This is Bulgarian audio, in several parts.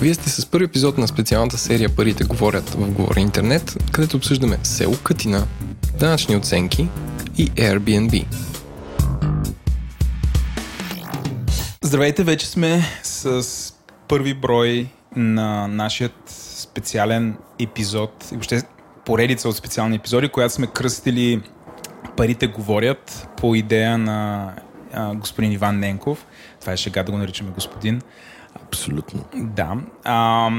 Вие сте с първи епизод на специалната серия Парите говорят в Говори Интернет, където обсъждаме село Кътина, данъчни оценки и Airbnb. Здравейте, вече сме с първи брой на нашия специален епизод и въобще поредица от специални епизоди, която сме кръстили Парите говорят по идея на господин Иван Ненков. Това е шега да го наричаме господин. Абсолютно. Да. А,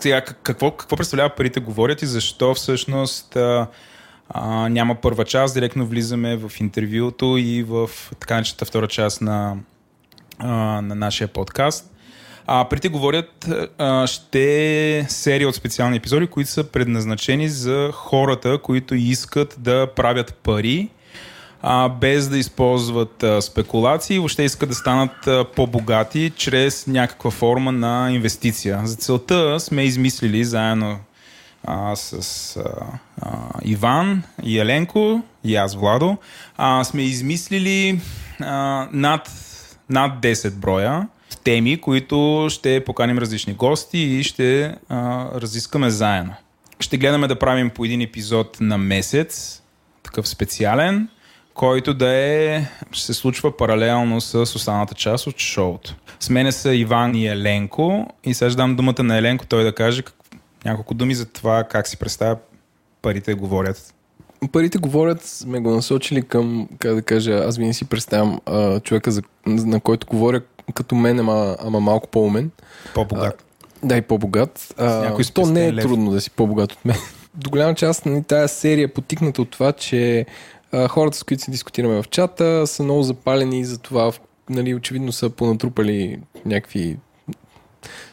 сега, какво, какво представлява парите говорят и защо всъщност а, а, няма първа част, директно влизаме в интервюто и в така начата втора част на, а, на нашия подкаст. А, парите говорят а, ще серия от специални епизоди, които са предназначени за хората, които искат да правят пари а, без да използват а, спекулации, въобще искат да станат а, по-богати чрез някаква форма на инвестиция. За целта сме измислили заедно а, с а, а, Иван и Еленко и аз Владо, а, сме измислили а, над, над 10 броя теми, които ще поканим различни гости и ще а, разискаме заедно. Ще гледаме да правим по един епизод на месец, такъв специален, който да е, се случва паралелно с останалата част от шоуто. С мене са Иван и Еленко и сега ще дам думата на Еленко той да каже как, няколко думи за това как си представя парите говорят. Парите говорят, сме го насочили към, как да кажа, аз винаги си представям а, човека, за, на който говоря като мен, ама, ама малко по-умен. По-богат. А, да, и по-богат. А, то не е лев. трудно да си по-богат от мен. До голяма част на нали, тази серия е потикната от това, че хората, с които се дискутираме в чата, са много запалени за това, нали, очевидно са понатрупали някакви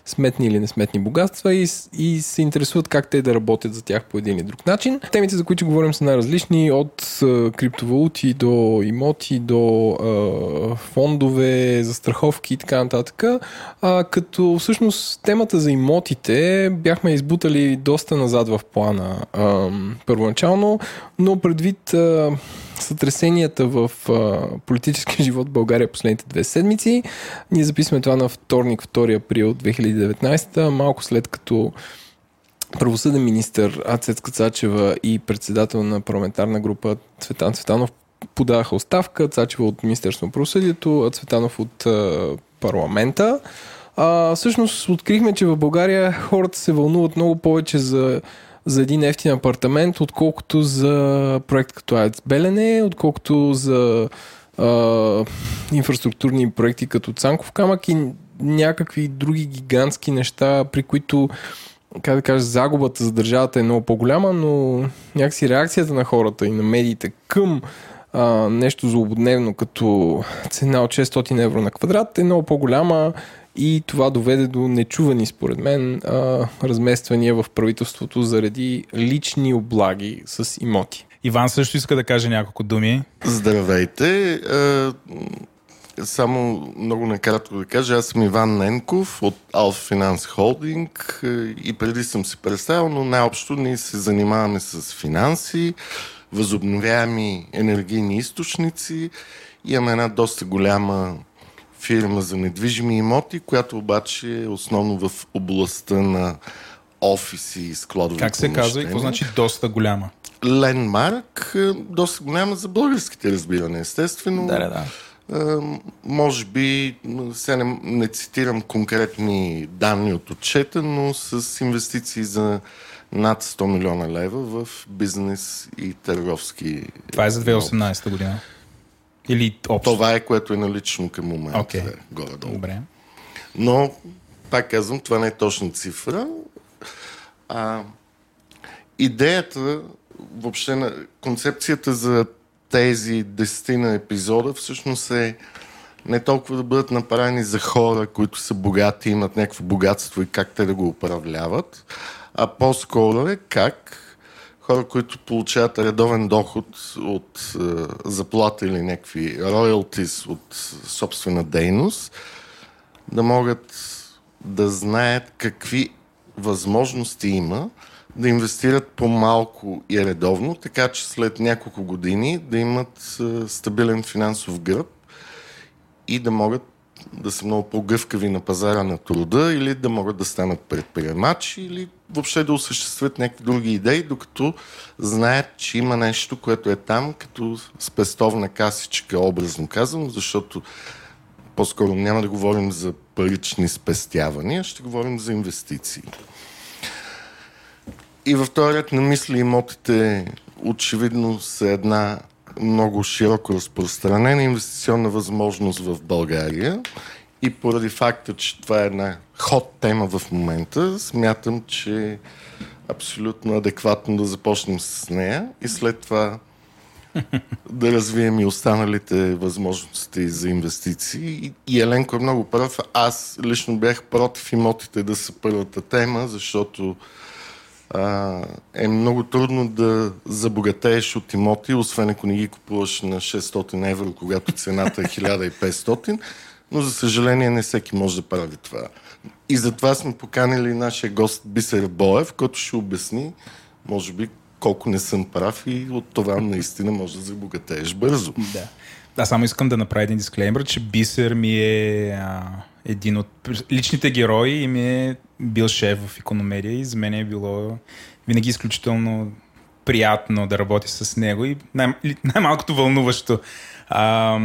сметни или несметни богатства и, и се интересуват как те да работят за тях по един или друг начин. Темите, за които говорим, са най-различни от криптовалути до имоти, до а, фондове, застраховки и така нататък. А, като всъщност темата за имотите бяхме избутали доста назад в плана а, първоначално, но предвид а, сътресенията в а, политическия живот в България последните две седмици. Ние записваме това на вторник, 2 април 2019, малко след като правосъден министр Ацет Кацачева и председател на парламентарна група Цветан Цветанов подаха оставка, Цачева от Министерство на правосъдието, а Цветанов от а, парламента. А, всъщност открихме, че в България хората се вълнуват много повече за за един ефтин апартамент, отколкото за проект като АЕЦ Белене, отколкото за а, инфраструктурни проекти като Цанков камък и някакви други гигантски неща, при които как да кажа, загубата за държавата е много по-голяма, но някакси реакцията на хората и на медиите към а, нещо злободневно като цена от 600 евро на квадрат е много по-голяма и това доведе до нечувани, според мен, а, размествания в правителството заради лични облаги с имоти. Иван също иска да каже няколко думи. Здравейте! Само много накратко да кажа, аз съм Иван Ненков от Alpha Finance Holding и преди съм се представил, но най-общо ние се занимаваме с финанси, възобновяеми енергийни източници. Имаме една доста голяма фирма за недвижими имоти, която обаче е основно в областта на офиси и складови Как се казва и какво значи доста голяма? Ленмарк, е, доста голяма за българските разбиране, естествено. Да, да, да. Uh, може би, сега не, не цитирам конкретни данни от отчета, но с инвестиции за над 100 милиона лева в бизнес и търговски. Това е за 2018 година. Или общо? Това е което е налично към момента. Okay. Горе-долу. Добре. Но, пак казвам, това не е точна цифра. А, идеята, въобще на концепцията за тези десетина епизода всъщност е не толкова да бъдат направени за хора, които са богати, имат някакво богатство и как те да го управляват, а по-скоро е как хора, които получават редовен доход от е, заплата или някакви роялтис от собствена дейност, да могат да знаят какви възможности има да инвестират по-малко и редовно, така че след няколко години да имат е, стабилен финансов гръб и да могат да са много по-гъвкави на пазара на труда или да могат да станат предприемачи или въобще да осъществят някакви други идеи, докато знаят, че има нещо, което е там като спестовна касичка, образно казвам, защото по-скоро няма да говорим за парични спестявания, ще говорим за инвестиции. И в този ред на мисли имотите очевидно са една много широко разпространена инвестиционна възможност в България и поради факта, че това е една ход тема в момента, смятам, че е абсолютно адекватно да започнем с нея и след това да развием и останалите възможности за инвестиции. И Еленко е много прав. Аз лично бях против имотите да са първата тема, защото а, е много трудно да забогатееш от имоти, освен ако не ги купуваш на 600 евро, когато цената е 1500, но за съжаление не всеки може да прави това. И затова сме поканили нашия гост Бисер Боев, който ще обясни, може би, колко не съм прав и от това наистина може да забогатееш бързо. Да. Аз само искам да направя един дисклеймер, че Бисер ми е а, един от личните герои и ми е бил шеф в економедия и за мен е било винаги изключително приятно да работя с него и най- най-малкото вълнуващо. А,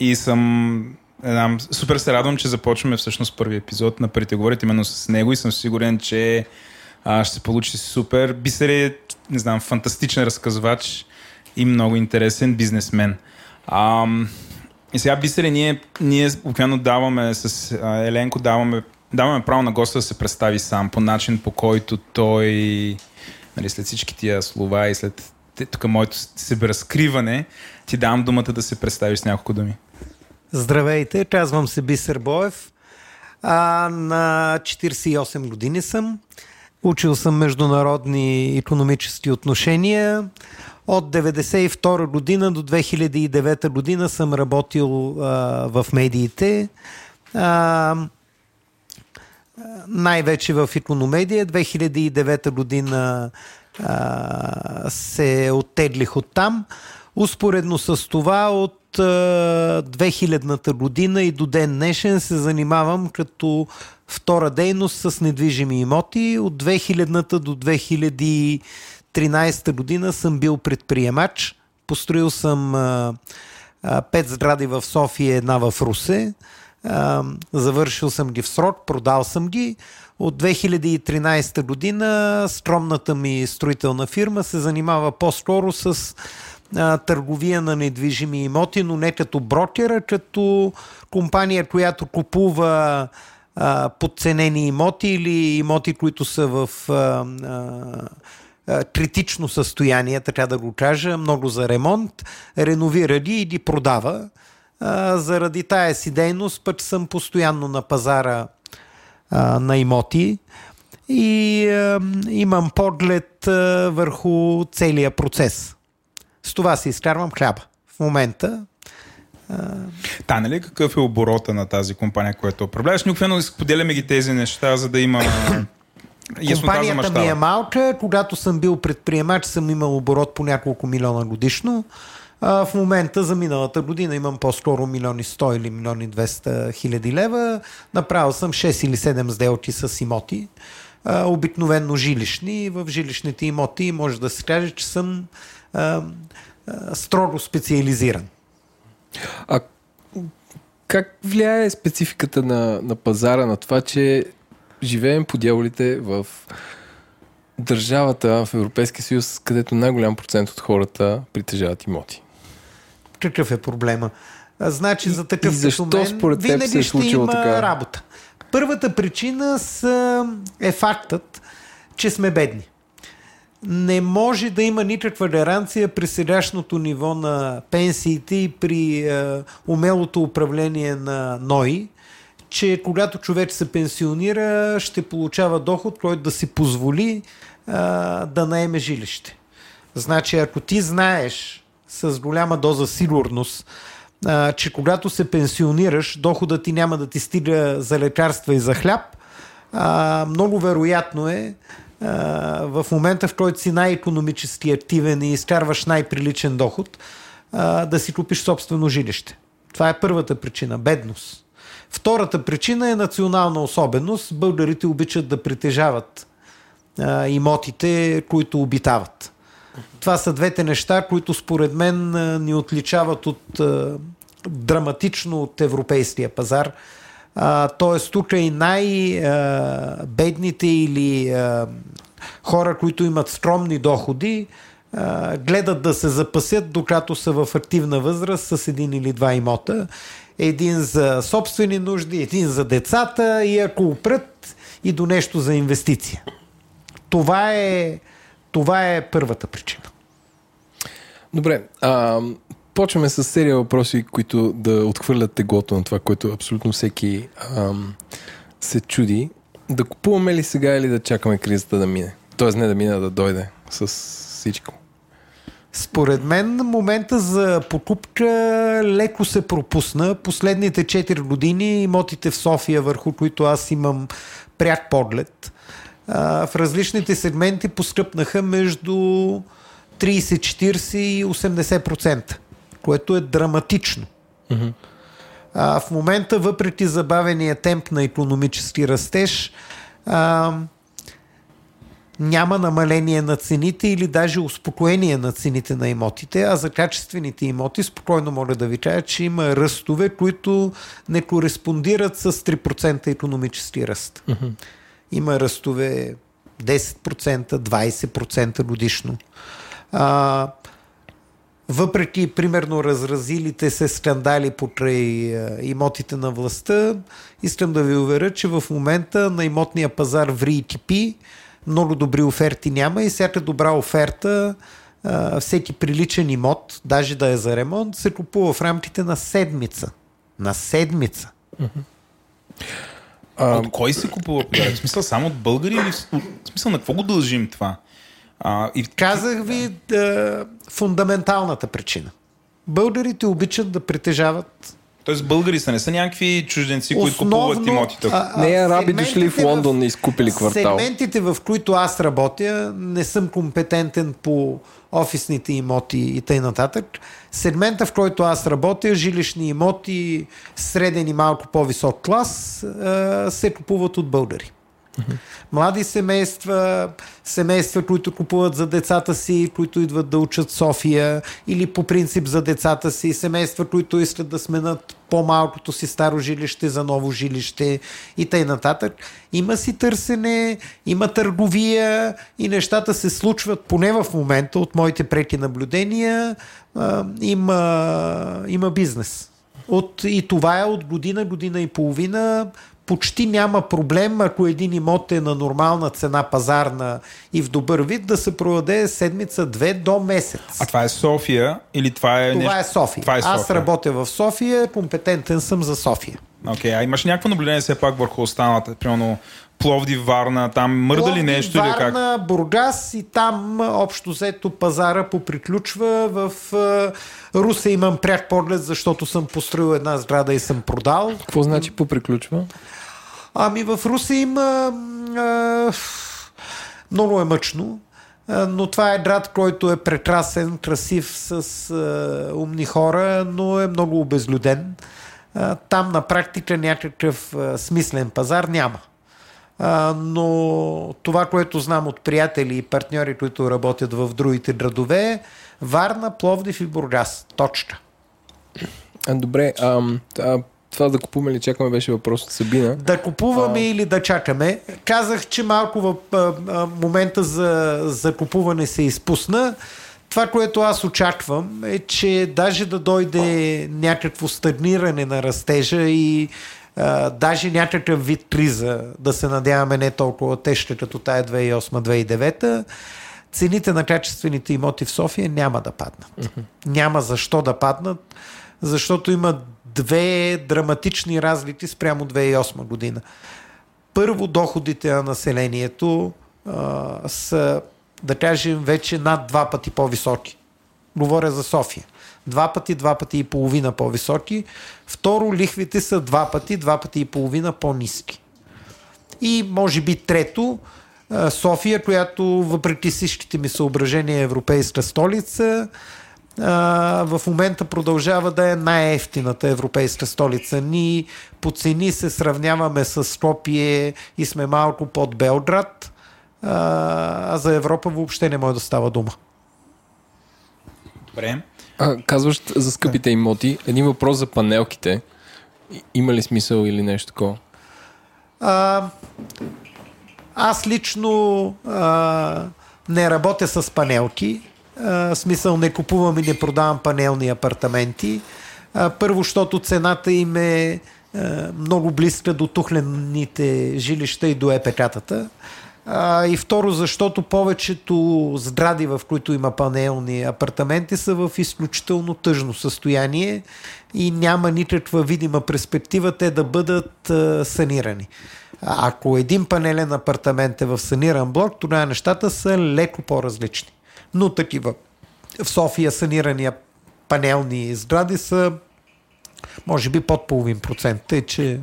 и съм знам, супер се радвам, че започваме всъщност първи епизод на Парите говорят именно с него и съм сигурен, че а, ще се получи супер. Бисер е, не знам, фантастичен разказвач и много интересен бизнесмен. А, и сега, Бисере, ние, ние обикновено даваме с а, Еленко, даваме, даваме право на госта да се представи сам по начин, по който той, нали, след всички тия слова и след тук моето разкриване, ти давам думата да се представиш с няколко думи. Здравейте, казвам се Бисер Боев. А, на 48 години съм. Учил съм международни економически отношения. От 1992 година до 2009 година съм работил а, в медиите. А, най-вече в економедия. 2009 година а, се оттеглих от там. Успоредно с това от 2000-та година и до ден днешен се занимавам като втора дейност с недвижими имоти. От 2000-та до 2013 година съм бил предприемач. Построил съм а, а, пет сгради в София, една в Русе. Завършил съм ги в срок, продал съм ги. От 2013 година скромната ми строителна фирма се занимава по-скоро с а, търговия на недвижими имоти, но не като брокера, като компания, която купува а, подценени имоти или имоти, които са в а, а, критично състояние, така да го кажа, много за ремонт, реновира ги и ги продава. А, заради тая си дейност пък съм постоянно на пазара а, на имоти и а, имам поглед а, върху целия процес. С това си изкарвам хляба. В момента Та, нали какъв е оборота на тази компания, която управляваш? Никакво споделяме ги тези неща, за да има Компанията ми е малка. Когато съм бил предприемач, съм имал оборот по няколко милиона годишно. А, в момента за миналата година имам по-скоро милиони 100 или милиони 200 хиляди лева. Направил съм 6 или 7 сделки с имоти. А, обикновенно жилищни. В жилищните имоти може да се каже, че съм а, а, строго специализиран. А как влияе спецификата на, на пазара на това, че живеем по дяволите в държавата в Европейския съюз, където най-голям процент от хората притежават имоти? Какъв е проблема? Значи за такъв и защо мен, според теб се е случило така? работа. Първата причина са, е фактът, че сме бедни не може да има никаква гаранция при сегашното ниво на пенсиите и при е, умелото управление на НОИ, че когато човек се пенсионира, ще получава доход, който да си позволи е, да наеме жилище. Значи, ако ти знаеш с голяма доза сигурност, е, че когато се пенсионираш, доходът ти няма да ти стига за лекарства и за хляб, е, много вероятно е в момента, в който си най-економически активен и изкарваш най-приличен доход, да си купиш собствено жилище. Това е първата причина бедност. Втората причина е национална особеност. Българите обичат да притежават а, имотите, които обитават. Това са двете неща, които според мен ни отличават от драматично от европейския пазар. Тоест, тук и най-бедните или хора, които имат скромни доходи, гледат да се запасят, докато са в активна възраст с един или два имота. Един за собствени нужди, един за децата и ако опрат и до нещо за инвестиция. Това е, това е първата причина. Добре, а, почваме с серия въпроси, които да отхвърлят теглото на това, което абсолютно всеки ам, се чуди. Да купуваме ли сега или да чакаме кризата да мине? Тоест не да мине, а да дойде с всичко. Според мен момента за покупка леко се пропусна. Последните 4 години имотите в София, върху които аз имам пряк поглед, в различните сегменти поскъпнаха между 30, 40 и 80%, което е драматично. Mm-hmm. А, в момента, въпреки забавения темп на економически растеж, а, няма намаление на цените или даже успокоение на цените на имотите, а за качествените имоти спокойно мога да ви кажа, че има ръстове, които не кореспондират с 3% економически ръст. Mm-hmm. Има ръстове 10%, 20% годишно. А, въпреки, примерно, разразилите се скандали покрай имотите на властта, искам да ви уверя, че в момента на имотния пазар в РИТП много добри оферти няма и всяка добра оферта, всеки приличен имот, даже да е за ремонт, се купува в рамките на седмица. На седмица. А, от кой се купува В смисъл само от българи или в смисъл на какво го дължим това? А, и... Казах ви да, фундаменталната причина. Българите обичат да притежават Тоест българи са, не са някакви чужденци, които купуват имотите. Не е араби дошли в Лондон и изкупили квартал. Сегментите, в които аз работя, не съм компетентен по офисните имоти и т.н. нататък. Сегмента, в който аз работя, жилищни имоти, среден и малко по-висок клас, се купуват от българи. Млади семейства, семейства, които купуват за децата си, които идват да учат София, или по принцип за децата си, семейства, които искат да сменят по-малкото си старо жилище за ново жилище и т.н. нататък. Има си търсене, има търговия и нещата се случват, поне в момента, от моите преки наблюдения, има, има бизнес. От, и това е от година, година и половина почти няма проблем, ако един имот е на нормална цена пазарна и в добър вид, да се продаде седмица-две до месец. А това е София или това е Това нещо... е София. Това е София. Аз работя в София, компетентен съм за София. Окей, okay, а имаш някакво наблюдение все пак върху останалата, примерно Пловдив, Варна, там мърда Пловдив, ли нещо Варна, или как? Варна, Бургас и там общо взето пазара поприключва. В Русе имам пряк поглед, защото съм построил една сграда и съм продал. Какво значи поприключва? Ами в Русе има а, много е мъчно, но това е град, който е прекрасен, красив, с а, умни хора, но е много обезлюден. А, там на практика някакъв а, смислен пазар няма. А, но това, което знам от приятели и партньори, които работят в другите градове, Варна, Пловдив и Бургас. Точка. Добре, а, а, това да купуваме или чакаме беше въпрос от Сабина. Да купуваме а... или да чакаме. Казах, че малко в а, а, момента за, за купуване се изпусна. Това, което аз очаквам е, че даже да дойде някакво стагниране на растежа и а, даже някакъв вид криза, да се надяваме не толкова тежка като тая 2008-2009, цените на качествените имоти в София няма да паднат. Uh-huh. Няма защо да паднат, защото има две драматични разлики спрямо 2008 година. Първо, доходите на населението а, са, да кажем, вече над два пъти по-високи. Говоря за София. Два пъти, два пъти и половина по-високи. Второ, лихвите са два пъти, два пъти и половина по-низки. И може би трето, София, която въпреки всичките ми съображения е европейска столица, в момента продължава да е най-ефтината европейска столица. Ние по цени се сравняваме с Скопие и сме малко под Белград, а за Европа въобще не може да става дума. Добре. А, казваш за скъпите имоти. Един въпрос за панелките. Има ли смисъл или нещо такова? А, аз лично а, не работя с панелки. А, смисъл не купувам и не продавам панелни апартаменти. А, първо, защото цената им е а, много близка до тухлените жилища и до ЕПК-тата. А, и второ, защото повечето сгради, в които има панелни апартаменти, са в изключително тъжно състояние и няма никаква видима перспектива те да бъдат а, санирани. Ако един панелен апартамент е в саниран блок, тогава нещата са леко по-различни. Но такива в София санирания панелни сгради са може би под половин процент. Тъй, че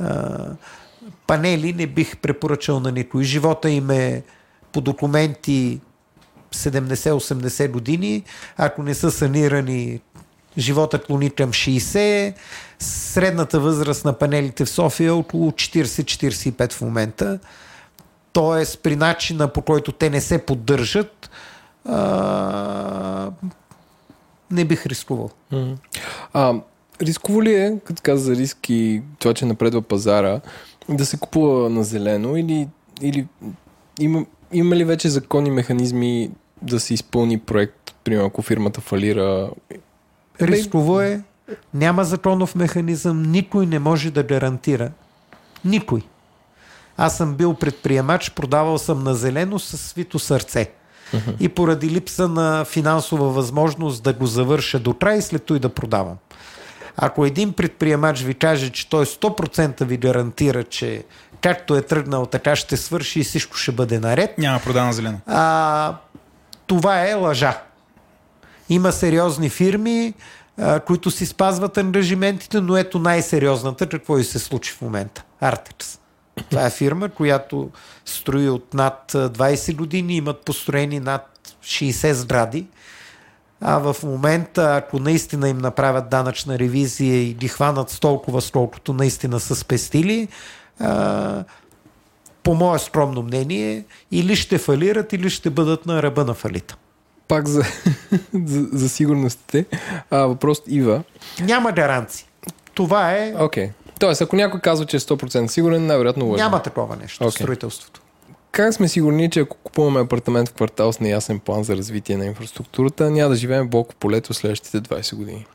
а, панели не бих препоръчал на никой. Живота им е по документи 70-80 години. Ако не са санирани, живота клони към 60. Средната възраст на панелите в София е около 40-45 в момента. Тоест, при начина по който те не се поддържат, а, не бих рискувал. А, рисково ли е, като каза за риск и това, че напредва пазара, да се купува на зелено или, или има, има ли вече законни механизми да се изпълни проект, примерно ако фирмата фалира? Рисково е, няма законов механизъм, никой не може да гарантира. Никой. Аз съм бил предприемач, продавал съм на зелено с свито сърце. Uh-huh. И поради липса на финансова възможност да го завърша до край след това и да продавам. Ако един предприемач ви каже, че той 100% ви гарантира, че както е тръгнал, така ще свърши и всичко ще бъде наред. Няма продана зелено. А, това е лъжа. Има сериозни фирми, а, които си спазват ангажиментите, но ето най-сериозната, какво и се случи в момента. Артекс. Това е фирма, която строи от над 20 години, имат построени над 60 сгради а в момента, ако наистина им направят данъчна ревизия и ги хванат с толкова, с колкото наистина са спестили, а, по мое скромно мнение, или ще фалират, или ще бъдат на ръба на фалита. Пак за, за, за сигурностите. А, въпрос Ива. Няма гаранции. Това е... Okay. Тоест, ако някой казва, че е 100% сигурен, най-вероятно лъжи. Няма такова нещо okay. в строителството как сме сигурни, че ако купуваме апартамент в квартал с неясен план за развитие на инфраструктурата, няма да живеем в по полето следващите 20 години?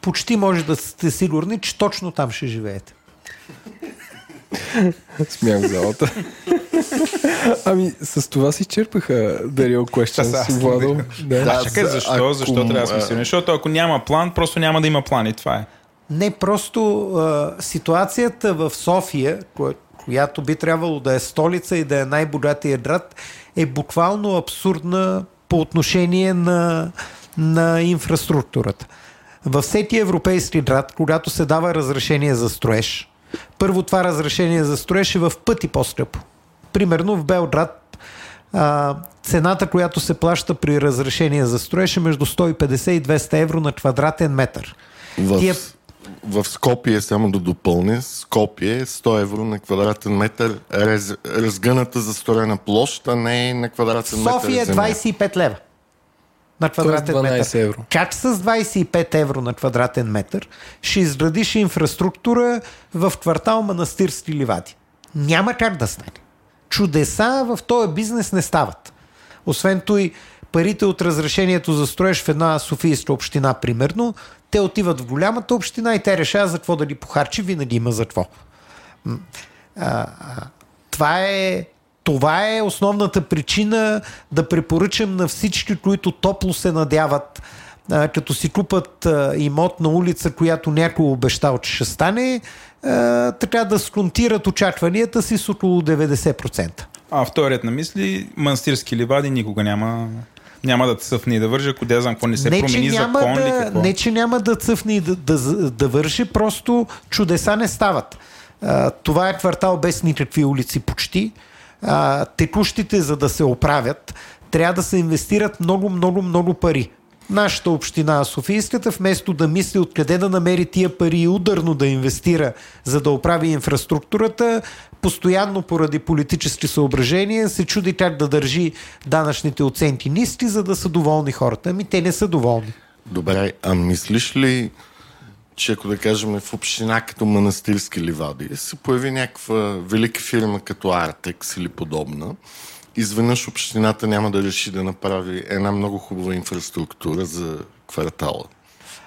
Почти може да сте сигурни, че точно там ще живеете. Смях в залата. ами, с това си черпаха Дарио Questions, Владо. Да, да, чакай, защо? Ако... Защо трябва да сме сигурни? Защото ако няма план, просто няма да има план и това е. Не, просто а, ситуацията в София, която би трябвало да е столица и да е най-богатия град, е буквално абсурдна по отношение на, на инфраструктурата. Във всеки европейски град, когато се дава разрешение за строеж, първо това разрешение за строеж е в пъти по-скъпо. Примерно в Белград а, цената, която се плаща при разрешение за строеж е между 150 и 200 евро на квадратен метър. В... Тия в Скопие, само да допълня, Скопие е 100 евро на квадратен метър раз, разгъната застроена площ, а не на квадратен метър София е 25 лева на квадратен метър. Евро. Как с 25 евро на квадратен метър ще изградиш инфраструктура в квартал Манастирски ливади? Няма как да стане. Чудеса в този бизнес не стават. Освен той, парите от разрешението за строеж в една Софийска община, примерно, те отиват в голямата община и те решават за какво да ги похарчи, винаги има за какво. Това е това е основната причина да препоръчам на всички, които топло се надяват, като си купат имот на улица, която някой обещал, че ще стане, така да сконтират очакванията си с около 90%. А вторият на мисли, манстирски ливади никога няма няма да цъфне и да вържи, ако да знам какво не се не, промени закон да, ли какво? Не, че няма да цъфне и да, да, да върши, просто чудеса не стават. А, това е квартал без никакви улици почти. А, текущите, за да се оправят, трябва да се инвестират много, много, много пари. нашата община, Софийската, вместо да мисли откъде да намери тия пари и ударно да инвестира, за да оправи инфраструктурата, постоянно поради политически съображения се чуди как да държи данъчните оценки ниски, за да са доволни хората. Ами те не са доволни. Добре, а мислиш ли, че ако да кажем в община като Манастирски ливади се появи някаква велика фирма като Артекс или подобна, изведнъж общината няма да реши да направи една много хубава инфраструктура за квартала?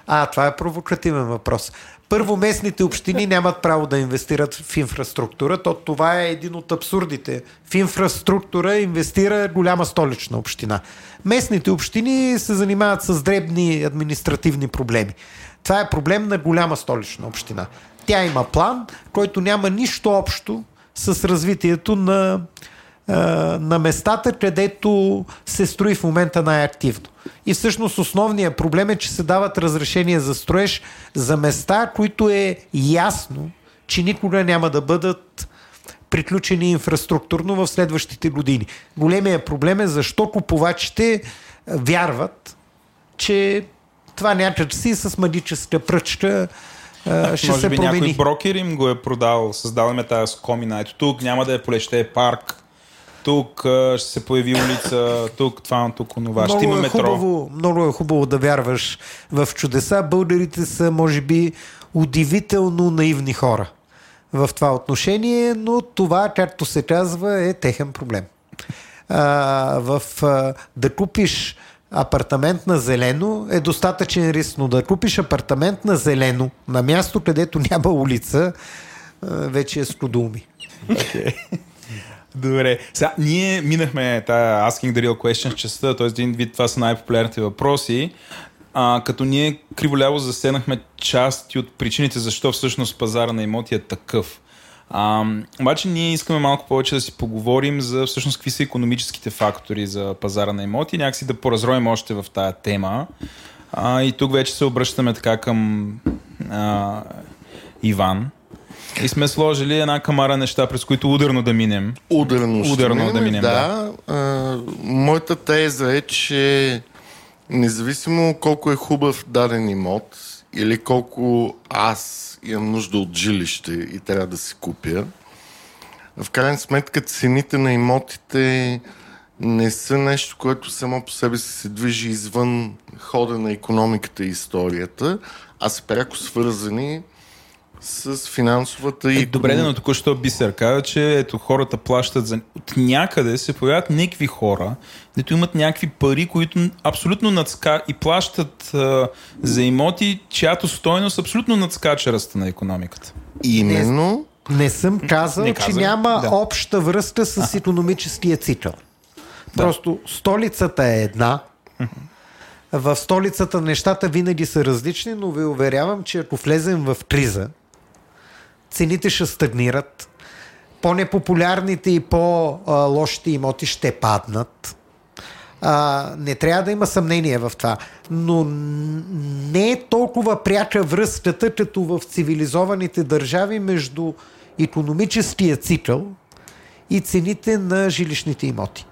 А, това е провокативен въпрос. Първо, местните общини нямат право да инвестират в инфраструктура. То това е един от абсурдите. В инфраструктура инвестира голяма столична община. Местните общини се занимават с дребни административни проблеми. Това е проблем на голяма столична община. Тя има план, който няма нищо общо с развитието на, на местата, където се строи в момента най-активно. И всъщност основният проблем е, че се дават разрешения за строеж за места, които е ясно, че никога няма да бъдат приключени инфраструктурно в следващите години. Големия проблем е защо купувачите вярват, че това някак си с магическа пръчка а, ще Може се би промени. някой брокер им го е продал, създал им е тази скомина. Ето тук няма да е поле, ще е парк. Тук ще се появи улица, тук това, тук онова. Ще има много, е метро. хубаво, много е хубаво да вярваш в чудеса. Българите са, може би, удивително наивни хора в това отношение, но това, както се казва, е техен проблем. А, в, а, да купиш апартамент на зелено е достатъчен риск, но да купиш апартамент на зелено на място, където няма улица, а, вече е скудуми. Okay. Добре. Сега, ние минахме тая Asking the Real Questions частта, т.е. един вид това са най-популярните въпроси, а, като ние криволяво заседнахме части от причините защо всъщност пазара на имоти е такъв. А, обаче ние искаме малко повече да си поговорим за всъщност какви са економическите фактори за пазара на имоти, някакси да поразроим още в тая тема. А, и тук вече се обръщаме така към а, Иван. И сме сложили една камара неща, през които ударно да минем. Ударно, Ударно минем, да минем, да. А, моята теза е, че независимо колко е хубав даден имот или колко аз имам нужда от жилище и трябва да си купя, в крайна сметка цените на имотите не са нещо, което само по себе си се движи извън хода на економиката и историята, а са пряко свързани с финансовата и... Е, добре, но току-що Бисер каза, че ето хората плащат за... От някъде се появяват някакви хора, дето имат някакви пари, които абсолютно надска... и плащат а, за имоти, чиято стойност абсолютно надскача ръста на економиката. Именно... Не, не съм казал, Не че казах, няма да. обща връзка с економическия цикъл. Просто столицата е една. В столицата нещата винаги са различни, но ви уверявам, че ако влезем в криза, цените ще стагнират, по-непопулярните и по-лошите имоти ще паднат. А, не трябва да има съмнение в това. Но не е толкова пряка връзката, като в цивилизованите държави между економическия цикъл и цените на жилищните имоти.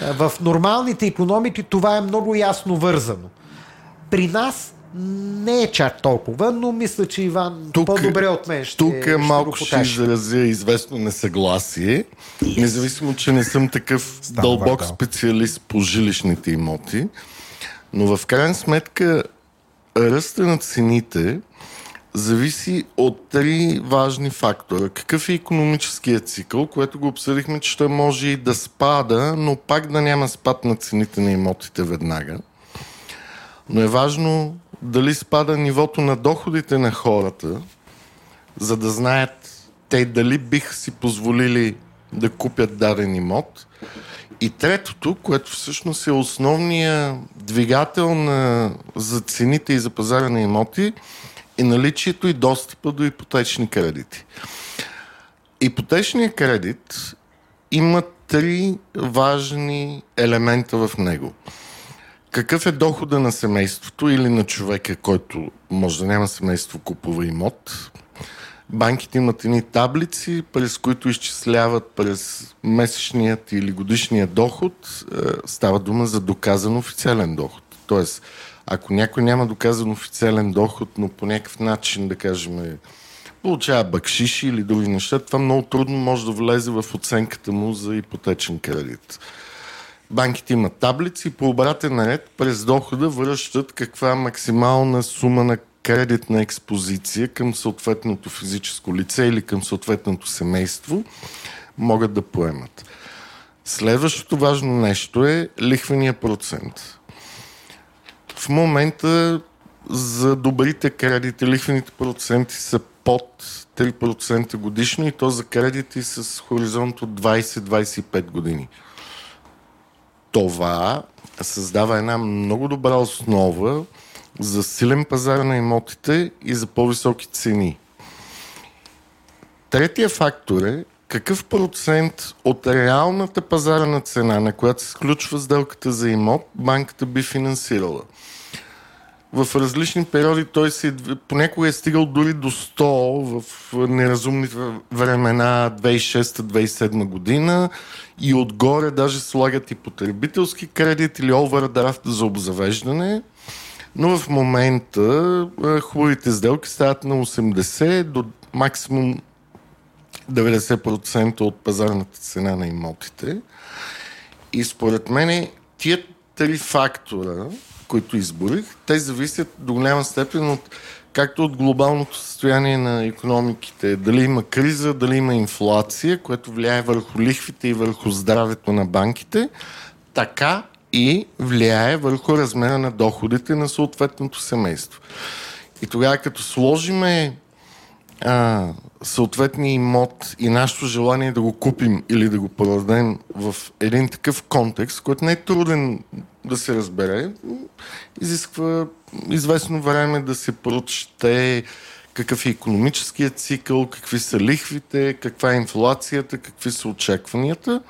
В нормалните економики това е много ясно вързано. При нас не е чак толкова, но мисля, че Иван Тук- по-добре от мен ще, Тук ще малко ще изразя известно несъгласие, независимо, че не съм такъв дълбок вартал. специалист по жилищните имоти, но в крайна сметка ръста на цените зависи от три важни фактора. Какъв е економическият цикъл, което го обсъдихме, че той може и да спада, но пак да няма спад на цените на имотите веднага. Но е важно дали спада нивото на доходите на хората, за да знаят те дали биха си позволили да купят даден имот. И третото, което всъщност е основния двигател на, за цените и за пазара на имоти, е наличието и достъпа до ипотечни кредити. Ипотечният кредит има три важни елемента в него. Какъв е дохода на семейството или на човека, който може да няма семейство, купува имот? Банките имат едни таблици, през които изчисляват през месечният или годишният доход. Е, Става дума за доказан официален доход. Тоест, ако някой няма доказан официален доход, но по някакъв начин, да кажем, получава бакшиши или други неща, това много трудно може да влезе в оценката му за ипотечен кредит. Банките имат таблици и по обратен наред през дохода връщат каква максимална сума на кредитна експозиция към съответното физическо лице или към съответното семейство могат да поемат. Следващото важно нещо е лихвения процент. В момента за добрите кредити лихвените проценти са под 3% годишно и то за кредити с хоризонт от 20-25 години. Това създава една много добра основа за силен пазар на имотите и за по-високи цени. Третия фактор е какъв процент от реалната пазарна цена, на която се сключва сделката за имот, банката би финансирала. В различни периоди той се понякога е стигал дори до 100 в неразумни времена 2006-2007 година и отгоре даже слагат и потребителски кредит или овердрафт за обзавеждане. Но в момента хубавите сделки стават на 80 до максимум 90% от пазарната цена на имотите. И според мен тия три фактора, които изборих, те зависят до голяма степен от както от глобалното състояние на економиките, дали има криза, дали има инфлация, което влияе върху лихвите и върху здравето на банките, така и влияе върху размера на доходите на съответното семейство. И тогава, като сложиме а, съответния имот и нашето желание да го купим или да го продадем в един такъв контекст, който не е труден да се разбере, изисква известно време да се прочете какъв е економическият цикъл, какви са лихвите, каква е инфлацията, какви са очакванията.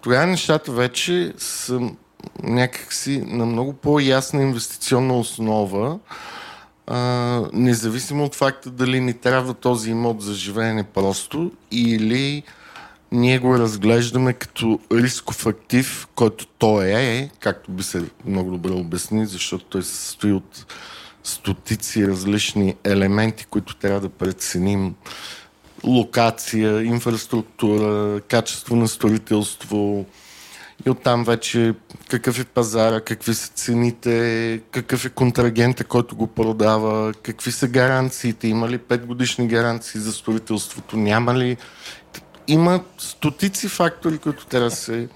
Тогава нещата вече са някакси на много по-ясна инвестиционна основа, а, независимо от факта дали ни трябва този имот за живеене просто или ние го разглеждаме като рисков актив, който той е, както би се много добре обясни, защото той се състои от стотици различни елементи, които трябва да преценим. Локация, инфраструктура, качество на строителство, и оттам вече какъв е пазара, какви са цените, какъв е контрагента, който го продава, какви са гаранциите, има ли 5 годишни гаранции за строителството, няма ли. Има стотици фактори, които трябва да се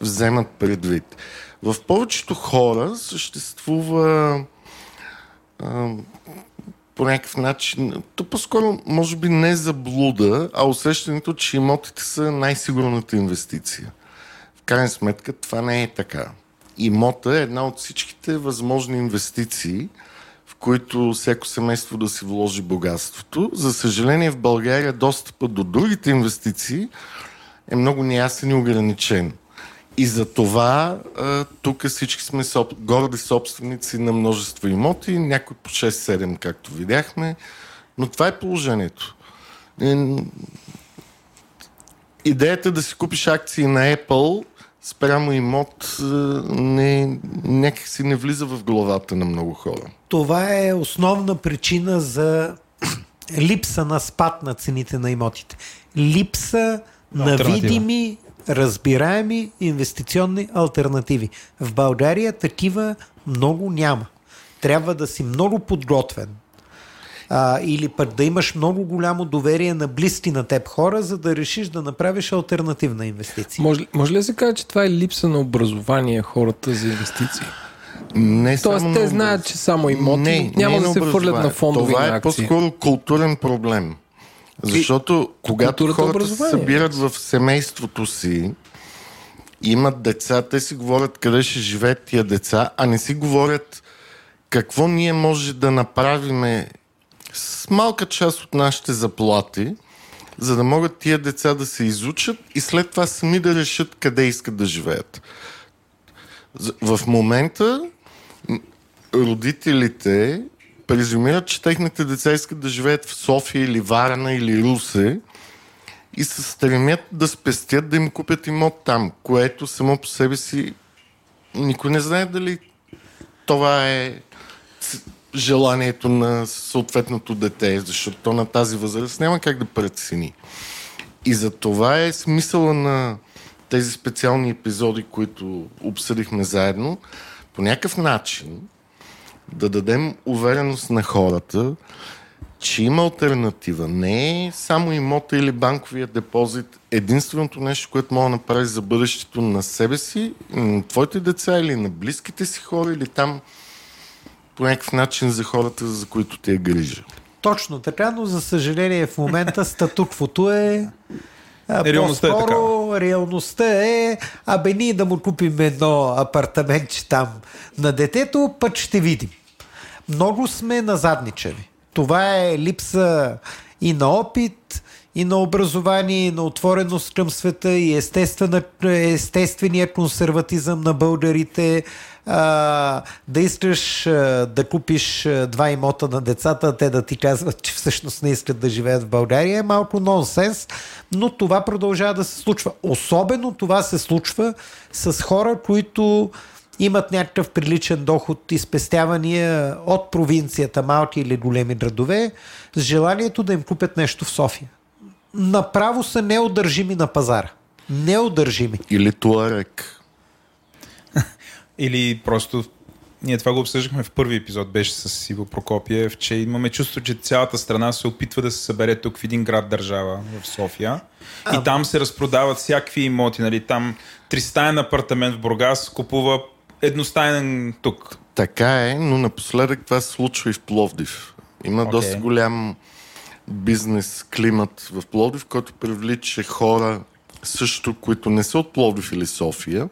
вземат предвид. В повечето хора съществува а, по някакъв начин, то по-скоро може би не заблуда, а усещането, че имотите са най-сигурната инвестиция крайна сметка това не е така. Имота е една от всичките възможни инвестиции, в които всяко семейство да си вложи богатството. За съжаление в България достъпа до другите инвестиции е много неясен и ограничен. И за това тук всички сме соб... горди собственици на множество имоти, някои по 6-7, както видяхме. Но това е положението. Идеята да си купиш акции на Apple спрямо имот е, не, някак си не влиза в главата на много хора. Това е основна причина за липса на спад на цените на имотите. Липса на видими, разбираеми инвестиционни альтернативи. В България такива много няма. Трябва да си много подготвен а, или пък да имаш много голямо доверие на близки на теб хора, за да решиш да направиш альтернативна инвестиция. Може, може ли да се каже, че това е липса на образование хората за инвестиции? Не Тоест, те знаят, че само имоти не, няма не да се фърлят на фондови Това е по-скоро културен проблем. Защото и, когато хората се събират в семейството си, имат деца, те си говорят къде ще живеят тия деца, а не си говорят какво ние може да направиме с малка част от нашите заплати, за да могат тия деца да се изучат и след това сами да решат къде искат да живеят. В момента родителите презумират, че техните деца искат да живеят в София или Варна или Русе и се стремят да спестят да им купят имот там, което само по себе си никой не знае дали това е желанието на съответното дете, защото на тази възраст няма как да прецени. И за това е смисъла на тези специални епизоди, които обсъдихме заедно, по някакъв начин да дадем увереност на хората, че има альтернатива. Не е само имота или банковия депозит единственото нещо, което мога да направиш за бъдещето на себе си, на твоите деца или на близките си хора или там по някакъв начин за хората, за които ти е грижа. Точно така, но за съжаление в момента статуквото е Реалността е така. реалността е, абе ние да му купим едно апартаментче там на детето, път ще видим. Много сме назадничави. Това е липса и на опит, и на образование, и на отвореност към света, и естествения консерватизъм на българите, а, да искаш а, да купиш а, два имота на децата, те да ти казват, че всъщност не искат да живеят в България, е малко нонсенс, но това продължава да се случва. Особено това се случва с хора, които имат някакъв приличен доход и спестявания от провинцията, малки или големи градове, с желанието да им купят нещо в София. Направо са неудържими на пазара. Неудържими. Или Туарек. Или просто ние това го обсъждахме в първи епизод, беше с Сиво Прокопиев, че имаме чувство, че цялата страна се опитва да се събере тук в един град държава, в София. А... И там се разпродават всякакви имоти. Нали? Там тристаен апартамент в Бургас купува едностайен тук. Така е, но напоследък това се случва и в Пловдив. Има okay. доста голям бизнес климат в Пловдив, който привлича хора също, които не са от Пловдив или София,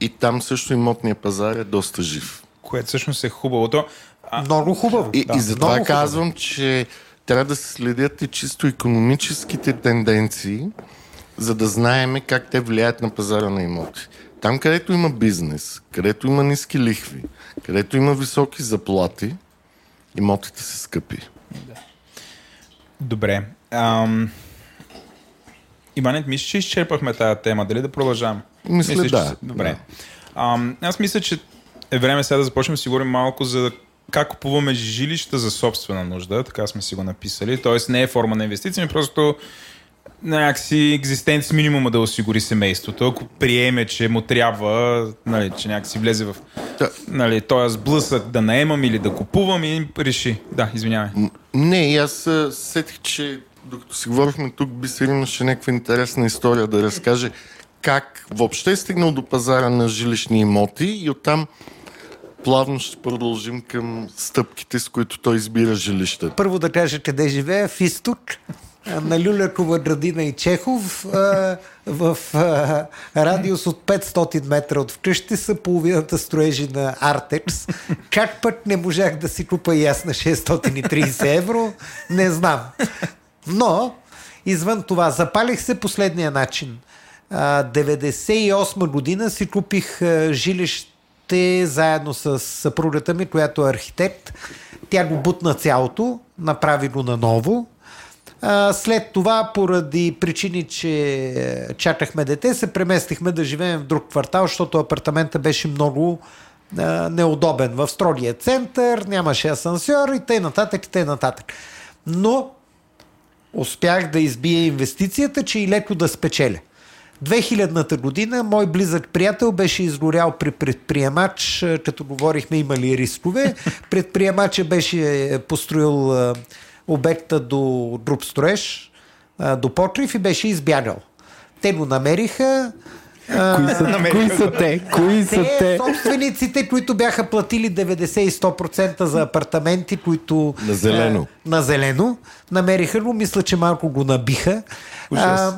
и там също имотния пазар е доста жив. Което всъщност е хубавото. А... Много хубаво. И, да, и затова много казвам, хубаво. че трябва да се следят и чисто економическите тенденции, за да знаеме как те влияят на пазара на имоти. Там, където има бизнес, където има ниски лихви, където има високи заплати, имотите са скъпи. Да. Добре. Ам... Иванет, мисля, че изчерпахме тази тема. Дали да продължавам? Мисля, мисля да. Че... Добре. Да. Ам, аз мисля, че е време сега да започнем да си говорим малко за как купуваме жилища за собствена нужда, така сме си го написали. Тоест не е форма на инвестиция, просто някакси екзистенц минимума да осигури семейството, ако приеме, че му трябва, нали, че някакси влезе в да. нали, този сблъсък да наемам или да купувам и реши. Да, извинявай. Не, аз сетих, че докато си говорихме тук, би се имаше някаква интересна история да разкаже как въобще е стигнал до пазара на жилищни имоти и оттам плавно ще продължим към стъпките, с които той избира жилища. Първо да кажа къде живея, в изток, на Люлякова градина и Чехов, в радиус от 500 метра от вкъщи са половината строежи на Артекс. Как пък не можах да си купа и аз на 630 евро, не знам. Но, извън това, запалих се последния начин – 98 година си купих жилище заедно с съпругата ми, която е архитект. Тя го бутна цялото, направи го наново. След това, поради причини, че е, чакахме дете, се преместихме да живеем в друг квартал, защото апартамента беше много неудобен. В строгия център, нямаше асансьор и т.н. нататък, и т.н. нататък. Но успях да избия инвестицията, че и леко да спечеля. 2000-та година мой близък приятел беше изгорял при предприемач, като говорихме има ли рискове. Предприемача беше построил обекта до груп строеж, до Потрив и беше избягал. Те го намериха, Кои са, кои са те? Кои са те? те? Собствениците, които бяха платили 90 и 100% за апартаменти, които... На зелено. А, на зелено. Намериха го, мисля, че малко го набиха. А,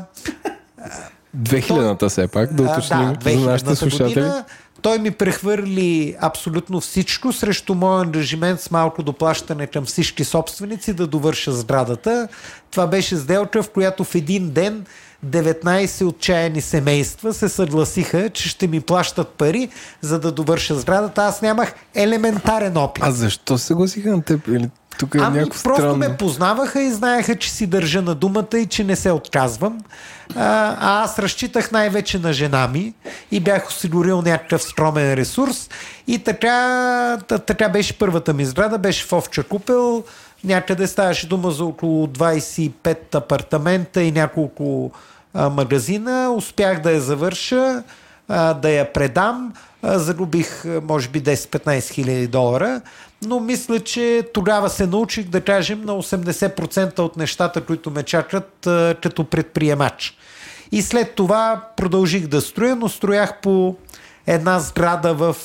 2000-та все пак, да уточним да, за нашите слушатели. Година, той ми прехвърли абсолютно всичко срещу моят ангажимент с малко доплащане към всички собственици да довърша сградата. Това беше сделка, в която в един ден 19 отчаяни семейства се съгласиха, че ще ми плащат пари, за да довърша сградата. Аз нямах елементарен опит. А защо се съгласиха на теб? Или Тук е ами, просто странно. ме познаваха и знаеха, че си държа на думата и че не се отказвам. А, а аз разчитах най-вече на жена ми и бях осигурил някакъв скромен ресурс. И така, така беше първата ми сграда, беше в Овча купел. Някъде ставаше дума за около 25 апартамента и няколко а, магазина. Успях да я завърша, а, да я предам. Загубих, може би, 10-15 хиляди долара но мисля, че тогава се научих да кажем на 80% от нещата, които ме чакат като предприемач. И след това продължих да строя, но строях по една сграда в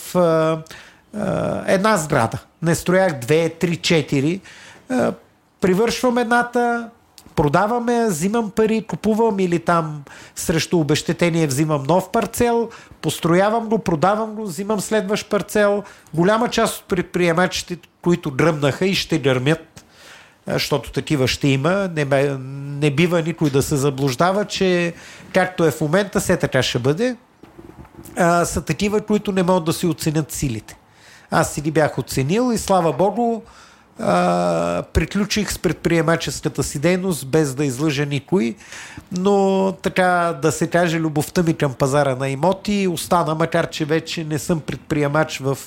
една сграда. Не строях две, три, четири. Привършвам едната, продаваме, взимам пари, купувам или там срещу обещетение взимам нов парцел, построявам го, продавам го, взимам следващ парцел. Голяма част от предприемачите, които дръмнаха и ще гърмят, защото такива ще има, не, не бива никой да се заблуждава, че както е в момента, все така ще бъде, а, са такива, които не могат да си оценят силите. Аз си ги бях оценил и слава Богу, а, приключих с предприемаческата си дейност, без да излъжа никой, но така да се каже, любовта ми към пазара на имоти остана, макар че вече не съм предприемач в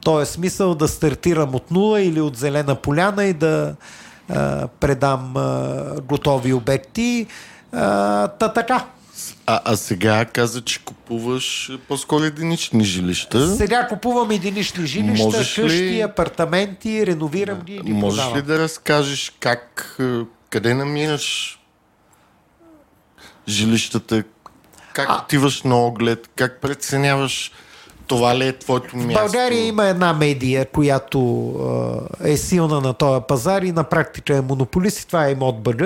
този смисъл да стартирам от нула или от зелена поляна и да а, предам а, готови обекти. А, та така, а, а сега каза, че купуваш по-скоро единични жилища. Сега купувам единични жилища, Можеш къщи, ли... апартаменти, реновирам ги и Можеш продавам. ли да разкажеш как, е, къде намираш жилищата, как а... отиваш на оглед, как преценяваш това ли е твоето място? В България има една медия, която е силна на този пазар и на практика е монополист и това е имот БГ.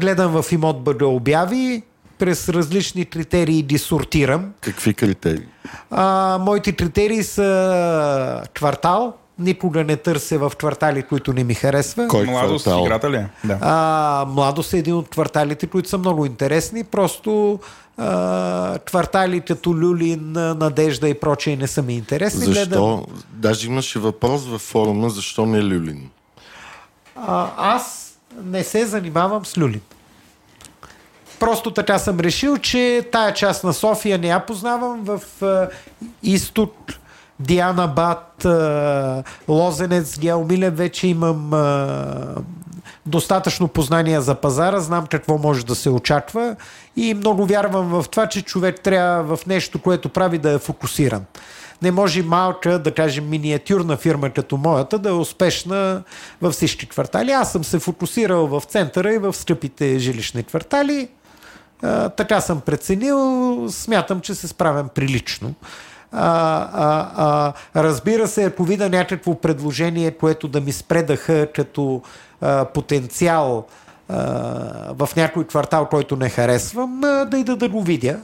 Гледам в имот БГ обяви, през различни критерии ги сортирам. Какви критерии? А, моите критерии са квартал, никога не търся в квартали, които не ми харесва. Кой младост квартал? играта ли? Е? Да. А, младост е един от кварталите, които са много интересни. Просто а, квартали като Люлин, Надежда и прочее не са ми интересни. Защо? Гледам... Даже имаше въпрос във форума, защо не Люлин? А, аз не се занимавам с Люлин. Просто така съм решил, че тая част на София не я познавам в е, изток, Диана Бат, Лозенец, Геомилен вече имам достатъчно познания за пазара, знам какво може да се очаква и много вярвам в това, че човек трябва в нещо, което прави да е фокусиран. Не може малка, да кажем, миниатюрна фирма като моята да е успешна във всички квартали. Аз съм се фокусирал в центъра и в скъпите жилищни квартали така съм преценил, смятам, че се справям прилично. А, а, а, разбира се, ако видя някакво предложение, което да ми спредаха като а, потенциал а, в някой квартал, който не харесвам, а, да ида да го видя.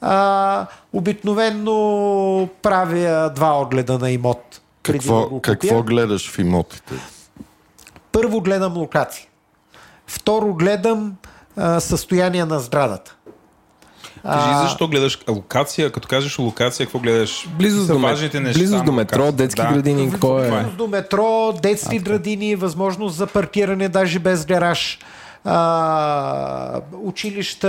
А, обикновенно правя два огледа на имот. Какво, да какво гледаш в имотите? Първо гледам локация. Второ гледам състояние на сградата. Кажи, защо гледаш локация? Като кажеш локация, какво гледаш? Близо до, важните неща близо до метро, детски да. градини, какво е? Близо до метро, детски а, градини, възможност за паркиране даже без гараж, а, училища,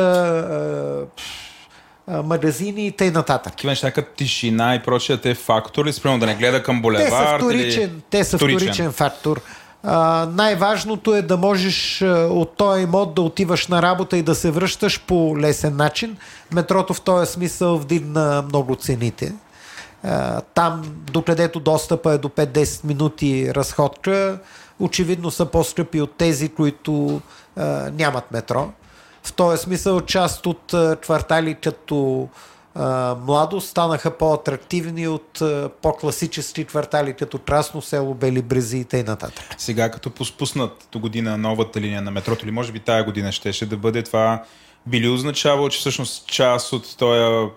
а, магазини и т.н. Такива неща като тишина и прочее, те фактор ли спрямо да не гледа към булевар? Те са вторичен, или... те са вторичен. вторичен фактор. Най-важното е да можеш от този имот да отиваш на работа и да се връщаш по лесен начин. Метрото в този смисъл вдигна много цените. Там, докъдето достъпа е до 5-10 минути разходка, очевидно са по-скъпи от тези, които нямат метро. В този смисъл част от квартали като младо станаха по-атрактивни от по-класически квартали, като Красно село, Бели Брези и т.н. Сега, като пуснат до година новата линия на метрото, или може би тая година щеше да бъде това, би ли означавало, че всъщност част от този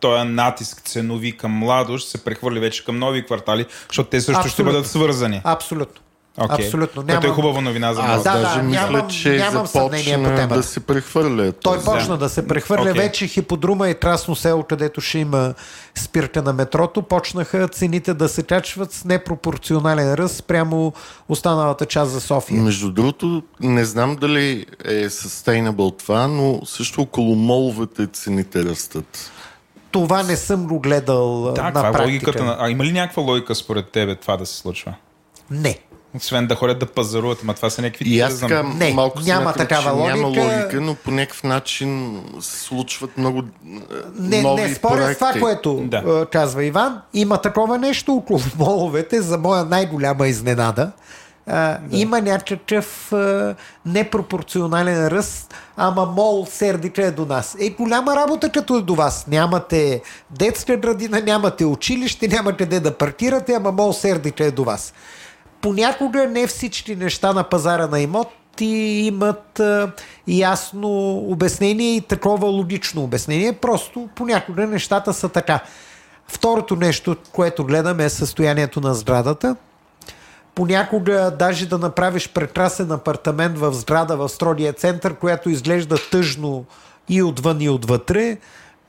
този натиск ценови към младост се прехвърли вече към нови квартали, защото те също Абсолютно. ще бъдат свързани. Абсолютно. Okay. Абсолютно. Нямам... Това е хубава новина за Аз да, даже да, мисля, нямам, че нямам започна да се прехвърля. Той почна да, да се прехвърля. Okay. Вече хиподрума и Трасно село, където ще има спирка на метрото, почнаха цените да се качват с непропорционален ръст прямо останалата част за София. Между другото, не знам дали е sustainable това, но също около моловете цените растат. Това не съм го гледал да, на практика. Е логиката на... А има ли някаква логика според тебе това да се случва? Не. Освен да ходят да пазаруват, ама това са някакви... И аз така не, малко няма смятам, такава логика. Няма логика, но по някакъв начин се случват много не, нови Не споря с това, което да. казва Иван. Има такова нещо около моловете, за моя най-голяма изненада. А, да. Има някакъв а, непропорционален ръст, ама мол сердика е до нас. Е, голяма работа като е до вас. Нямате детска градина, нямате училище, няма къде да паркирате, ама мол сердика е до вас понякога не всички неща на пазара на имот и имат а, ясно обяснение и такова логично обяснение. Просто понякога нещата са така. Второто нещо, което гледаме е състоянието на сградата. Понякога даже да направиш прекрасен апартамент в сграда в строгия център, която изглежда тъжно и отвън и отвътре,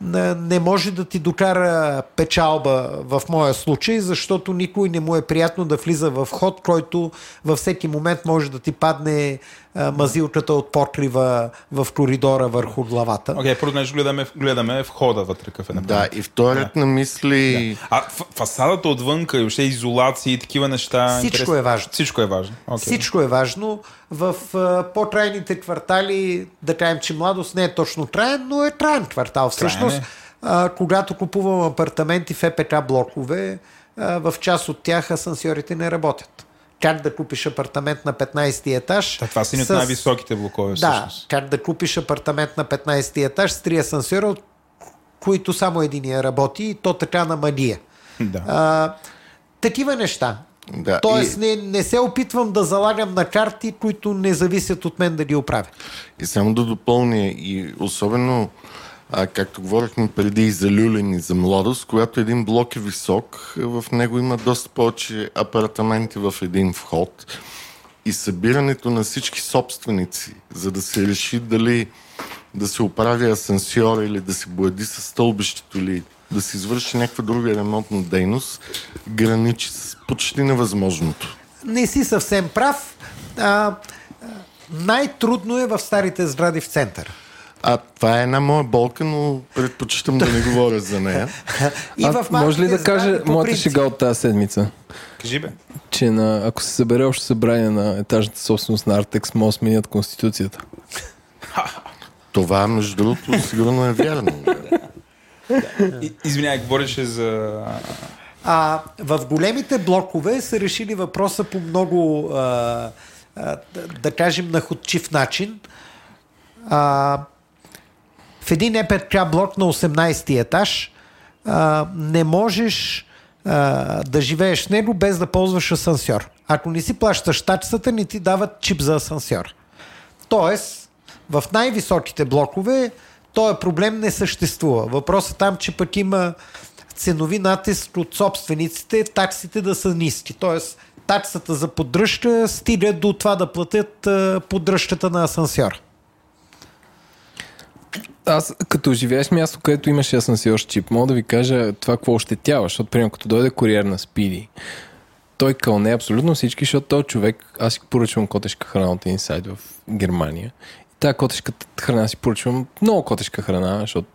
не може да ти докара печалба в моя случай, защото никой не му е приятно да влиза в ход, който във всеки момент може да ти падне мазилката от покрива в коридора върху главата. Окей, okay, първо гледаме, гледаме входа вътре какъв е Да, и вторият да. на мисли... Да. А фасадата отвънка и въобще изолации и такива неща... Всичко интерес... е важно. Всичко е важно. Okay. Всичко е важно. В по-трайните квартали, да кажем, че младост не е точно траен, но е траен квартал. Всъщност, е. а, когато купувам апартаменти в ЕПК блокове, а, в част от тях асансьорите не работят как да купиш апартамент на 15 етаж. Да, това са ни от най-високите блокове. Да, как да купиш апартамент на 15 етаж с три асансьора, от които само единия работи и то така на мания. Да. А, такива неща. Да, Тоест, и... не, не се опитвам да залагам на карти, които не зависят от мен да ги оправя. И само да допълня, и особено а, както говорихме преди и за люлен и за младост, когато един блок е висок, в него има доста повече апартаменти в един вход и събирането на всички собственици, за да се реши дали да се оправи асансьор или да се бояди с стълбището или да се извърши някаква друга ремонтна дейност, граничи с почти невъзможното. Не си съвсем прав. А, най-трудно е в старите сгради в центъра. А това е една моя болка, но предпочитам да не говоря за нея. И в може ли да кажа моята шега от тази седмица? Кажи бе. Че на, ако се събере още събрание на етажната собственост на Артекс, може да сменят Конституцията. Това, между другото, сигурно е вярно. Извинявай, говореше за... А, в големите блокове са решили въпроса по много, а, а, да, да кажем, находчив начин. А, в един ЕПК блок на 18 етаж а, не можеш а, да живееш в него без да ползваш асансьор. Ако не си плащаш таксата, не ти дават чип за асансьор. Тоест, в най-високите блокове този проблем не съществува. Въпросът там, че пък има ценови натиск от собствениците, таксите да са ниски. Тоест, таксата за поддръжка стига до това да платят поддръжката на асансьор аз като живееш място, където имаше асансьор с чип, мога да ви кажа това какво ощетява, защото примерно като дойде куриер на Спиди, той кълне абсолютно всички, защото този човек, аз си поръчвам котешка храна от Inside в Германия. И тази котешка храна си поръчвам много котешка храна, защото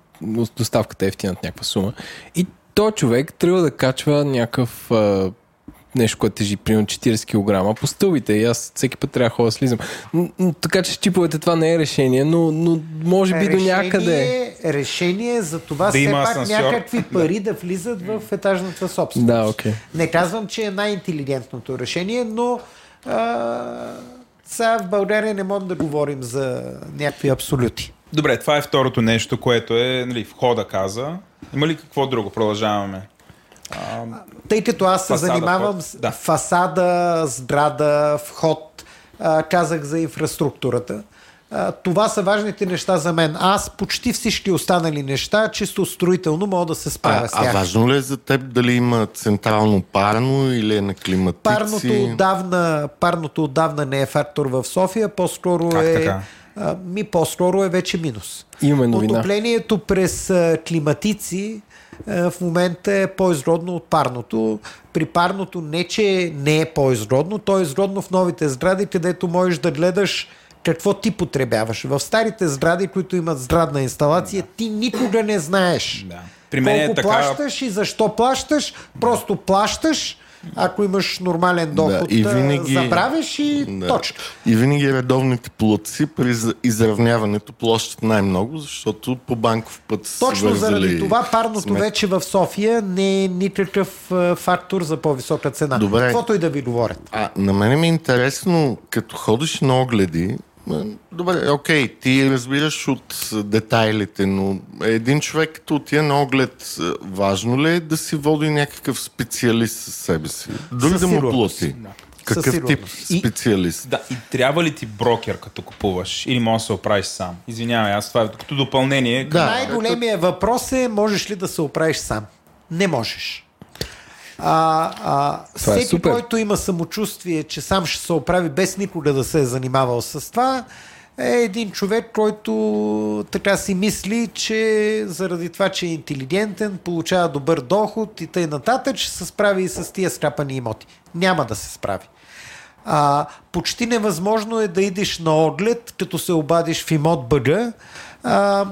доставката е ефтина от някаква сума. И този човек трябва да качва някакъв нещо, което тежи примерно 40 кг по стълбите и аз всеки път трябва да слизам. Така че чиповете това не е решение, но, но може би решение, до някъде. Решение за това да все пак асансьор. някакви пари да. да влизат в етажната собственост. Да, okay. Не казвам, че е най-интелигентното решение, но а, сега в България не можем да говорим за някакви абсолюти. Добре, това е второто нещо, което е нали, входа каза. Има ли какво друго? Продължаваме. А, Тъй като аз се занимавам с да. фасада, сграда, вход, а, казах за инфраструктурата. а, това са важните неща за мен. Аз почти всички останали неща, чисто строително, мога да се справя а, с тях. А важно ли е за теб дали има централно парно или е на климатици? Парното отдавна, парното отдавна не е фактор в София, по-скоро как е... Така? А, ми по-скоро е вече минус. Имаме новина. Отоплението през климатици а, в момента е по-изродно от парното. При парното не, че не е по-изродно, то е изродно в новите сгради, където можеш да гледаш какво ти потребяваш. В старите сгради, които имат здрадна инсталация, да. ти никога не знаеш. Да. При мен колко е така... плащаш и защо плащаш. Просто плащаш, ако имаш нормален доход, да, и винаги, забравяш и да. точка. И винаги редовните платци при изравняването плащат най-много, защото по банков път Точно заради това парното смет. вече в София не е никакъв фактор за по-висока цена. Добре. Каквото и да ви говорят. А, на мен ми е интересно, като ходиш на огледи, Добре, окей, ти разбираш от детайлите, но един човек като отиде на оглед, важно ли е да си води някакъв специалист със себе си? Дори да му плати. Да. Какъв тип специалист? И, да, и трябва ли ти брокер като купуваш? Или можеш да се оправиш сам? Извинявай, аз това е като допълнение. Да. Най-големия въпрос е, можеш ли да се оправиш сам? Не можеш. А, а, е всеки, е който има самочувствие, че сам ще се оправи без никога да се е занимавал с това, е един човек, който така си мисли, че заради това, че е интелигентен, получава добър доход и тъй нататък, ще се справи и с тия скапани имоти. Няма да се справи. А, почти невъзможно е да идеш на оглед, като се обадиш в имот БГ а,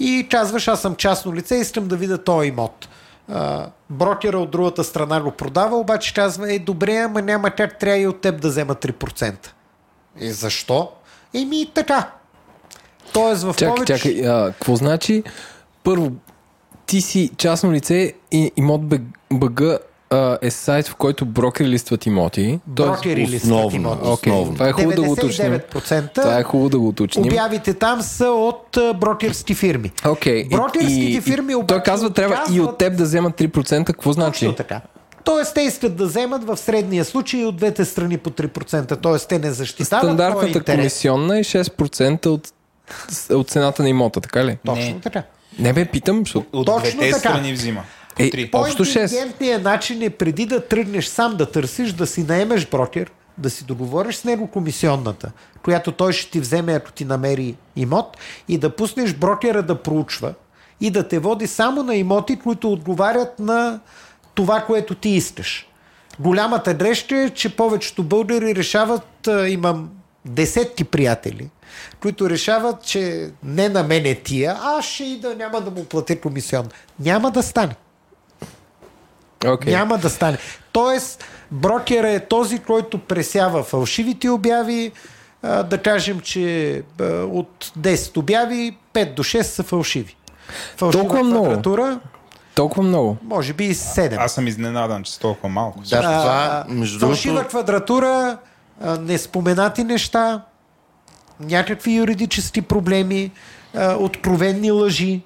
и казваш, аз съм частно лице, искам да видя този имот брокера от другата страна го продава, обаче казва, е добре, ама няма как трябва и от теб да взема 3%. И защо? Еми така. Тоест в чакай, повече... Чакай, а, какво значи? Първо, ти си частно лице и имот БГ е сайт, в който брокери листват имоти. Брокери листват имоти. Okay. Това е хубаво да го уточним. Това е хубаво да го уточним. Обявите там са от брокерски фирми. Okay. Брокерските и, фирми обаче Той казва, трябва казват... и от теб да вземат 3%. Какво значи? Точно така. Тоест, те искат да вземат в средния случай от двете страни по 3%. Тоест, те не защитават Стандартната комисионна е 6% от, от цената на имота, така ли? Точно не. така. Не бе, питам. Защото... От, от двете така. страни взима. Е, общо 6. начин е преди да тръгнеш сам да търсиш, да си наемеш брокер, да си договориш с него комисионната, която той ще ти вземе, ако ти намери имот, и да пуснеш брокера да проучва и да те води само на имоти, които отговарят на това, което ти искаш. Голямата грешка е, че повечето българи решават, имам десетки приятели, които решават, че не на мен е тия, аз ще и да няма да му платя комисион. Няма да стане. Okay. Няма да стане. Тоест, брокера е този, който пресява фалшивите обяви. А, да кажем, че а, от 10 обяви 5 до 6 са фалшиви. Фалшива Толкова квадратура, много. Толкова много. Може би и 7. Аз съм изненадан, че са толкова малко. Да, това, между фалшива другото... квадратура, а, неспоменати неща, някакви юридически проблеми, а, откровенни лъжи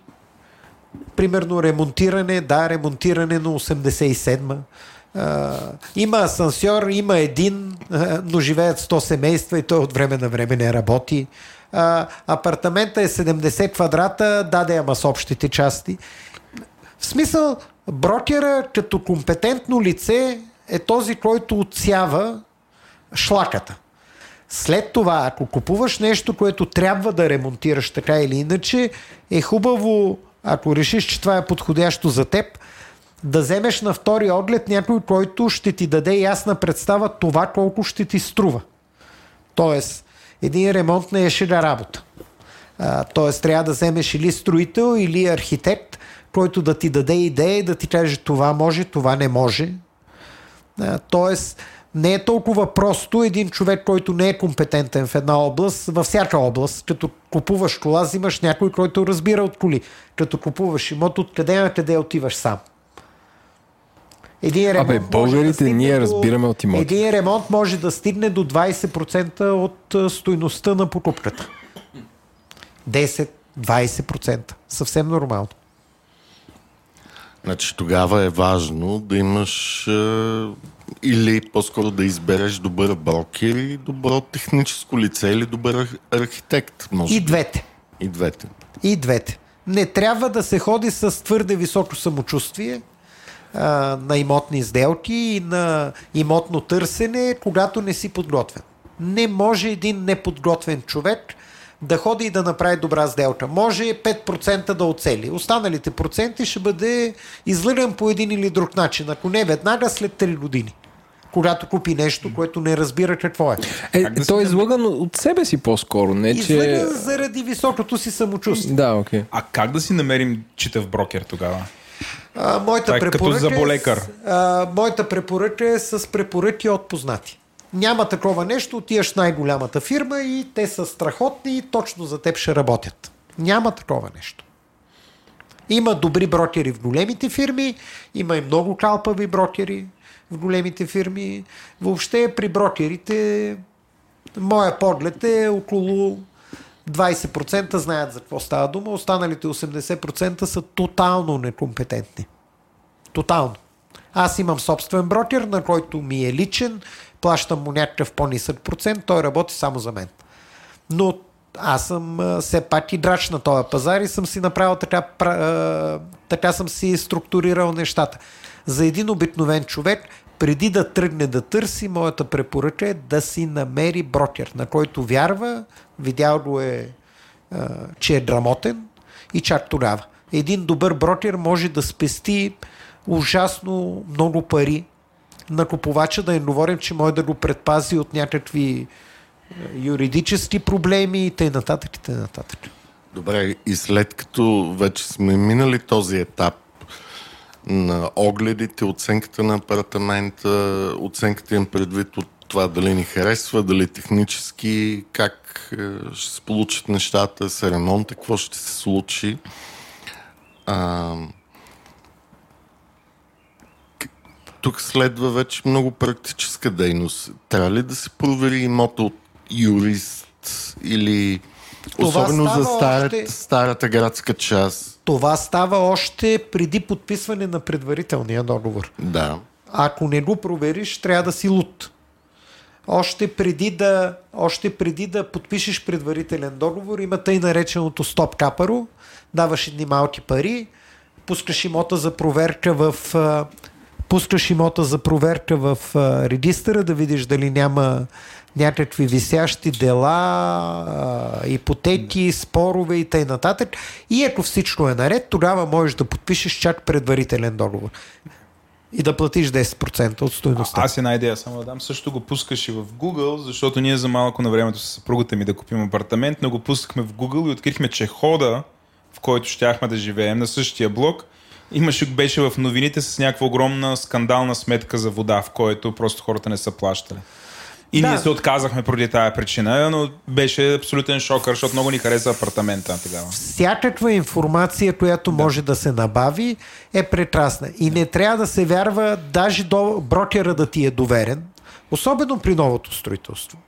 примерно ремонтиране, да, ремонтиране на 87-ма. Uh, има асансьор, има един, uh, но живеят 100 семейства и той от време на време не работи. Uh, апартамента е 70 квадрата, даде ама с общите части. В смисъл, брокера като компетентно лице е този, който отсява шлаката. След това, ако купуваш нещо, което трябва да ремонтираш така или иначе, е хубаво ако решиш, че това е подходящо за теб, да вземеш на втори оглед някой, който ще ти даде ясна представа това колко ще ти струва. Тоест, един ремонт не е шега работа. А, тоест, трябва да вземеш или строител, или архитект, който да ти даде идея и да ти каже това може, това не може. А, тоест, не е толкова просто един човек, който не е компетентен в една област, във всяка област, като купуваш кола, взимаш някой, който разбира от коли. Като купуваш имот, откъде на къде отиваш сам. Един ремонт Абе, българите да ние до, разбираме от имоти. Един ремонт може да стигне до 20% от стойността на покупката. 10-20%. Съвсем нормално. Значи тогава е важно да имаш Или по-скоро да избереш добър брокер и добро техническо лице или добър архитект. Може и двете. И двете. И двете. Не трябва да се ходи с твърде високо самочувствие а, на имотни сделки и на имотно търсене, когато не си подготвен. Не може един неподготвен човек да ходи и да направи добра сделка. Може 5% да оцели. Останалите проценти ще бъде излъган по един или друг начин. Ако не веднага, след 3 години когато купи нещо, което не разбира какво е. е да той е излъган от себе си по-скоро, не излъган че... заради високото си самочувствие. Да, окей. Okay. А как да си намерим читав брокер тогава? А, моята, Това е препоръка като заболекар. Е, а, моята препоръка е с препоръки от познати. Няма такова нещо, отиваш най-голямата фирма и те са страхотни и точно за теб ще работят. Няма такова нещо. Има добри брокери в големите фирми, има и много калпави брокери в големите фирми. Въобще при брокерите, моя поглед е около 20% знаят за какво става дума, останалите 80% са тотално некомпетентни. Тотално. Аз имам собствен брокер, на който ми е личен, плащам му някакъв по-нисък процент, той работи само за мен. Но аз съм все пак и драч на този пазар и съм си направил така, така съм си структурирал нещата. За един обикновен човек, преди да тръгне да търси, моята препоръка е да си намери брокер, на който вярва, видял го е, че е грамотен и чак тогава. Един добър брокер може да спести ужасно много пари на купувача, да не говорим, че може да го предпази от някакви юридически проблеми и т.н. и т.н. Добре, и след като вече сме минали този етап на огледите, оценката на апартамента, оценката им предвид от това дали ни харесва, дали технически, как е, ще се получат нещата с ремонта, какво ще се случи. А, тук следва вече много практическа дейност. Трябва ли да се провери имота от юрист или това особено за старата, още... старата градска част? Това става още преди подписване на предварителния договор. Да. Ако не го провериш, трябва да си лут. Още преди да, още преди да подпишеш предварителен договор, има тъй нареченото стоп капаро, даваш едни малки пари, пускаш имота за проверка в пускаш имота за проверка в а, регистъра, да видиш дали няма някакви висящи дела, а, ипотеки, спорове и т.н. И ако всичко е наред, тогава можеш да подпишеш чак предварителен договор и да платиш 10% от стоеността. аз една идея само да дам. Също го пускаш и в Google, защото ние за малко на времето с съпругата ми да купим апартамент, но го пускахме в Google и открихме, че хода, в който щяхме да живеем на същия блок, имаше, беше в новините с някаква огромна скандална сметка за вода, в който просто хората не са плащали. И да. ние се отказахме поради тази причина, но беше абсолютен шокър, защото много ни хареса апартамента тогава. Всякаква информация, която да. може да се набави, е прекрасна. И не трябва да се вярва даже до брокера да ти е доверен, особено при новото строителство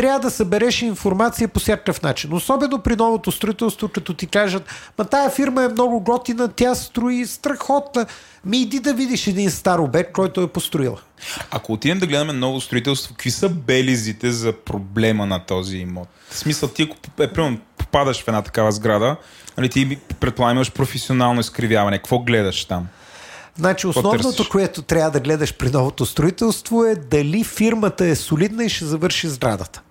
трябва да събереш информация по всякакъв начин. Особено при новото строителство, като ти кажат, ма тая фирма е много готина, тя строи страхотна. Ми иди да видиш един стар обект, който е построил. Ако отидем да гледаме ново строителство, какви са белизите за проблема на този имот? В смисъл, ти ако е, примерно, попадаш в една такава сграда, нали, ти предполагам имаш професионално изкривяване. Какво гледаш там? Значи основното, което трябва да гледаш при новото строителство е дали фирмата е солидна и ще завърши сградата.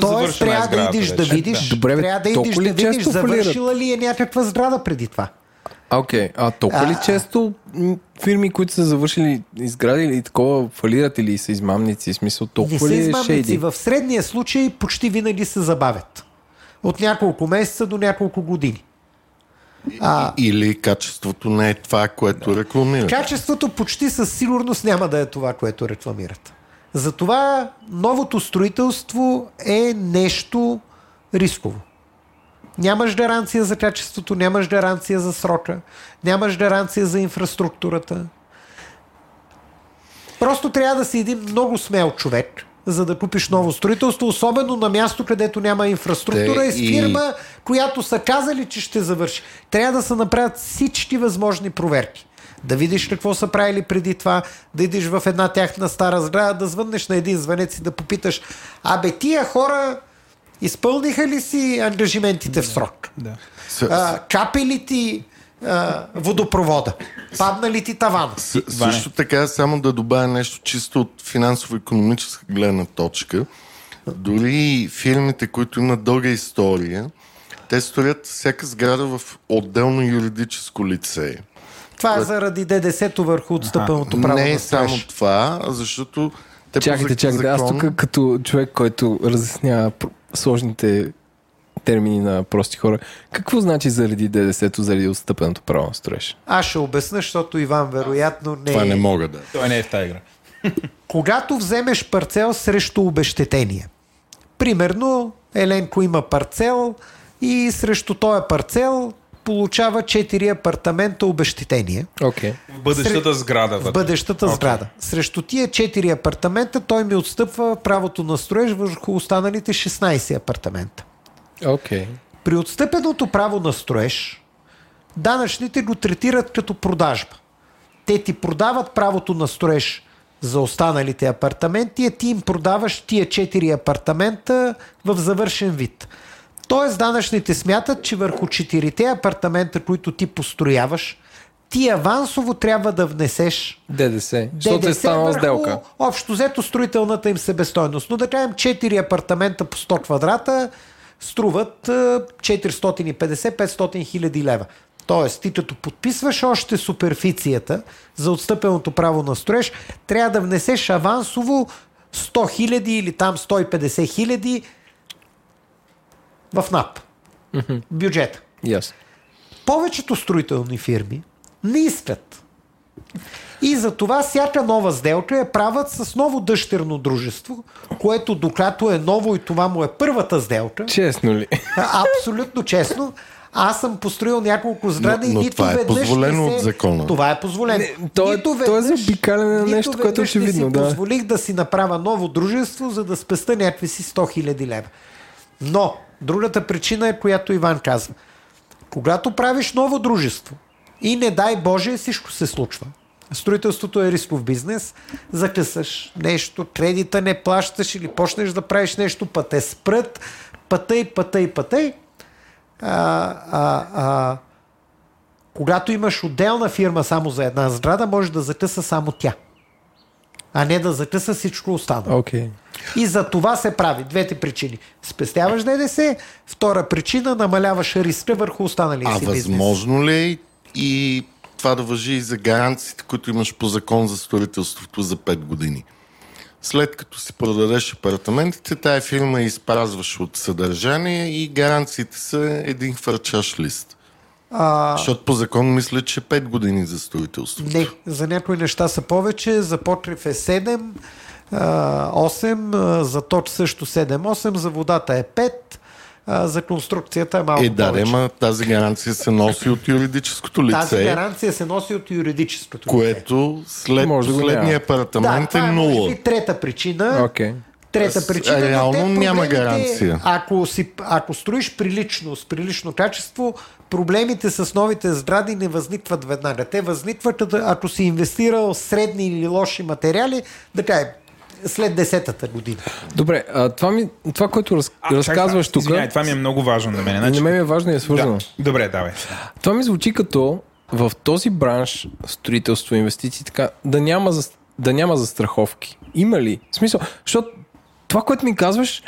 Тоест трябва да идиш да видиш. Добре, трябва да идиш да видиш, завършила ли е някаква сграда преди това. Окей, okay. а толкова ли често фирми, които са завършили изградили такова фалират или са измамници? В смисъл, толкова не са ли е измамници. Шейди? В средния случай почти винаги се забавят. От няколко месеца до няколко години. А, Или качеството не е това, което да. рекламират. Качеството почти със сигурност няма да е това, което рекламират. Затова новото строителство е нещо рисково. Нямаш гаранция за качеството, нямаш гаранция за срока, нямаш гаранция за инфраструктурата. Просто трябва да си един много смел човек, за да купиш ново строителство, особено на място, където няма инфраструктура Те, и с фирма, и... която са казали, че ще завърши. Трябва да се направят всички възможни проверки. Да видиш какво са правили преди това, да идиш в една тяхна стара сграда, да звъннеш на един звънец и да попиташ, абе тия хора изпълниха ли си ангажиментите в срок? Да. А, капи ли ти а, водопровода? Падна ли ти таван? С, също така, само да добавя нещо чисто от финансово-економическа гледна точка. Дори фирмите, които имат дълга история, те строят всяка сграда в отделно юридическо лице. Това е заради ДДС-то върху отстъпеното право Не на е само това, защото те Чакайте, чакайте. Аз закон- тук като човек, който разяснява сложните термини на прости хора, какво значи заради ДДС-то, заради отстъпеното право на строеж? Аз ще обясна, защото Иван вероятно не Това е. не мога да. Той не е в тази игра. Когато вземеш парцел срещу обещетение. Примерно, Еленко има парцел и срещу този парцел получава 4 апартамента обещетение. Okay. В бъдещата сграда. в вътре. бъдещата Окей. сграда. Срещу тия 4 апартамента той ми отстъпва правото на строеж върху останалите 16 апартамента. Окей. При отстъпеното право на строеж, данъчните го третират като продажба. Те ти продават правото на строеж за останалите апартаменти, а ти им продаваш тия 4 апартамента в завършен вид. Тоест данъчните смятат, че върху 4 апартамента, които ти построяваш, ти авансово трябва да внесеш ДДС. Защото е станала сделка. Общо взето строителната им себестойност. Но да кажем 4 апартамента по 100 квадрата струват е, 450-500 хиляди лева. Тоест, ти като подписваш още суперфицията за отстъпеното право на строеж, трябва да внесеш авансово 100 хиляди или там 150 хиляди в НАП. Бюджета. Ясно. Повечето строителни фирми не искат. И за това всяка нова сделка я правят с ново дъщерно дружество, което докато е ново и това му е първата сделка, Честно ли? абсолютно честно, аз съм построил няколко сгради Но- и но нито това е веднъж позволено се... от закона. Това е позволено. Не, то е- Нито то е веднъж- заобикаляне на нещо, което веднъж очевидно, не си да. позволих да си направя ново дружество, за да спеста някакви си 100 хиляди лева. Но, другата причина е, която Иван казва. Когато правиш ново дружество и не дай Боже, всичко се случва. Строителството е рисков бизнес, закъсаш нещо, кредита не плащаш или почнеш да правиш нещо, па те спрат, пътъй, пътъй, пътъй. А, а, а, когато имаш отделна фирма само за една сграда, може да закъса само тя. А не да закъса всичко останало. Окей. И за това се прави. Двете причини. Спестяваш ДДС, втора причина намаляваш риска върху останалия А си бизнес. възможно ли е и това да въжи и за гаранциите, които имаш по закон за строителството за 5 години? След като си продадеш апартаментите, тая фирма изпразваш от съдържание и гаранциите са един хвърчаш лист. А, Защото по закон мисля, че 5 години за строителството. не, за някои неща са повече. За покрив е 7, а, 8, а, за точ също 7-8, за водата е 5, а, за конструкцията е малко Е, да, повече. ма тази гаранция се носи от юридическото Тази лице, гаранция се носи от юридическото лице. което след Може да последния няма. апартамент да, това е е нула. би трета причина. Окей. Трета причина. но реално те няма гаранция. Ако, си, ако строиш прилично, с прилично качество, проблемите с новите сгради не възникват веднага. Те възникват, ако си инвестирал средни или лоши материали, да кажем, след десетата година. Добре, а, това, ми, това, което раз, А, разказваш тук, това ми е много важно на мен. на Значи, мен е важно и е свързано. да. Добре, давай. Това ми звучи като в този бранш, строителство, инвестиции, така, да няма, за, да няма застраховки. Има ли? В смисъл, защото това, което ми казваш,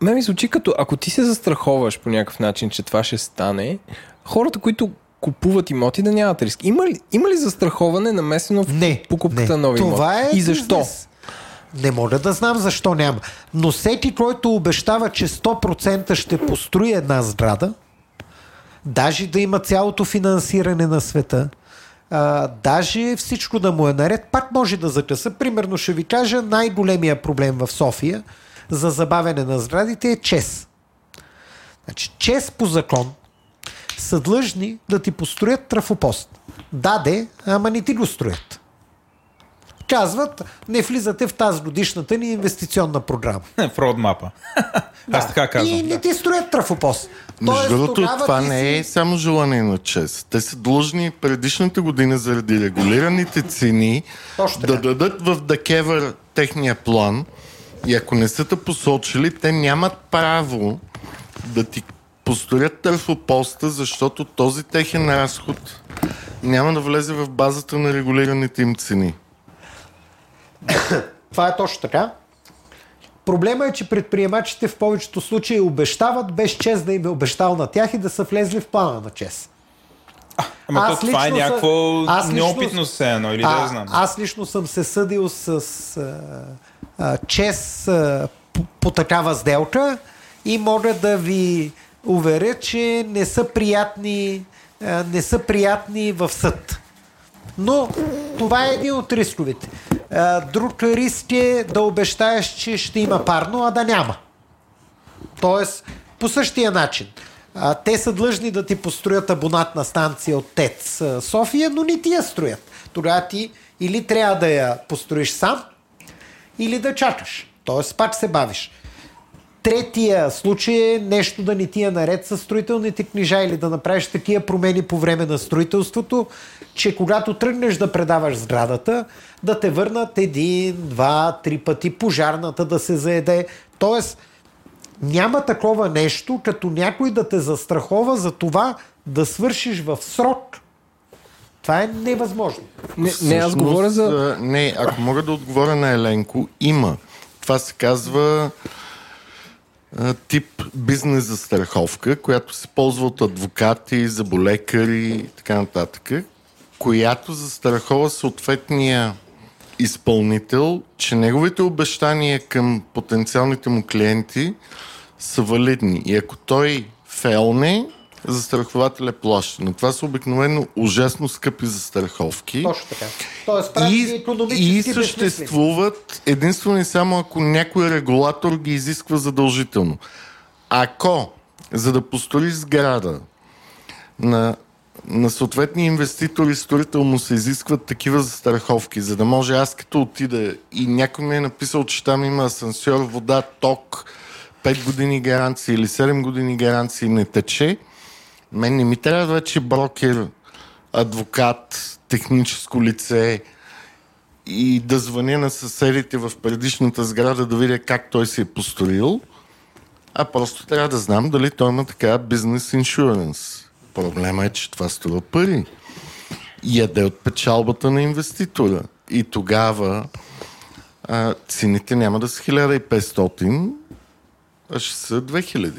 мен ми звучи като ако ти се застраховаш по някакъв начин, че това ще стане, хората, които купуват имоти, да нямат риск. Има ли, има ли застраховане намесено в Не. покупката не. на нови Това имоти? е И защо? бизнес. Не мога да знам защо няма. Но всеки, който обещава, че 100% ще построи една сграда, даже да има цялото финансиране на света, а, даже всичко да му е наред, пак може да закъса. Примерно ще ви кажа, най-големия проблем в София за забавяне на сградите е ЧЕС. Значи, ЧЕС по закон са длъжни да ти построят трафопост. Даде, ама не ти го строят. Казват, не влизате в тази годишната ни инвестиционна програма. в родмапа. Да. Аз така казвам. И не ти строят трафопост. Между другото, това не е само желание на ЧЕС. Те са длъжни предишната година заради регулираните цени да дадат в Декевър техния план и ако не са те посочили, те нямат право да ти построят търфопоста, защото този техен разход няма да влезе в базата на регулираните им цени. Това е точно така. Проблема е, че предприемачите в повечето случаи обещават без чест да им е обещал на тях и да са влезли в плана на чест. Ама то, това е някакво аз неопитно се едно, или а, да знам. Аз лично съм се съдил с а, а, чест а, по, по такава сделка и мога да ви уверя, че не са приятни, а, не са приятни в съд. Но това е един от рисковете. Друг риск е да обещаеш, че ще има парно, а да няма. Тоест, по същия начин. Те са длъжни да ти построят абонатна станция от ТЕЦ София, но не ти я строят. Тогава ти или трябва да я построиш сам, или да чакаш. Тоест, пак се бавиш. Третия случай е нещо да не ти е наред с строителните книжа или да направиш такива промени по време на строителството, че когато тръгнеш да предаваш сградата, да те върнат един, два, три пъти пожарната да се заеде. Тоест, няма такова нещо, като някой да те застрахова за това да свършиш в срок. Това е невъзможно. Не, не аз говоря за... Не, ако мога да отговоря на Еленко, има. Това се казва тип бизнес за страховка, която се ползва от адвокати, заболекари и така нататък, която застрахова съответния изпълнител, че неговите обещания към потенциалните му клиенти са валидни. И ако той фелне, застрахователя плаща. Но това са обикновено ужасно скъпи застраховки. Точно така. Тоест, и, и съществуват единствено и само ако някой регулатор ги изисква задължително. Ако, за да построиш сграда на, на съответния инвеститор и строител му се изискват такива застраховки, за да може аз като отида и някой ми е написал, че там има асансьор, вода, ток, 5 години гаранции или 7 години гаранции не тече, мен не ми трябва вече брокер, адвокат, техническо лице и да звъня на съседите в предишната сграда да видя как той се е построил, а просто трябва да знам дали той има така бизнес иншуренс. Проблема е, че това струва пари. Яде от печалбата на инвеститора. И тогава а, цените няма да са 1500, а ще са 2000.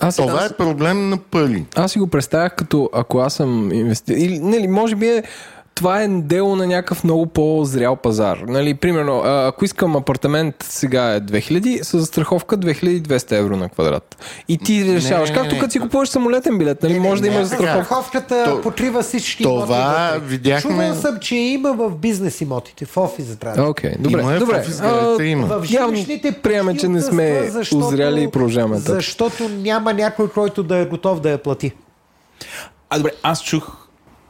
Аз, Това аз, е проблем на пари. Аз си го представях като ако аз съм инвеститор. Или, нали, може би е това е дело на някакъв много по-зрял пазар. Нали, примерно, ако искам апартамент сега е 2000, с застраховка 2200 евро на квадрат. И ти решаваш, не, както като си купуваш самолетен билет, нали, не, може не, да имаш застраховка. Застраховката То, покрива всички Това имоти. видяхме... Чувал съм, че има в бизнес имотите, в офис. Окей, okay, добре. Има добре. В има. В жилищните приемаме, че не сме защото, озряли и продължаваме. Защото няма някой, който да е готов да я плати. А добре, аз чух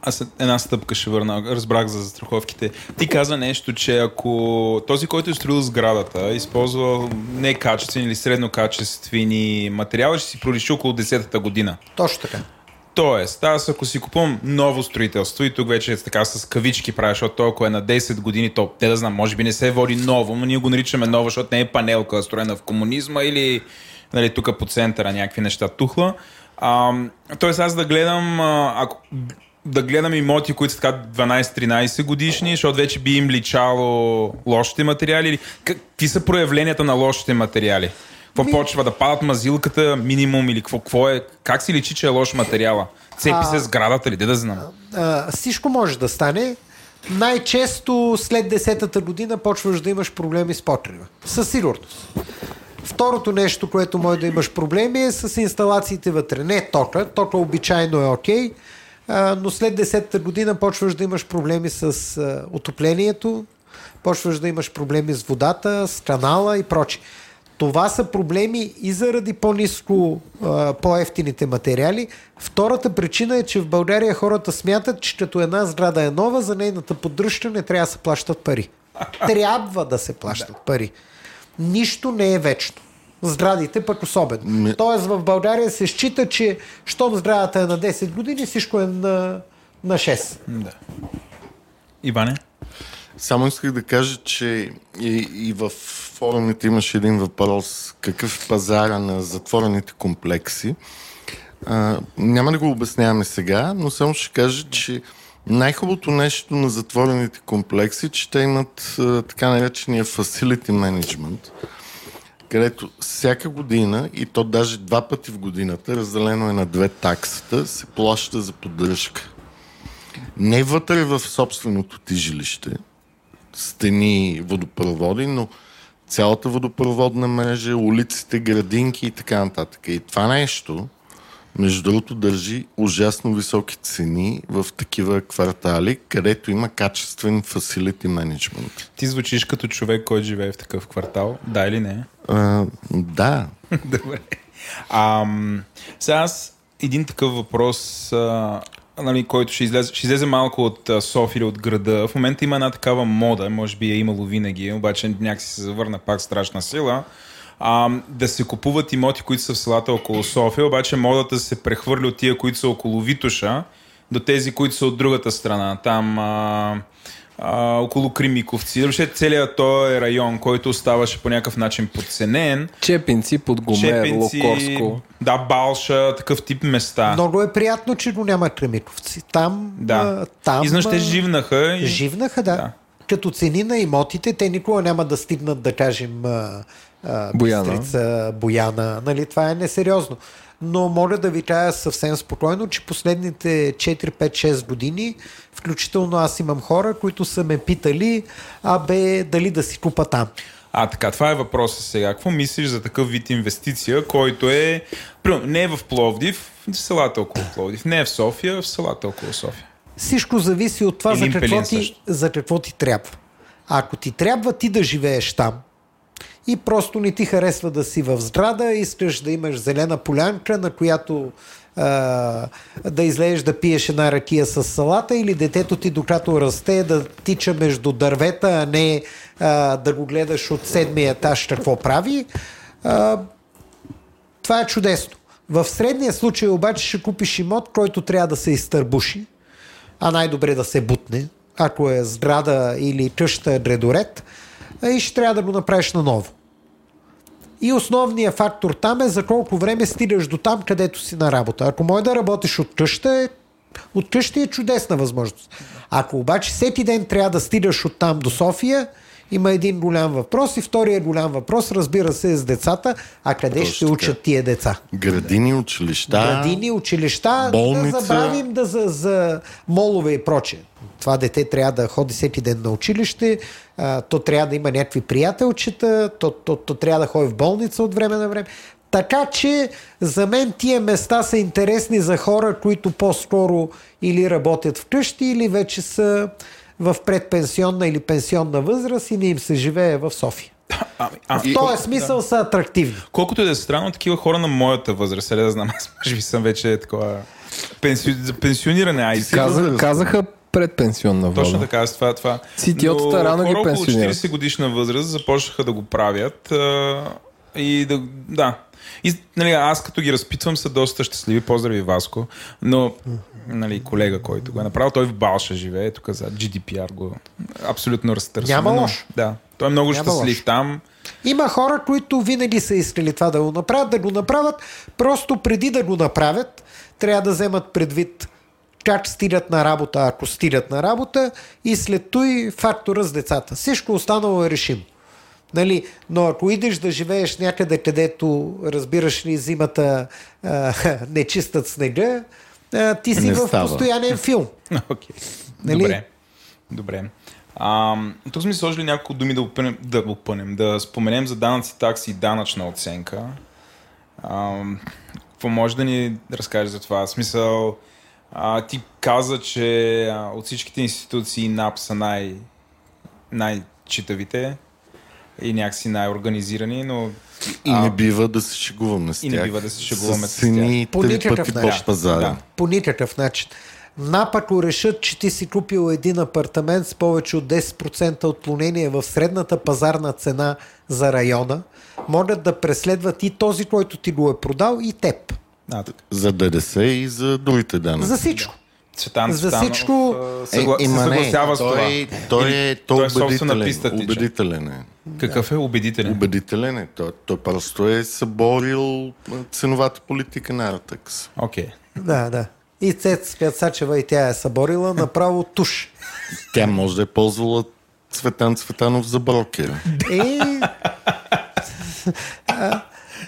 аз една стъпка ще върна, разбрах за застраховките. Ти каза нещо, че ако този, който е строил сградата, използва некачествени или среднокачествени материали, ще си пролиши около 10-та година. Точно така. Тоест, аз ако си купувам ново строителство и тук вече е така с кавички правя, защото то ако е на 10 години, то те да знам, може би не се води ново, но ние го наричаме ново, защото не е панелка, строена в комунизма или нали, тук по центъра някакви неща тухла. А, тоест аз да гледам, ако да гледам имоти, които са така 12-13 годишни, защото вече би им личало лошите материали. Какви са проявленията на лошите материали? Какво Ми... почва да падат мазилката, минимум или какво, какво е? Как си личи, че е лош материала? Цепи а, се сградата ли? Де да знам? А, а, всичко може да стане. Най-често след 10-та година почваш да имаш проблеми с покрива. Със сигурност. Второто нещо, което може да имаш проблеми е с инсталациите вътре. Не тока. Тока обичайно е окей. Okay но след 10-та година почваш да имаш проблеми с отоплението, почваш да имаш проблеми с водата, с канала и прочи. Това са проблеми и заради по-низко, по-ефтините материали. Втората причина е, че в България хората смятат, че като една сграда е нова, за нейната поддръжка не трябва да се плащат пари. Трябва да се плащат пари. Нищо не е вечно. Сградите пък особено. Ми... Тоест в България се счита, че щом сградата е на 10 години, всичко е на, на 6. Да. Иване? Само исках да кажа, че и, и в форумите имаше един въпрос какъв е пазара на затворените комплекси. А, няма да го обясняваме сега, но само ще кажа, че най-хубавото нещо на затворените комплекси, че те имат а, така наречения facility management, където всяка година, и то даже два пъти в годината, разделено е на две таксата, се плаща за поддръжка. Не вътре в собственото ти жилище, стени, водопроводи, но цялата водопроводна мрежа, улиците, градинки и така нататък. И това нещо, между другото, държи ужасно високи цени в такива квартали, където има качествен facility management. Ти звучиш като човек, който живее в такъв квартал. Да или не? А, да. Добре. А, сега аз един такъв въпрос а, нали, който ще излезе, ще излезе малко от София или от града. В момента има една такава мода, може би е имало винаги, обаче някакси се завърна пак страшна сила. А, да се купуват имоти, които са в селата около София, обаче модата се прехвърли от тия, които са около Витуша, до тези, които са от другата страна. Там а, а, около Кримиковци. Въобще целият този район, който оставаше по някакъв начин подценен. Чепинци, Подгомер, Чепинци, Локорско. Да, Балша, такъв тип места. Много е приятно, че го няма Кремиковци. Там, да. а, там Изнъж те живнаха. И... Живнаха, да. да. Като цени на имотите, те никога няма да стигнат, да кажем, а, Бояна. Бистрица, Бояна. Нали, това е несериозно но моля да ви кажа съвсем спокойно, че последните 4, 5, 6 години, включително аз имам хора, които са ме питали, а бе, дали да си купа там. А, така, това е въпросът сега. Какво мислиш за такъв вид инвестиция, който е, не е в Пловдив, в селата около Пловдив, не е в София, в селата около София? Всичко зависи от това, за какво, ти, за какво ти трябва. Ако ти трябва ти да живееш там, и просто не ти харесва да си в сграда, искаш да имаш зелена полянка, на която а, да излезеш да пиеш една ракия с салата или детето ти докато расте да тича между дървета, а не а, да го гледаш от седмия етаж какво прави. А, това е чудесно. В средния случай обаче ще купиш имот, който трябва да се изтърбуши, а най-добре да се бутне, ако е сграда или къща дредоред, и ще трябва да го направиш наново. И основният фактор там е за колко време стигаш до там, където си на работа. Ако може да работиш от къща, е, от къща е чудесна възможност. Ако обаче всеки ден трябва да стигаш от там до София, има един голям въпрос и втория голям въпрос, разбира се, е с децата. А къде Точно ще учат тия деца? Градини, училища. Градини, училища. Болница. Да забравим да за, за молове и прочее. Това дете трябва да ходи всеки ден на училище, а, то трябва да има някакви приятелчета, то, то, то трябва да ходи в болница от време на време. Така че за мен тия места са интересни за хора, които по-скоро или работят вкъщи, или вече са в предпенсионна или пенсионна възраст и не им се живее в София. Ами, а, в този смисъл да. са атрактивни. Колкото и да е странно, такива хора на моята възраст, да знам, аз може би съм вече такова пенсио... пенсиониране. Ай, Каза, казаха предпенсионна вода. Точно така, с това. това. Ситиотата рано ги пенсионират. 40 годишна възраст започнаха да го правят а, и да, да. И, нали, аз като ги разпитвам са доста щастливи. Поздрави Васко. Но нали, колега, който го е направил, той в Балша живее, тук за GDPR го абсолютно разтърсва. Няма лош. Да, той е много Няма щастлив лош. там. Има хора, които винаги са искали това да го направят, да го направят, просто преди да го направят, трябва да вземат предвид как стилят на работа, ако стилят на работа и след той фактора с децата. Всичко останало е решимо. Нали? Но ако идеш да живееш някъде, където, разбираш ли, зимата а, не чистат снега, а, ти си не в става. постоянен филм. Okay. Нали? Добре. Добре. А, тук сме сложили няколко думи да опънем, да опънем, да споменем за данъци, такси и данъчна оценка. А, какво може да ни разкажеш за това? Смисъл, а, ти каза, че а, от всичките институции НАП са най, най-читавите. И някакси най-организирани, но... И не бива да се шегуваме с тях. И не бива да се шегуваме с, с тях. По никакъв начин. Да. По никакъв начин. НАП, ако решат, че ти си купил един апартамент с повече от 10% отклонение в средната пазарна цена за района, могат да преследват и този, който ти го е продал, и теб. А, За ДДС и за другите данъци. За всичко. Цветан за всичко съгла... е, се съгласява не, с това. Той, той, е, той, той е убедителен. Писта, убедителен е. Какъв е убедителен? Убедителен е. Той, той просто е съборил ценовата политика на Артекс. Окей. Okay. Да, да. И Цец Пяцачева и тя е съборила направо туш. Тя може да е ползвала Цветан Цветанов за брокер. Е,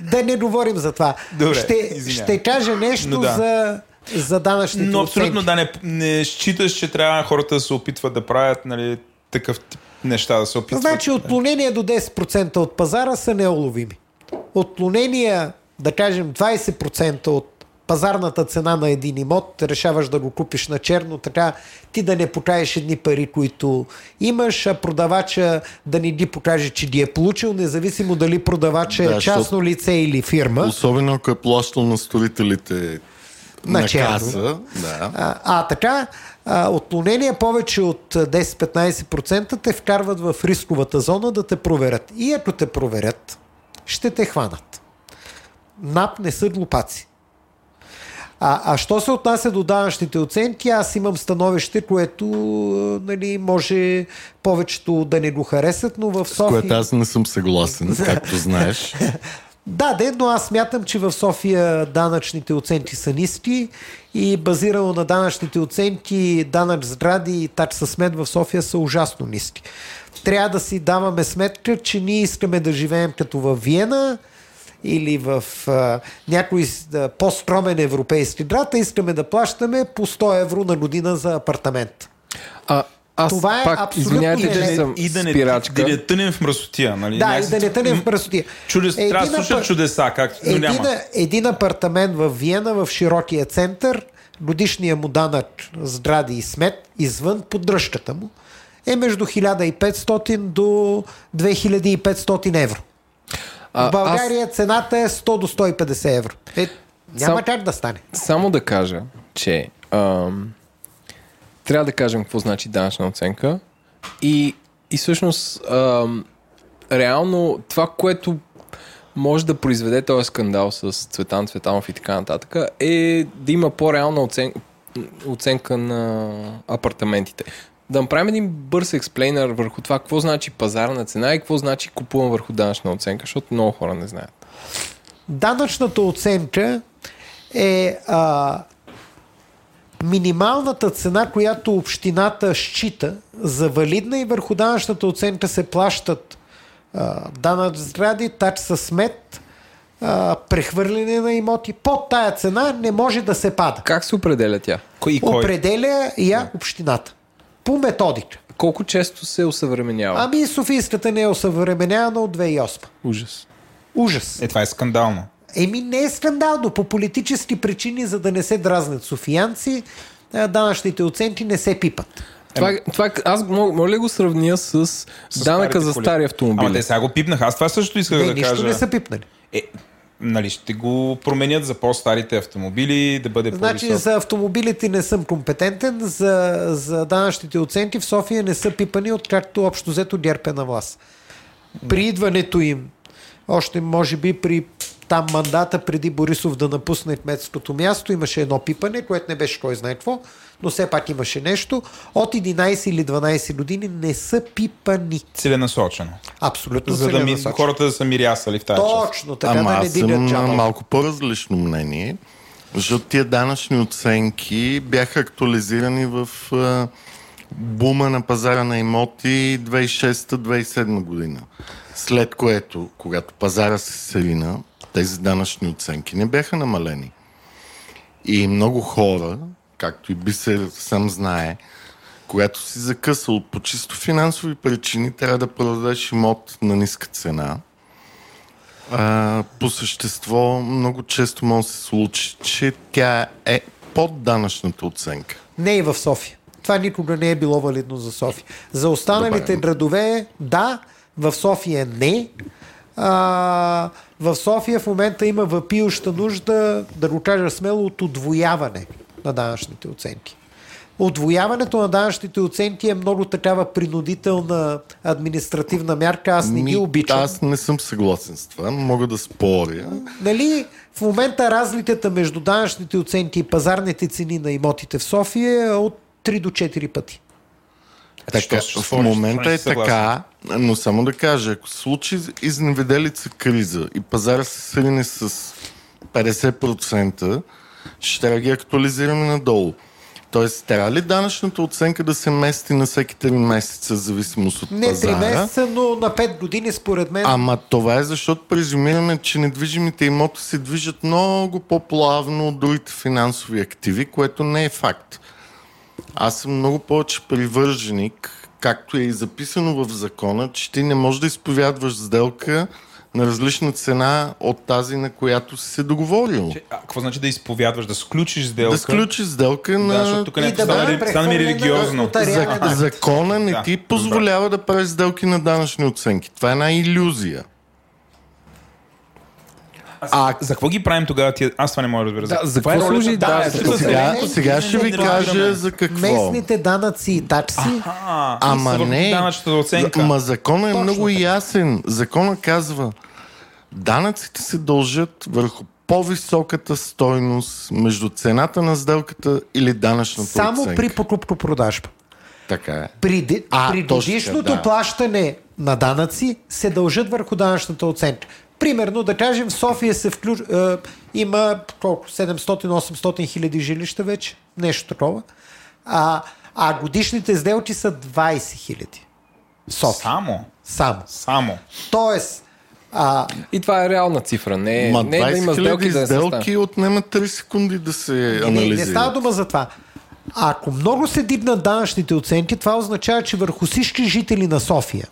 да не говорим за това. Добре, ще, ще кажа нещо да. за за данъчните Но абсолютно да не, не считаш, че трябва хората да се опитват да правят нали, такъв тип неща, да се опитват. Значи отклонения до 10% от пазара са неуловими. Отклонения, да кажем 20% от пазарната цена на един имот, решаваш да го купиш на черно, така ти да не покажеш едни пари, които имаш, а продавача да не ги покаже, че ги е получил, независимо дали продавача е да, е частно лице или фирма. Особено ако е плащал на строителите на, на каса. Да. А, а така, а, отклонения повече от 10-15% те вкарват в рисковата зона да те проверят. И ако те проверят, ще те хванат. НАП не са глупаци. А, а що се отнася до данъчните оценки, аз имам становище, което нали, може повечето да не го харесат, но в София... С което аз не съм съгласен, както знаеш. Да, де, но аз смятам, че в София данъчните оценки са ниски и базирано на данъчните оценки, данъч здради и такса смет в София са ужасно ниски. Трябва да си даваме сметка, че ние искаме да живеем като в Виена или в а, някой по-скромен европейски град, а искаме да плащаме по 100 евро на година за апартамент. А, аз това е пак, абсолютно извинявайте, че съм и да не, спирачка. Да не тънем в мръсотия. Нали? Да, и да не тънем в мръсотия. Чудес, трябва да слушат чудеса, както един, няма. Един апартамент в Виена, в широкия център, годишния му данък здради и смет, извън поддръжката му, е между 1500 до 2500 евро. А, в България аз... цената е 100 до 150 евро. Е, няма Сам... как да стане. Само да кажа, че ам, трябва да кажем какво значи данъчна оценка и, и всъщност ам, реално това, което може да произведе този скандал с Цветан Цветанов и така нататък е да има по-реална оценка, оценка на апартаментите. Да направим един бърз експлейнер върху това какво значи пазарна цена и какво значи купувам върху данъчна оценка, защото много хора не знаят. Данъчната оценка е а, минималната цена, която общината счита за валидна и върху данъчната оценка се плащат данъч сгради, такса смет, а, прехвърляне на имоти. Под тая цена не може да се пада. Как се определя тя? Кой и кой? Определя я общината. По методика. Колко често се осъвременява? Ами Софийската не е осъвременявана от 2008. Ужас. Ужас. Е, това е скандално. Еми не е скандално. По политически причини, за да не се дразнят софиянци, данъчните оценки не се пипат. Това, това, аз мога ли го сравня с, с данъка за стари автомобили? Ама те сега го пипнах. Аз това също исках не, да нищо кажа. не са пипнали. Е, нали, ще го променят за по-старите автомобили, да бъде Значи по-висок. за автомобилите не съм компетентен, за, за данъчните оценки в София не са пипани, откакто общо взето дерпе на власт. При идването им, още може би при там мандата преди Борисов да напусне кметското място имаше едно пипане, което не беше кой знае какво, но все пак имаше нещо. От 11 или 12 години не са пипани. Целенасочено. Абсолютно За да ми, хората да са мирясали в тази Точно, част. така Ама да не аз съм малко по-различно мнение, защото тия данъчни оценки бяха актуализирани в а, бума на пазара на имоти 2006-2007 година. След което, когато пазара се селина, тези данъчни оценки не бяха намалени. И много хора, както и би се сам знае, когато си закъсал по чисто финансови причини, трябва да продадеш имот на ниска цена. А, по същество много често може да се случи, че тя е под данъчната оценка. Не и в София. Това никога не е било валидно за София. За останалите Добре. градове, да, В София не. А, в София в момента има въпиюща нужда, да го кажа смело, от отвояване на данъчните оценки. Отвояването на данъчните оценки е много такава принудителна административна мярка. Аз не ги обичам. Аз не съм съгласен с това. Мога да споря. Нали, в момента разликата между данъчните оценки и пазарните цени на имотите в София е от 3 до 4 пъти. Така, Що- в момента не е така, но само да кажа, ако се случи изневиделица криза и пазара се срине с 50%, ще трябва да ги актуализираме надолу. Тоест, трябва ли данъчната оценка да се мести на всеки 3 месеца, в зависимост от Не 3 пазара? месеца, но на 5 години според мен. Ама това е защото презюмираме, че недвижимите имоти се движат много по-плавно от другите финансови активи, което не е факт. Аз съм много повече привърженик, както е и записано в закона, че ти не можеш да изповядваш сделка на различна цена от тази, на която си се договорил. Че- А, какво значи да изповядваш, да сключиш сделка? Да сключиш сделка Да, на... защото тук не да стана, бъде ли- стана ми религиозно. За, закона не Да, ти позволява да правиш сделки на данъчни оценки. Това е една иллюзия. А за какво ги правим тогава? Тия... Аз това не мога да разбера. Да, за е какво служи Да, данъчната ето, Сега, не, сега ще ви кажа за какво. Местните данъци и такси. Ама не. Данъчната оценка. Ма закона е Точно много така. ясен. Закона казва, данъците се дължат върху по-високата стойност между цената на сделката или данъчната Само оценка. при покупко-продажба. Така е. При, А, при годишното да. плащане на данъци се дължат върху данъчната оценка. Примерно, да кажем, в София се включ... е, има колко? 700-800 хиляди жилища вече. Нещо такова. А, а годишните сделки са 20 хиляди. София. Само. Само. Само. Тоест, а, И това е реална цифра. Не, Ма не е да 20 има сделки да не се сделки стане. отнемат 3 секунди да се не, не анализират. става дума за това. Ако много се дигнат данъчните оценки, това означава, че върху всички жители на София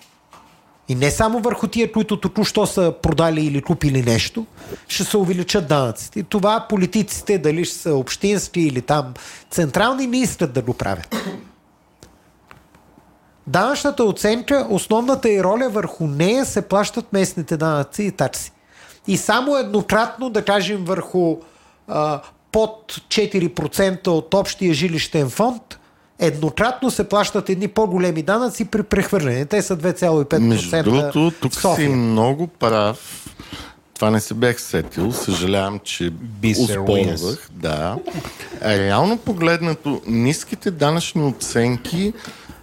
и не само върху тия, които току-що са продали или купили нещо, ще се увеличат данъците. Това политиците, дали ще са общински или там централни, не искат да го правят. Данъчната оценка, основната и роля върху нея се плащат местните данъци и такси. И само еднократно, да кажем, върху а, под 4% от общия жилищен фонд, еднократно се плащат едни по-големи данъци при прехвърляне. Те са 2,5% Между другото, тук София. си много прав. Това не се бях сетил. Съжалявам, че успорвах. Да. Реално погледнато, ниските данъчни оценки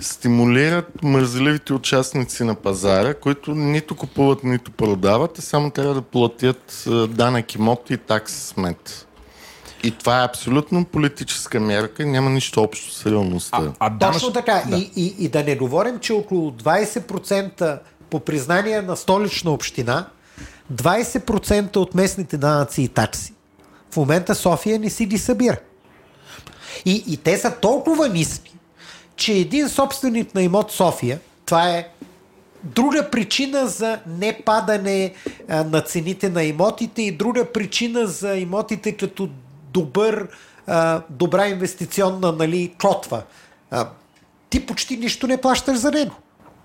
стимулират мързеливите участници на пазара, които нито купуват, нито продават, а само трябва да платят данък имот и такси смет. И това е абсолютно политическа мярка и няма нищо общо с реалността. А, а данъч... Точно така. И, и, и да не говорим, че около 20% по признание на столична община, 20% от местните данъци и такси. В момента София не си ги събира. И, и те са толкова ниски, че един собственик на имот София, това е друга причина за непадане а, на цените на имотите и друга причина за имотите като добър, а, добра инвестиционна нали, клотва. А, ти почти нищо не плащаш за него.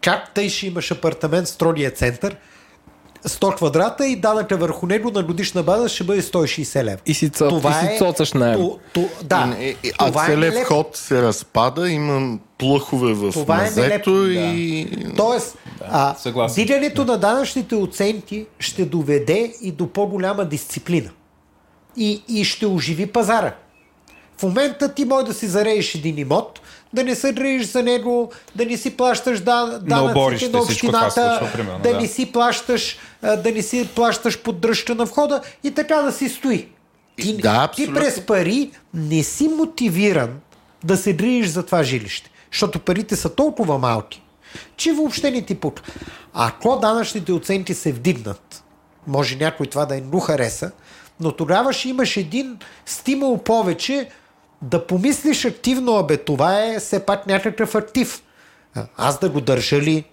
Как тъй ще имаш апартамент в строгия център, 100 квадрата и данъка върху него на годишна база ще бъде 160 лева. И си, цо... и си цоцаш наем. То, то, да, И- и- а това е целият нелепо. вход се разпада, има плъхове в Това е мазето нелепо, и... Тоест, а, съгласен. дигането на данъчните оценки ще доведе и до по-голяма дисциплина. И, и ще оживи пазара. В момента ти може да си зарееш един имот, да не се грееш за него, да не си плащаш да, данъците на общината, случва, примерно, да, да. не си плащаш, да не си плащаш поддръжка на входа и така да си стои. Ти, Да, ти през пари не си мотивиран да се грижиш за това жилище, защото парите са толкова малки, че въобще не ти пука. Ако данъчните оценки се вдигнат, може някой това да е му хареса, но тогава ще имаш един стимул повече да помислиш активно, абе това е все пак някакъв актив. А, Аз да го държа ли,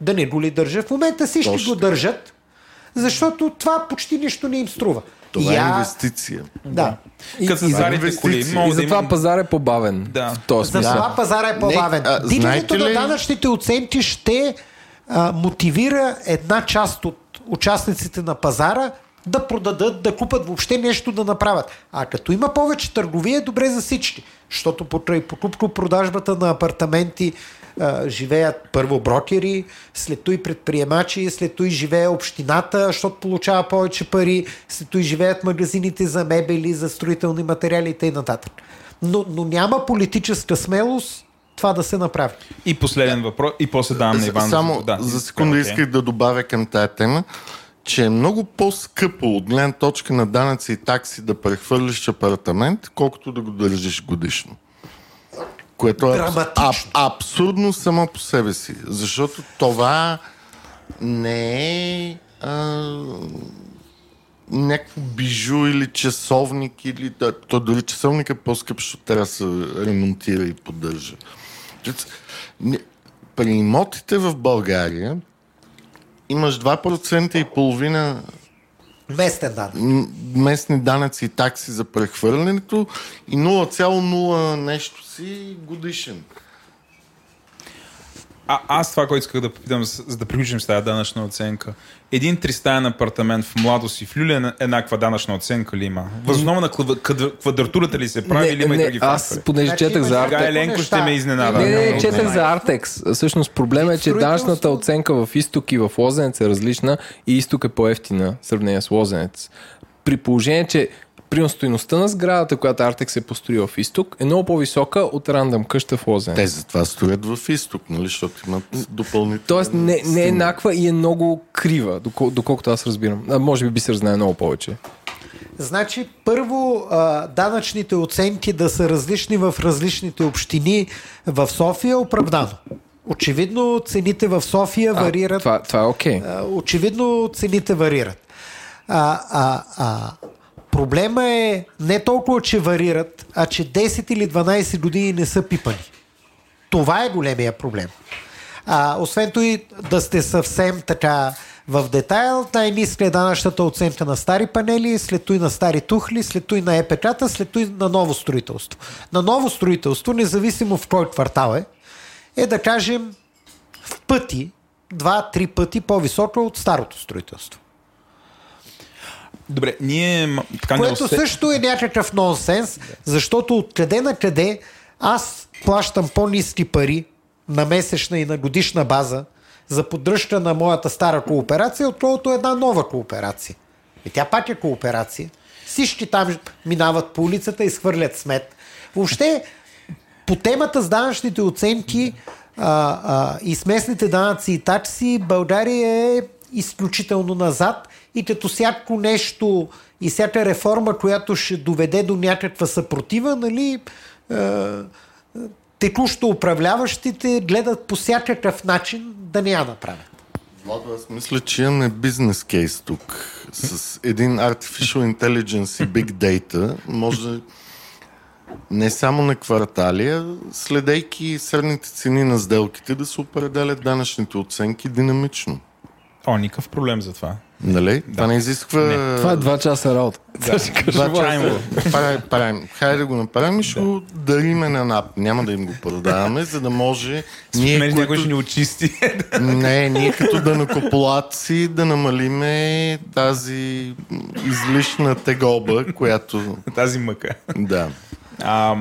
да не го ли държа. В момента всички Точно го държат, защото това почти нищо не им струва. Това е а- инвестиция. Да. И, Като и, инвестиции. коли. и затова има... пазар е по-бавен. Да. В този За смисъл. това пазара е по-бавен. а, Дигането знаете на ли- данъчните оценки ще а, мотивира една част от участниците на пазара да продадат, да купат въобще нещо да направят. А като има повече търговия, е добре за всички. Защото покрай покупко-продажбата на апартаменти а, живеят първо брокери, след той предприемачи, след той живее общината, защото получава повече пари, след той живеят магазините за мебели, за строителни материали и т.н. Но, но няма политическа смелост това да се направи. И последен въпрос, и после давам на Иван. Само да, за секунда исках да добавя към тая тема че е много по-скъпо от гледна точка на данъци и такси да прехвърлиш апартамент, колкото да го държиш годишно. Което е аб, абсурдно само по себе си. Защото това не е а, някакво бижу или часовник, или да, то дори часовник е по-скъп, защото трябва да се ремонтира и поддържа. При имотите в България имаш 2% и половина Местен данък. Местни данъци и такси за прехвърлянето и 0,0 нещо си годишен. А, аз това, което исках да попитам, за да приключим с тази данъчна оценка. Един тристаен апартамент в младост и в Люлия еднаква данъчна оценка ли има? Възоснова на квадратурата ли се прави или има не, и други Аз, фактори? понеже значи, четах за Артекс... Еленко ще ме изненада. Не, не, не, четах за Артекс. Всъщност проблема е, че данъчната оценка в изток и в Лозенец е различна и изток е по-ефтина в сравнение с Лозенец. При положение, че Примерно стоеността на сградата, която Артекс е построил в изток, е много по-висока от рандъм къща в Лозен. Те затова строят в изток, нали? защото имат допълнително. Тоест не, не е еднаква и е много крива, докол, доколкото аз разбирам. А, може би би се знае много повече. Значи, първо, данъчните оценки да са различни в различните общини в София е оправдано. Очевидно цените в София а, варират. Това, това е окей. Okay. Очевидно цените варират. А, а, а, Проблема е не толкова, че варират, а че 10 или 12 години не са пипани. Това е големия проблем. А, освен това да сте съвсем така в детайл, най-ниска е данъчната оценка на стари панели, след той на стари тухли, след той на епеката, след той на ново строителство. На ново строителство, независимо в кой квартал е, е да кажем в пъти, два-три пъти по-високо от старото строителство. Добре, ние... Така Което не също е някакъв нонсенс, защото откъде на къде аз плащам по-низки пари на месечна и на годишна база за поддръжка на моята стара кооперация, отколкото една нова кооперация. И тя пак е кооперация. Всички там минават по улицата и схвърлят смет. Въобще, по темата с данъчните оценки а, а, и с местните данъци и такси, България е изключително назад и като всяко нещо и всяка реформа, която ще доведе до някаква съпротива, нали, е, текущо управляващите гледат по всякакъв начин да не я направят. Владо, аз мисля, че имаме бизнес кейс тук. С един Artificial Intelligence и Big Data може не само на кварталия, следейки средните цени на сделките, да се определят данъчните оценки динамично. О, никакъв проблем за това. Нали? Да. Това не изисква... Не. Това е два часа работа. Да. Два часа. Правим, правим. Хайде да го направим и ще да. го дариме на НАП. Няма да им го продаваме, за да може... ние, които... някой ще ни очисти. не, ние като данакополаци да намалиме тази излишна тегоба, която... Тази мъка. Да. А,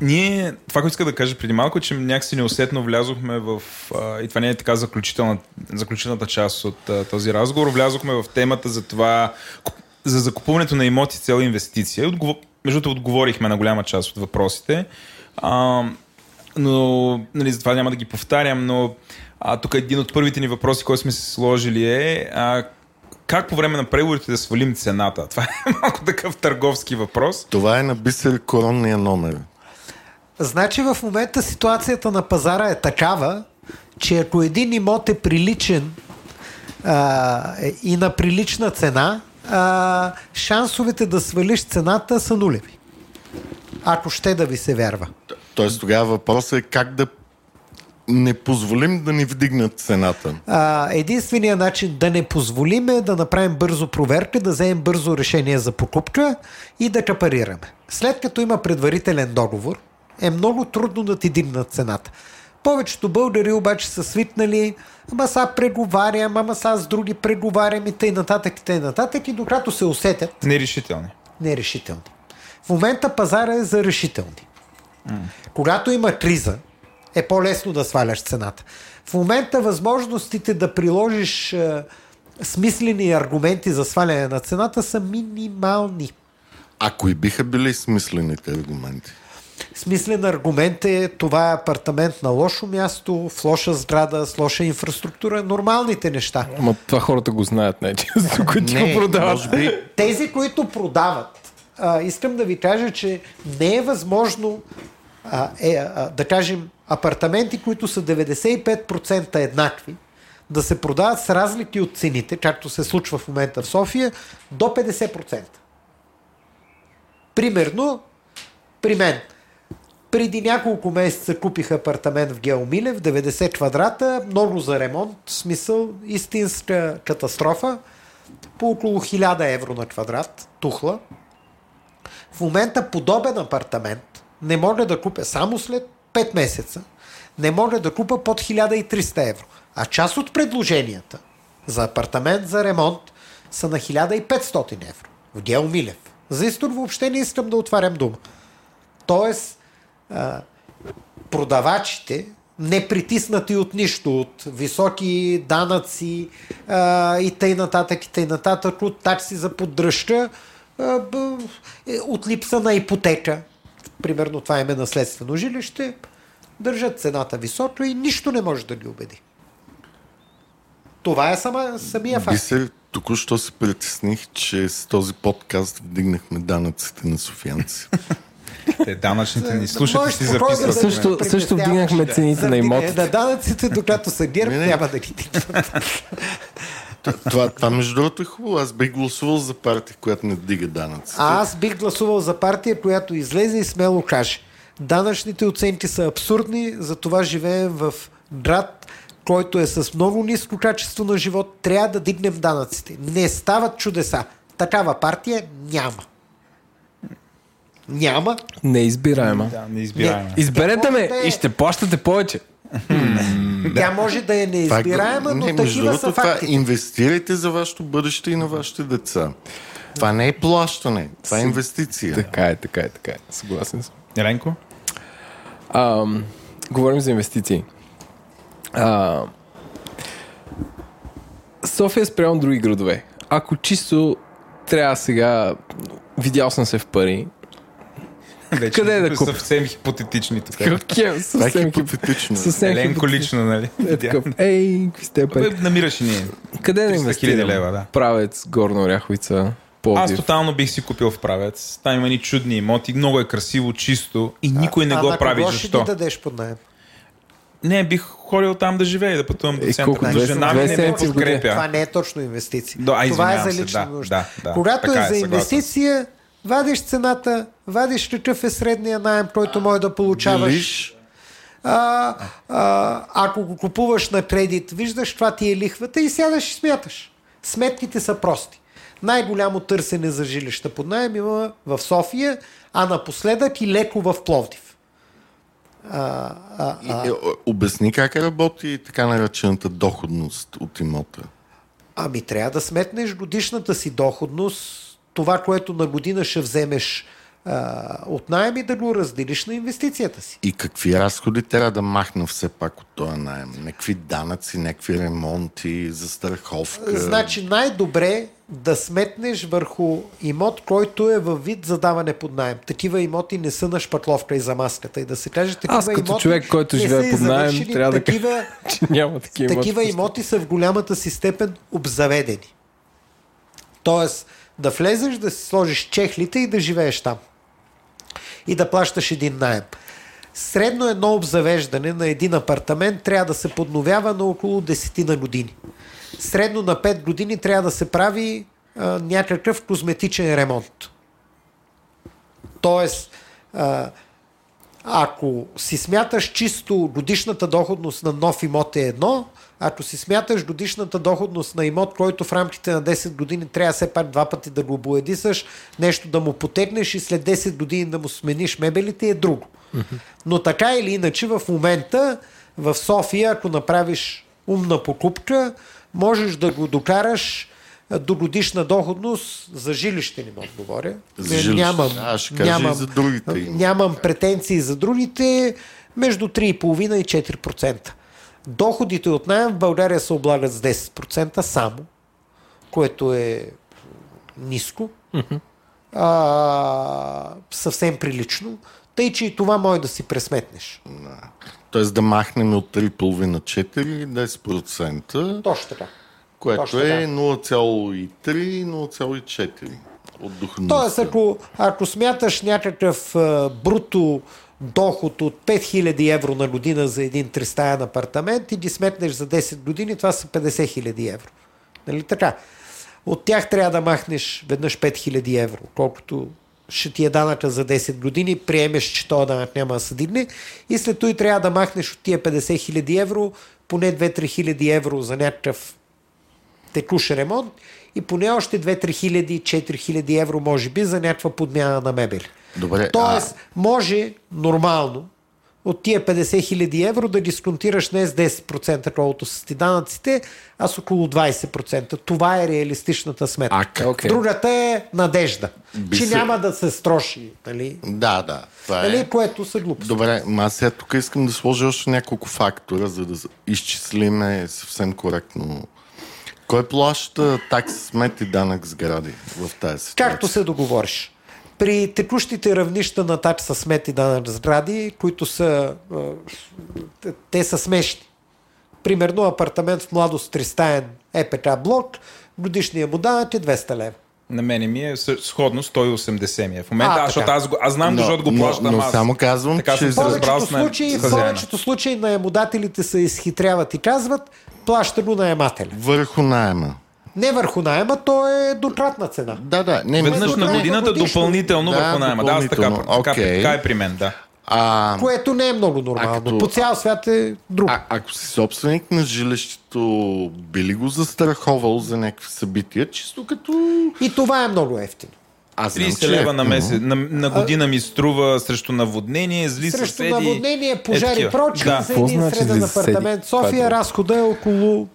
ние, това, което иска да кажа преди малко, че някакси неусетно влязохме в, а, и това не е така заключителна, заключителната част от а, този разговор, влязохме в темата за това, за закупуването на имоти с инвестиция. Отговор, между другото, отговорихме на голяма част от въпросите, а, но нали, за това няма да ги повтарям, но а, тук един от първите ни въпроси, който сме се сложили е а, как по време на преговорите да свалим цената? Това е малко такъв търговски въпрос. Това е на бисер коронния номер. Значи в момента ситуацията на пазара е такава, че ако един имот е приличен а, и на прилична цена, а, шансовете да свалиш цената са нулеви. Ако ще да ви се вярва. Тоест тогава въпросът е как да не позволим да ни вдигнат цената. А, единственият начин да не позволим е да направим бързо проверка, да вземем бързо решение за покупка и да капарираме. След като има предварителен договор, е много трудно да ти дигнат цената. Повечето българи обаче са свикнали, ама са преговарям, ама са с други преговарям и тъй нататък и тъй нататък и докато се усетят. Нерешителни. Нерешителни. В момента пазара е за решителни. Mm. Когато има криза, е по-лесно да сваляш цената. В момента възможностите да приложиш е, смислени аргументи за сваляне на цената са минимални. А кои биха били смислените аргументи? Смислен аргумент е това е апартамент на лошо място, в лоша сграда, с лоша инфраструктура, нормалните неща. Ама това хората го знаят най-често, които не, продават. Би... Тези, които продават, а, искам да ви кажа, че не е възможно а, е, а, да кажем апартаменти, които са 95% еднакви, да се продават с разлики от цените, както се случва в момента в София, до 50%. Примерно, при мен, преди няколко месеца купих апартамент в Геомилев, 90 квадрата, много за ремонт, смисъл истинска катастрофа, по около 1000 евро на квадрат, тухла. В момента подобен апартамент не мога да купя само след 5 месеца, не мога да купа под 1300 евро. А част от предложенията за апартамент за ремонт са на 1500 евро в Геомилев. За Истор въобще не искам да отварям дума. Тоест, а, продавачите, не притиснати от нищо, от високи данъци а, и тъй нататък, и тъй нататък, от такси за поддръжка, а, е, от липса на ипотека, примерно това име наследствено жилище, държат цената високо и нищо не може да ги убеди. Това е сама, самия факт. Бисер, току-що се притесних, че с този подкаст вдигнахме данъците на софиянци. Те данъчните ни слушат и си записват. Също, също вдигнахме цените на имотите. На данъците, докато са герб, няма да ги това, това, между другото е хубаво. Аз бих гласувал за партия, която не вдига данъци. А аз бих гласувал за партия, която излезе и смело каже. Данъчните оценки са абсурдни, затова живеем в град, който е с много ниско качество на живот. Трябва да дигнем данъците. Не стават чудеса. Такава партия няма. Няма. Не избираема. Да, не избираема. Изберете ме да е... и ще плащате повече. Тя може да е неизбираема, но не, такива са това, фактите. Инвестирайте за вашето бъдеще и на вашите деца. Това не е плащане, това е инвестиция. Така е, така е, така е. Съгласен съм. Еленко? Говорим за инвестиции. А, София спрямо други градове. Ако чисто трябва сега, видял съм се в пари, вече Къде е да купя? Съвсем хипотетични тук. Какъв? Съвсем хипотетично. Съвсем Еленко лично, нали? Е, такъв, ей, какви сте пари? Намираш и ние. Къде да инвестирам? лева, да. Правец, Горна Оряховица, Пловдив. Аз тотално бих си купил в правец. Там има ни чудни имоти, много е красиво, чисто и никой а, не а, го прави. Защо? Защо? ще дадеш под найем? Не, бих ходил там да живее, да пътувам до центъра. Е, Жена ми не ме подкрепя. Това не е точно инвестиция. Да, това е за се, лична да, нужда. Да, да, Когато е, е за инвестиция, вадиш цената, вадиш какъв е средния найем, който може да получаваш. А, а, ако го купуваш на кредит, виждаш това ти е лихвата и сядаш и смяташ. Сметките са прости. Най-голямо търсене за жилища под найем има в София, а напоследък и леко в Пловдив. А, а, а... И, обясни как работи така наречената доходност от имота. Ами трябва да сметнеш годишната си доходност, това, което на година ще вземеш а, от найем и да го разделиш на инвестицията си. И какви разходи трябва да махна все пак от този найем? Някакви данъци, някакви ремонти, застраховка? Значи най-добре да сметнеш върху имот, който е във вид за даване под найем. Такива имоти не са на шпатловка и за маската. И да се каже, такива Аз като имоти човек, който живее под найем, трябва да такива, че няма такива, такива имоти са в голямата си степен обзаведени. Тоест, да влезеш, да си сложиш чехлите и да живееш там. И да плащаш един найем. Средно едно обзавеждане на един апартамент трябва да се подновява на около 10 на години. Средно на 5 години трябва да се прави а, някакъв козметичен ремонт. Тоест, а, ако си смяташ чисто годишната доходност на нов имот е едно, ако си смяташ годишната доходност на имот, който в рамките на 10 години трябва все пак два пъти да го обоедисаш, нещо да му потегнеш и след 10 години да му смениш мебелите е друго. Но така или иначе в момента в София, ако направиш умна покупка, можеш да го докараш до годишна доходност за жилище не мога да говоря. За жилище. Нямам, а, ще нямам, за другите. Нямам претенции за другите. Между 3,5 и 4%. Доходите от найем в България се облагат с 10% само, което е ниско. Mm-hmm. А, съвсем прилично. Тъй, че и това може да си пресметнеш. Тоест да махнем от 3,5 на 4 10%. Точно така. Което Точно е 0,3-0,4 от доходността. Тоест, ако, ако смяташ някакъв а, бруто доход от 5000 евро на година за един тристаен апартамент и ги сметнеш за 10 години, това са 50 000 евро. Нали така? От тях трябва да махнеш веднъж 5000 евро, колкото ще ти е данъка за 10 години, приемеш, че този данък няма да се дигне и след това трябва да махнеш от тия 50 000 евро поне 2-3 хиляди евро за някакъв текущ ремонт и поне още 2-3 хиляди, 4 хиляди евро може би за някаква подмяна на мебели. Добре, Тоест, а... може нормално от тия 50 хиляди евро да дисконтираш не с 10%, колкото са ти данъците, а с около 20%. Това е реалистичната сметка. А, okay. Другата е надежда, Би че се... няма да се строши. Нали? Да, да. Това нали? е... Което са глупости. Добре, аз сега тук искам да сложа още няколко фактора, за да изчислиме съвсем коректно. Кой плаща такс, смет и данък сгради в тази ситуация? Както се договориш при текущите равнища на такса смет и данък сгради, които са, те са смешни. Примерно апартамент в младост 300 ЕПК блок, годишния му данък е 200 лева. На мене ми е сходно 180 ми е. В момента, а, аз, защото аз, аз знам, но, защото го плащам но, но аз. само казвам, така че... В повечето, случаи, в повечето случаи наемодателите се изхитряват и казват, плаща го наемателя. Върху найема. Не върху найема, то е двукратна цена. Да, да. Не, Веднъж на годината годишно. допълнително да, върху найема. Да, така, okay. така, така е при мен, да. А, Което не е много нормално. Като, По цял свят е друг. А, ако си собственик на жилището, би ли го застраховал за някакви събития, чисто като... И това е много ефтино. Аз 30 лева на, месец, на, на година ми струва срещу наводнение, зли срещу съседи. Срещу наводнение, пожари, е, прочки, да. за един значи среден апартамент. София разхода е около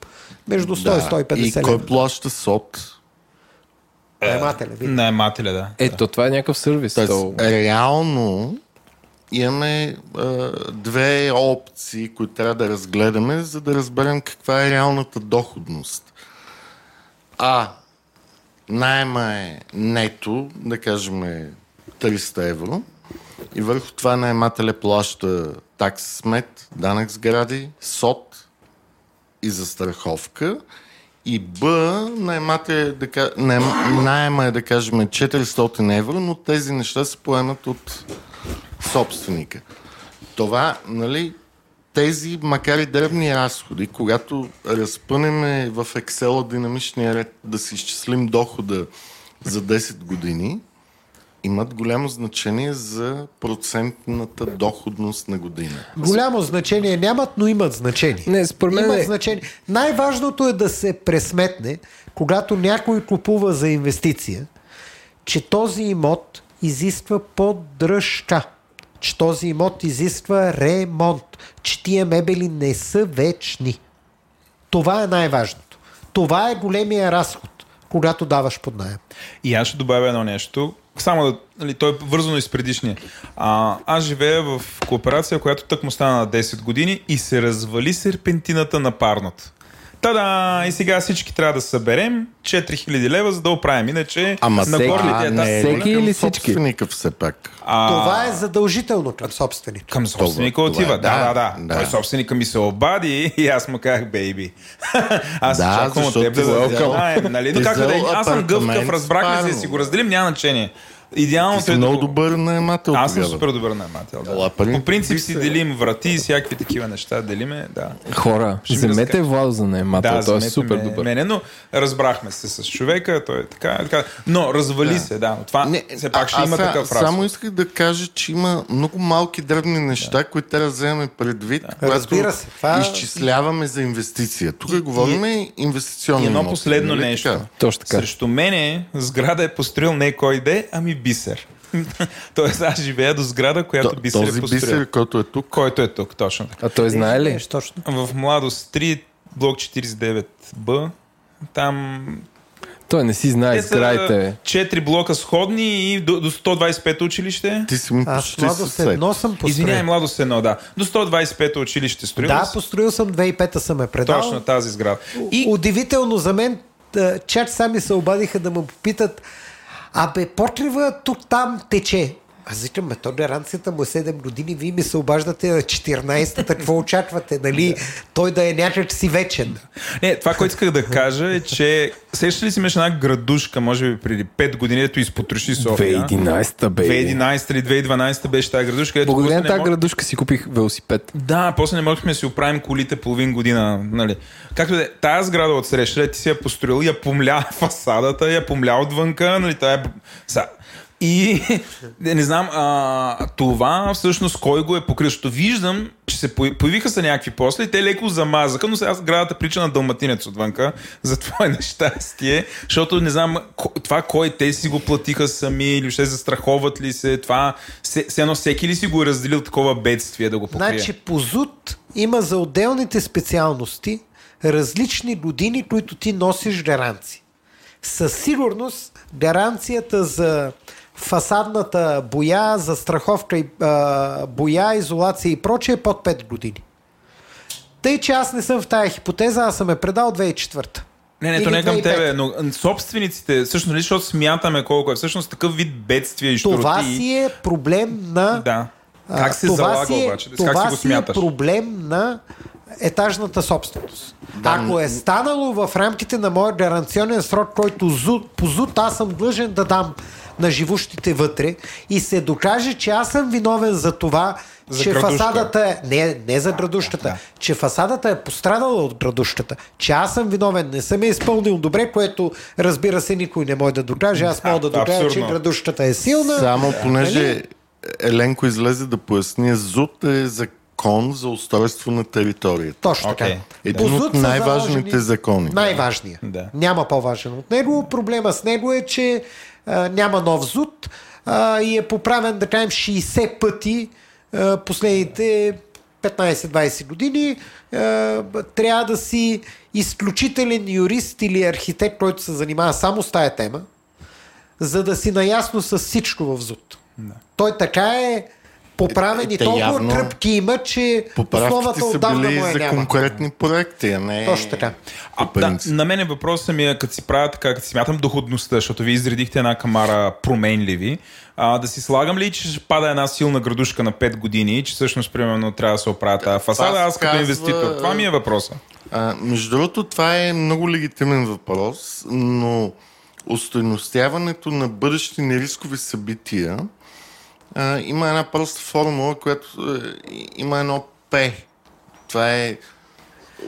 между 100 да. и 150 И кой плаща СОТ? Наемателя. Наемателя, да. Ето, това е някакъв сервис. Тоест, то... реално имаме а, две опции, които трябва да разгледаме, за да разберем каква е реалната доходност. А, найема е нето, да кажем 300 евро, и върху това наемателя плаща такс смет, данък сгради, СОТ, и застраховка. И Б, наймата е, да, найем, найема е да кажем 400 евро, но тези неща се поемат от собственика. Това, нали, тези, макар и древни разходи, когато разпънеме в Excel динамичния ред да си изчислим дохода за 10 години, имат голямо значение за процентната доходност на година. Голямо значение нямат, но имат значение. Не, според мен имат е... значение. Най-важното е да се пресметне, когато някой купува за инвестиция, че този имот изисква поддръжка, че този имот изисква ремонт, че тия мебели не са вечни. Това е най-важното. Това е големия разход, когато даваш под найем. И аз ще добавя едно нещо само да, нали, той е вързано и с предишния. А, аз живея в кооперация, която тък му стана на 10 години и се развали серпентината на парното. Та-да! И сега всички трябва да съберем 4000 лева, за да оправим. Иначе Ама на горните етапи... Всеки или всички? все пак. А... Това е задължително към собственика. Към собственика това, отива. Това, да, да, да, да. Той собственика ми се обади и аз му казах, бейби. аз да, чакам от теб да знаем. Нали? Но как да Аз съм гъвкав, разбрахме се, си го разделим, няма значение. Идеално е. много добър наемател. Аз съм супер добър наемател. Да. По принцип си делим врати и всякакви такива неща. Делиме, да. Хора, ще вземете Владо за наемател. Да, той е супер добър. Мене, но разбрахме се с човека, той е така. така. Но развали да. се, да. Това не, все пак ще а, има а, такъв разход. Само исках да кажа, че има много малки дребни неща, да. които трябва да вземем предвид, да. когато се, това... изчисляваме за инвестиция. Тук и, говорим и, инвестиционни Едно последно нали нещо. Точно така. Срещу мене сграда е построил не кой де, ами бисер. Тоест аз живея до сграда, която бисер е построил. Този бисер, който е тук? Който е тук, точно така. А той знае ли? Точно. В Младост 3, блок 49Б, там той не си знае сградите. Четири блока сходни и до, до 125 училище. Ти си му Аз младост едно съм построил. Извинявай, младост едно, да. До 125 училище строил. Да, построил съм 2005-та съм е предал. Точно тази сграда. И... Удивително за мен, чак сами се обадиха да му попитат Абе, потрива тук там тече. Аз викам, ме, толеранцията му е 7 години, вие ми се обаждате на 14-та, какво очаквате, нали? Той да е някак си вечен. Не, това, което исках да кажа е, че сеща ли си имаш една градушка, може би преди 5 години, ето изпотроши София. 2011-та, бе. 2011 или 2012 беше тази градушка. Благодаря на тази мог... градушка си купих велосипед. Да, после не можехме да си оправим колите половин година. Нали. Както да тази сграда от среща, ти си я построил, я помля фасадата, я помля отвънка, нали, тая... И не знам, а, това всъщност кой го е покрил, защото виждам, че се появиха са някакви после и те леко замазаха, но сега градата прича на дълматинец отвънка за твое нещастие, защото не знам това кой те си го платиха сами или ще застраховат ли се, това все едно всеки ли си го е разделил такова бедствие да го покрие? Значи по ЗУД има за отделните специалности различни години, които ти носиш гаранции. Със сигурност гаранцията за фасадната боя, застраховка, и, а, боя, изолация и прочее под 5 години. Тъй, че аз не съм в тая хипотеза, аз съм е предал 2004 не, не, то не е към тебе, но собствениците, всъщност, нали, защото смятаме колко е всъщност такъв вид бедствие и щурти. Това си е проблем на... Да. Как се това залага си е, обаче? Това как си го смяташ? си е проблем на етажната собственост. Да, Ако е станало в рамките на моя гаранционен срок, който по ЗУД аз съм длъжен да дам на живущите вътре и се докаже, че аз съм виновен за това, за че градушка. фасадата е... Не, не за градушката. Да. Че фасадата е пострадала от градушката. Че аз съм виновен, не съм я изпълнил добре, което разбира се никой не може да докаже. Аз мога да докажа, че градушката е силна. Само понеже нали? Еленко излезе да поясни, ЗУТ е за закон за устройство на територията. Точно така. Okay. Един от най-важните закони. Най-важният. Да. Няма по-важен от него. Проблема с него е, че а, няма нов ЗУД а, и е поправен, да кажем, 60 пъти а, последните 15-20 години. А, трябва да си изключителен юрист или архитект, който се занимава само с тая тема, за да си наясно с всичко в ЗУД. Да. Той така е поправени толкова явно, тръпки има, че основата отдавна му е за няма. конкретни проекти, а не... Точно така. А, да, на мен е въпросът ми е, като си правя така, като си смятам доходността, защото ви изредихте една камара променливи, а, да си слагам ли, че ще пада една силна градушка на 5 години, че всъщност, примерно, трябва да се оправя тази фасада, аз като казва... инвеститор. Това ми е въпроса. А, между другото, това е много легитимен въпрос, но устойностяването на бъдещи нерискови събития има една проста формула, която е, има едно П. Това е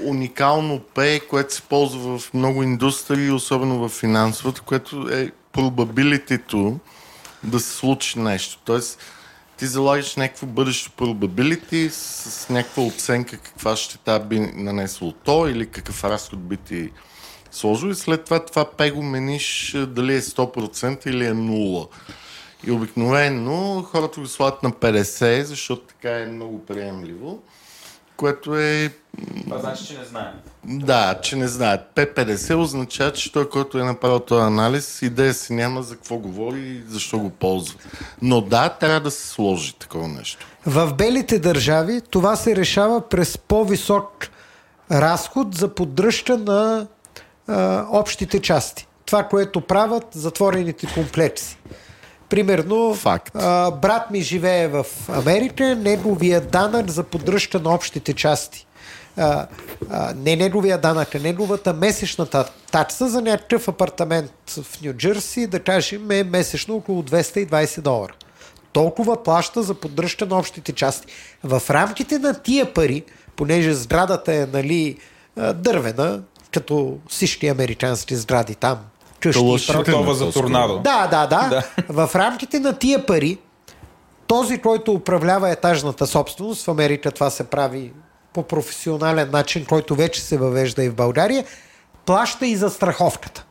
уникално П, което се ползва в много индустрии, особено в финансовата, което е probability да се случи нещо. Тоест, ти залагаш някакво бъдещо probability с, някаква оценка каква щета би нанесло то или какъв разход би ти сложил и след това това П го мениш дали е 100% или е 0%. И обикновено хората го слагат на 50, защото така е много приемливо, което е... Това значи, че не знаем. Да, че не знаят. П50 означава, че той, който е направил този анализ, идея си няма за какво говори и защо го ползва. Но да, трябва да се сложи такова нещо. В белите държави това се решава през по-висок разход за поддръжка на а, общите части. Това, което правят затворените комплекси. Примерно, Факт. А, брат ми живее в Америка, неговия данък за поддръжка на общите части. А, а, не неговия данък, а неговата месечната такса за някакъв апартамент в Нью Джерси, да кажем, е месечно около 220 долара. Толкова плаща за поддръжка на общите части. В рамките на тия пари, понеже сградата е нали, дървена, като всички американски сгради там, къщи. Готова за торнадо. Да, да, да, да. В рамките на тия пари, този, който управлява етажната собственост, в Америка това се прави по професионален начин, който вече се въвежда и в България, плаща и за страховката.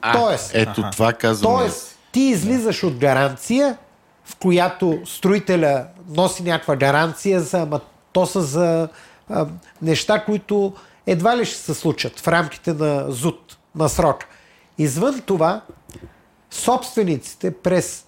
А, Тоест, ето това казвам. Тоест, ти излизаш от гаранция, в която строителя носи някаква гаранция, за, ама то са за а, неща, които едва ли ще се случат в рамките на ЗУД, на срок. Извън това, собствениците през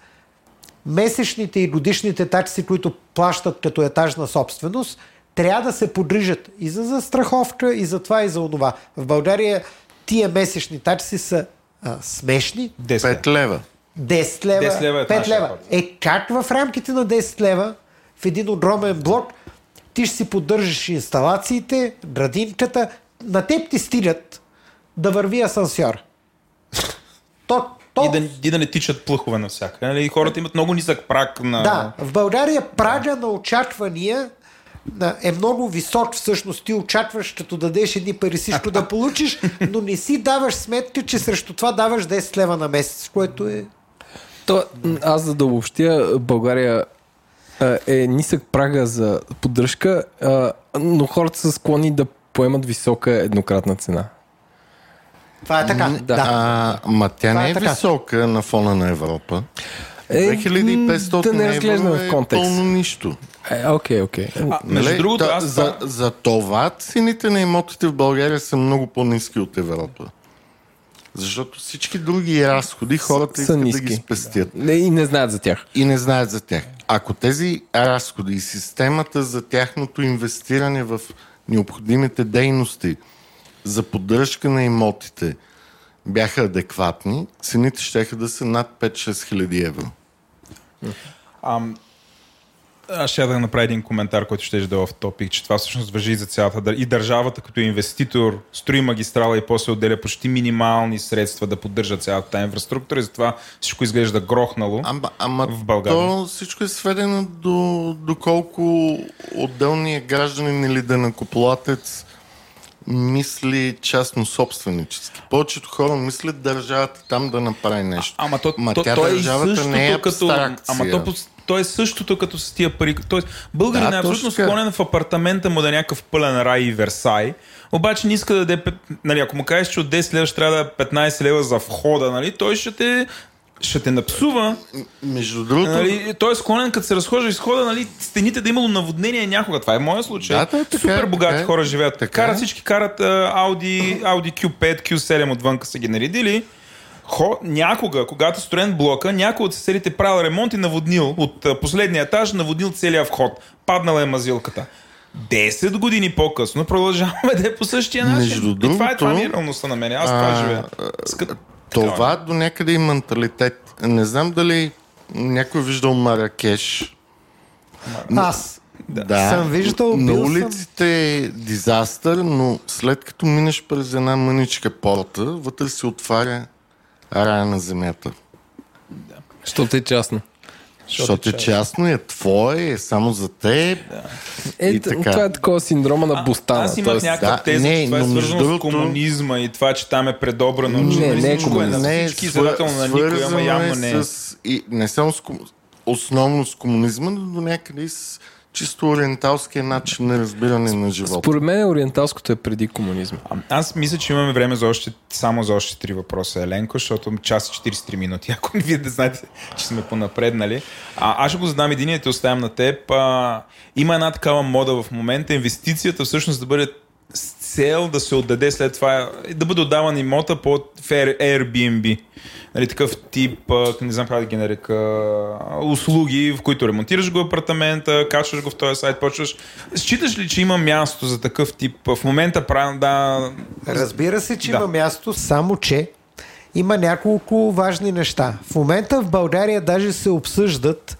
месечните и годишните такси, които плащат като етажна собственост, трябва да се поддържат и за застраховка, и за това, и за онова. В България тия месечни такси са а, смешни. 5 лева. 10 лева, 10 лева е 5 лева. Е, как в рамките на 10 лева в един огромен блок ти ще си поддържаш инсталациите, градинката, на теб ти стигат да върви асансьор. То, то... И, да, и да не тичат плъхове навсякъде. Нали? Хората имат много нисък прак на... Да, в България прага на очаквания е много висок всъщност. Ти очакваш, като дадеш едни пари всичко да получиш, но не си даваш сметка, че срещу това даваш 10 лева на месец, което е... То, аз за да обобщя, България е нисък прага за поддръжка, но хората са склонни да поемат висока еднократна цена. Това е така. Да. А, ма тя Това не е, е висока на фона на Европа. Е, 2500 да не разглеждаме в контекст. Е пълно нищо. Е, окей, окей. Между нали? другото, аз... За, за това цените на имотите в България са много по-низки от Европа. Защото всички други разходи хората искат ниски. да ги спестят. Да. И не знаят за тях. И не знаят за тях. Ако тези разходи и системата за тяхното инвестиране в необходимите дейности за поддръжка на имотите бяха адекватни, цените ще да са над 5-6 хиляди евро. Ам, аз ще да направя един коментар, който ще да е в топик, че това всъщност въжи и за цялата и държавата като инвеститор строи магистрала и после отделя почти минимални средства да поддържа цялата тази инфраструктура и затова всичко изглежда грохнало ама, ама в България. То всичко е сведено до, до колко отделният гражданин или денакоплатец мисли частно собственически. Повечето хора мислят държавата там да направи нещо. А, ама то, Ма то, тя то, държавата е не е като, Ама то, то е същото като с тия пари. Тоест, българин да, е абсолютно склонен в апартамента му да е някакъв пълен рай и Версай. Обаче не иска да даде, нали, ако му кажеш, че от 10 лева ще трябва да е 15 лева за входа, нали, той ще те ще те напсува. Между другото. Нали, той е склонен, като се разхожда изхода, нали, стените да имало наводнение някога. Това е моят случай. Да, да, така, Супер богати така, хора живеят. Така, карат всички карат uh, Audi, Audi Q5, Q7 отвънка са ги наредили. Хо, някога, когато строен блока, някой от съседите правил ремонт и наводнил от uh, последния етаж, наводнил целия вход. Паднала е мазилката. 10 години по-късно продължаваме да е по същия начин. Между другото, и това е, това ми е реалността на мен. Аз това живея. Това до някъде и менталитет. Не знам дали някой виждал Маракеш. Аз. Да, да съм виждал. На улиците е дизастър, но след като минеш през една мъничка порта, вътре се отваря рая на земята. Да. Защото е частно. Защото е частно, е твое, е само за теб. Да. Е, и така. Това е такова синдрома на Бустана. Аз имах някаква да, теза, не, че това е свързано другото... с комунизма и това, че там е предобрано. Не, не, не е комунизъм. Не, всички изразително на никой, ама явно не е. С, и, не само с, основно с комунизма, но до някъде и с чисто ориенталския начин на разбиране на живота. Според мен ориенталското е преди комунизма. А, аз мисля, че имаме време за още, само за още три въпроса, Еленко, защото час и 43 минути, ако не вие да знаете, че сме понапреднали. А, аз ще го задам един и те оставям на теб. А, има една такава мода в момента, инвестицията всъщност да бъде цел да се отдаде след това, да бъде отдаван имота по Airbnb нали, такъв тип, не знам как да ги нарека, услуги, в които ремонтираш го апартамента, качваш го в този сайт, почваш. Считаш ли, че има място за такъв тип? В момента правилно да... Разбира се, че да. има място, само че има няколко важни неща. В момента в България даже се обсъждат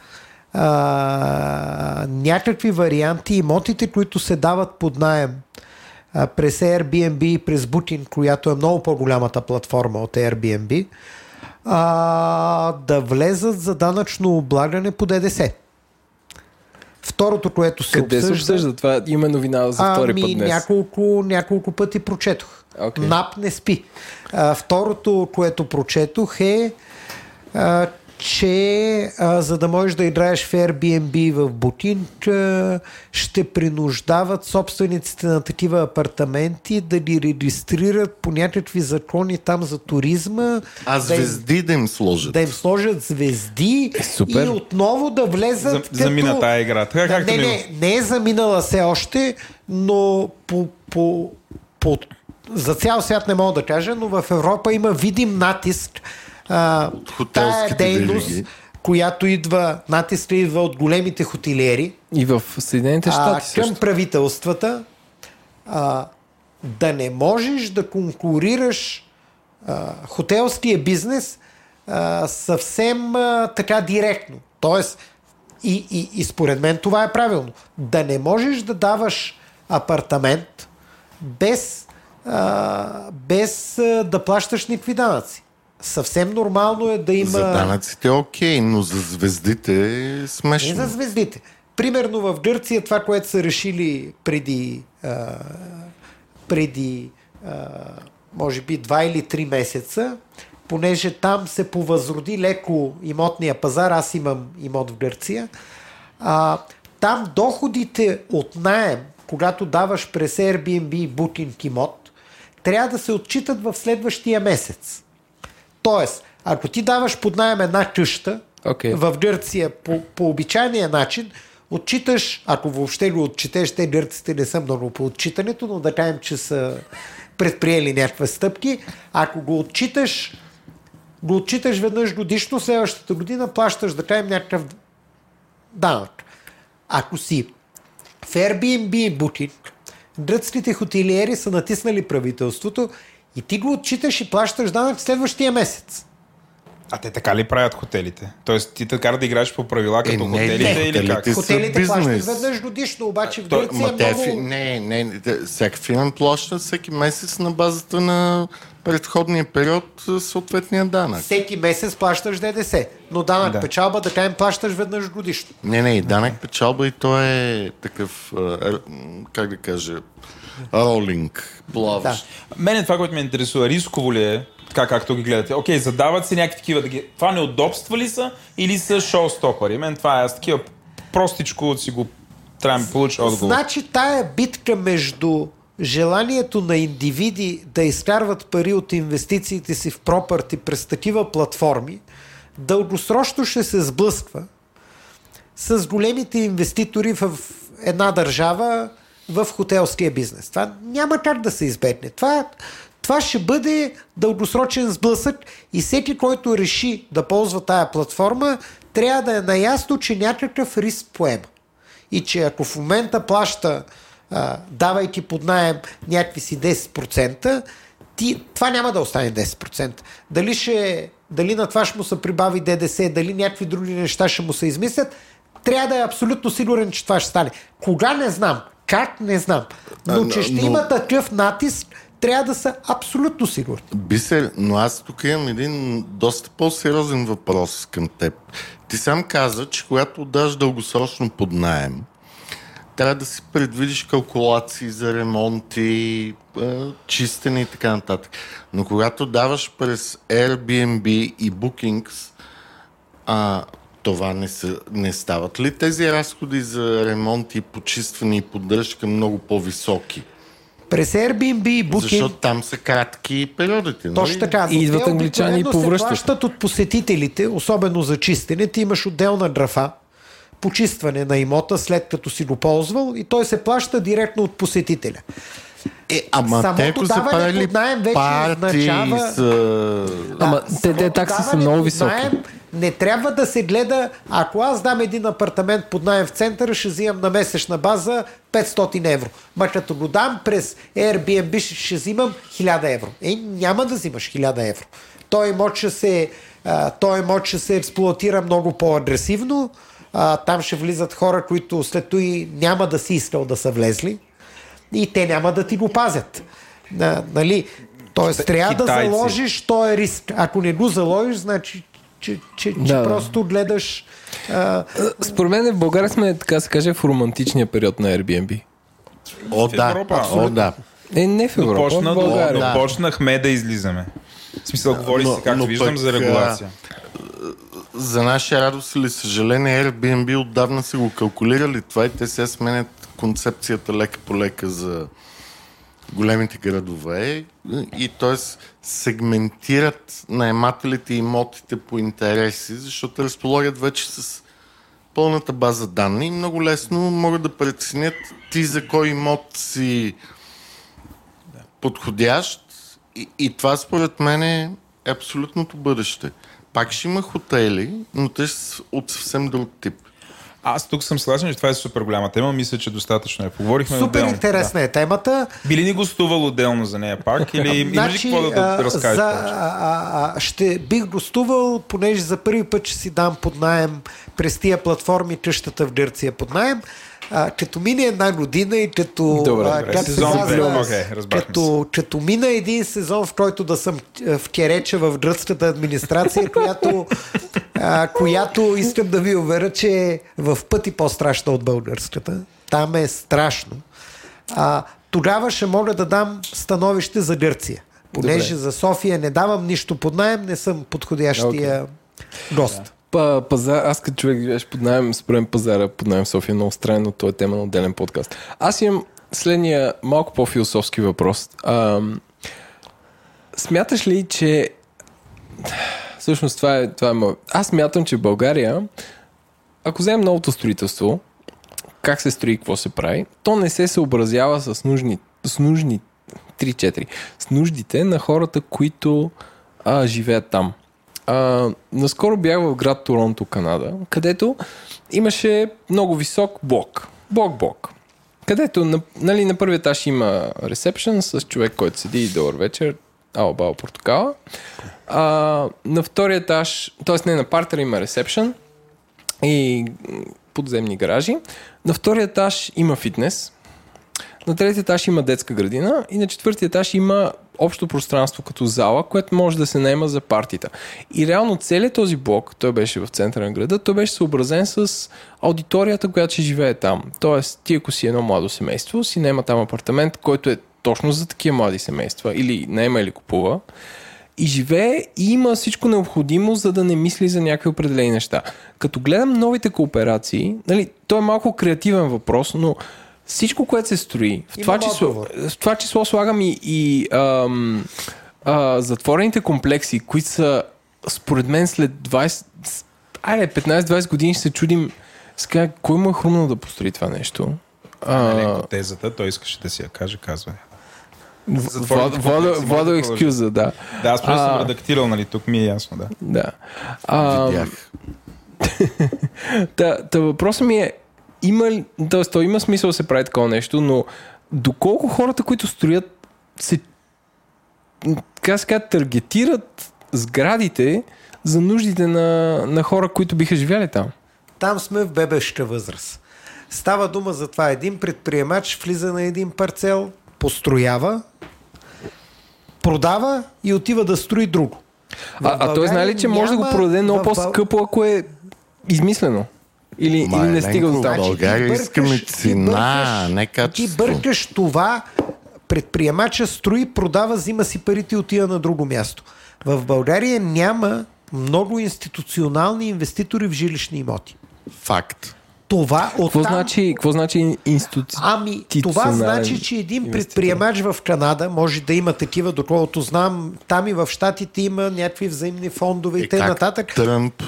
а, някакви варианти, имотите, които се дават под найем а, през Airbnb и през Booking, която е много по-голямата платформа от Airbnb, а, да влезат за данъчно облагане по ДДС. Второто, което се Къде обсъжда... се обсъжда? Това има новина за втори ами, път днес. Няколко, няколко пъти прочетох. Okay. НАП не спи. А, второто, което прочетох е, а, че а, за да можеш да играеш в Airbnb в Бутинг, а, ще принуждават собствениците на такива апартаменти да ги регистрират по някакви закони там за туризма. А звезди да им сложат. Да им сложат звезди е, Супер. и отново да влезат. За, като... Замина тая игра. Така, както не, не, не е заминала все още, но по, по, по, за цял свят не мога да кажа, но в Европа има видим натиск а, тая дейност, вериги. която идва, натиска идва от големите хотелиери и в Съединените щати към също. правителствата а, да не можеш да конкурираш а, хотелския бизнес а, съвсем а, така директно. Тоест, и, и, и според мен това е правилно. Да не можеш да даваш апартамент без, а, без а, да плащаш никакви данъци съвсем нормално е да има... За данъците е окей, но за звездите е смешно. Не за звездите. Примерно в Гърция това, което са решили преди, а, преди а, може би два или три месеца, понеже там се повъзроди леко имотния пазар, аз имам имот в Гърция, а, там доходите от найем, когато даваш през Airbnb и Booking имот, трябва да се отчитат в следващия месец. Тоест, ако ти даваш под найем една къща okay. в Гърция по, по обичайния начин, отчиташ, ако въобще го отчетеш, те гърците не са много по отчитането, но да кажем, че са предприели някакви стъпки, ако го отчиташ, го отчиташ веднъж годишно, следващата година плащаш, да кажем, някакъв данък. Ако си в Airbnb и Booking, гръцките хотелиери са натиснали правителството и ти го отчиташ и плащаш данък следващия месец. А те така ли правят хотелите? Тоест ти така да играеш по правила като е, не, хотелите не, или как? Хотелите плащат веднъж годишно, обаче в Гърция е много... Не, не, не, всеки фирма плаща всеки месец на базата на предходния период съответния данък. Всеки месец плащаш ДДС, но данък да. печалба да кажем плащаш веднъж годишно. Не, не, данък печалба и то е такъв, как да кажа, ролинг, плаващ. Да. Мене това, което ме интересува, рисково ли е, така както ги гледате? Окей, задават се някакви такива, да ги... това неудобства ли са или са шоу-стопъри? Мен това е, аз такива простичко си го трябва да получа отговор. Значи тая битка между желанието на индивиди да изкарват пари от инвестициите си в пропърти през такива платформи, дългосрочно ще се сблъсква с големите инвеститори в една държава, в хотелския бизнес. Това няма как да се избегне. Това, това ще бъде дългосрочен сблъсък и всеки, който реши да ползва тая платформа, трябва да е наясно, че някакъв риск поема. И че ако в момента плаща, а, давайки под найем някакви си 10%, ти, това няма да остане 10%. Дали, ще, дали на това ще му се прибави ДДС, дали някакви други неща ще му се измислят, трябва да е абсолютно сигурен, че това ще стане. Кога не знам. Как? Не знам. Но че ще но... има такъв натиск, трябва да са абсолютно сигурни. Бисер, но аз тук имам един доста по-сериозен въпрос към теб. Ти сам каза, че когато даш дългосрочно под найем, трябва да си предвидиш калкулации за ремонти, чистене и така нататък. Но когато даваш през Airbnb и Bookings, а, това не, са, не стават ли тези разходи за ремонт и почистване и поддръжка много по-високи? През Airbnb и Booking... Защото там са кратки периодите. Точно нали? така. И идват англичани и повръщат. се плащат от посетителите, особено за чистене. Ти имаш отделна графа, почистване на имота, след като си го ползвал и той се плаща директно от посетителя. Е, ама Самото те, ако са правили найем вече означава... С... Ама те, те такси са много високи. Не трябва да се гледа, ако аз дам един апартамент под найем в центъра, ще взимам на месечна база 500 евро. Ма като го дам през Airbnb, ще взимам 1000 евро. Е, няма да взимаш 1000 евро. Той имот ще се, той имот ще се експлуатира много по-агресивно. А, там ще влизат хора, които след това няма да си искал да са влезли и те няма да ти го пазят. А, нали? Тоест, трябва Китайци. да заложиш този риск. Ако не го заложиш, значи че, че, да. че просто гледаш... А... Според мен в България сме, така се каже, в романтичния период на Airbnb. О, да. Европа, О, да. Е, не в Европа, почна, в България. Да. Почнахме да излизаме. В смисъл, говори но, се, както но виждам, пък, за регулация. За наша радост или съжаление Airbnb отдавна са го калкулирали това и те сега сменят концепцията лека по лека за големите градове и т.е. сегментират наемателите и имотите по интереси, защото разполагат вече с пълната база данни и много лесно могат да преценят ти за кой имот си подходящ и, и това според мен е абсолютното бъдеще. Пак ще има хотели, но те са от съвсем друг тип. Аз тук съм съгласен, че това е супер голяма тема. Мисля, че достатъчно е. Поговорихме Супер отделно. интересна да. е темата. Били ни гостувал отделно за нея пак или имаш значи, какво да, да разкажеш? За, а, а, ще бих гостувал, понеже за първи път ще си дам под найем през тия платформи къщата в Гърция под найем а, като мине една година и като, Добре, а, как сезон, се казва, okay, като, като мина един сезон, в който да съм в кереча в гръцката администрация, която, а, която искам да ви уверя, че е в пъти по-страшна от българската. Там е страшно. А, тогава ще мога да дам становище за Гърция. Понеже Добре. за София не давам нищо под найем, не съм подходящия okay. гост. Да пазар, аз като човек живееш под найем, според пазара под найем София, много странно, но това е тема на отделен подкаст. Аз имам следния малко по-философски въпрос. А, смяташ ли, че всъщност това е, това е мой... Аз смятам, че България, ако вземем новото строителство, как се строи, какво се прави, то не се съобразява с нужни, с нужни 3-4, с нуждите на хората, които а, живеят там. А, наскоро бях в град Торонто, Канада, където имаше много висок блок. Блок-блок. Където на, нали, на първият етаж има ресепшн с човек, който седи добър вечер, ало бао портокала. А, на втория етаж, т.е. не на партера има ресепшн и подземни гаражи. На втория етаж има фитнес. На третия етаж има детска градина и на четвъртия етаж има общо пространство като зала, което може да се наема за партита. И реално целият този блок, той беше в центъра на града, той беше съобразен с аудиторията, която ще живее там. Тоест, ти ако си едно младо семейство, си наема там апартамент, който е точно за такива млади семейства, или наема или купува, и живее и има всичко необходимо, за да не мисли за някакви определени неща. Като гледам новите кооперации, нали, то е малко креативен въпрос, но всичко, което се строи, в това, число, в това число слагам и, и ам, а, затворените комплекси, които са според мен след 20, айде 15-20 години ще се чудим ска, кой му е хрумнал да построи това нещо. А, тезата, той искаше да си я каже, казва. Владо екскюза, да. Да, аз просто съм редактирал, нали, тук ми е ясно, да. Да. А, Видях. та, та въпросът ми е, има т.е. то има смисъл да се прави такова нещо, но доколко хората, които строят, се така се таргетират сградите за нуждите на, на хора, които биха живяли там? Там сме в бебеща възраст. Става дума за това. Един предприемач влиза на един парцел, построява, продава и отива да строи друго. А, а той знае ли, че може да го продаде много по-скъпо, ако е измислено? Или, или не стига до там? България искаме цена, не качество. Ти бъркаш това, предприемача строи, продава, взима си парите и отива на друго място. В България няма много институционални инвеститори в жилищни имоти. Факт. Това от какво, значи, какво значи институция? Ами, това значи, че един предприемач в Канада може да има такива, доколкото знам, там и в Штатите има някакви взаимни фондове и, и т.н. нататък. Тръмп.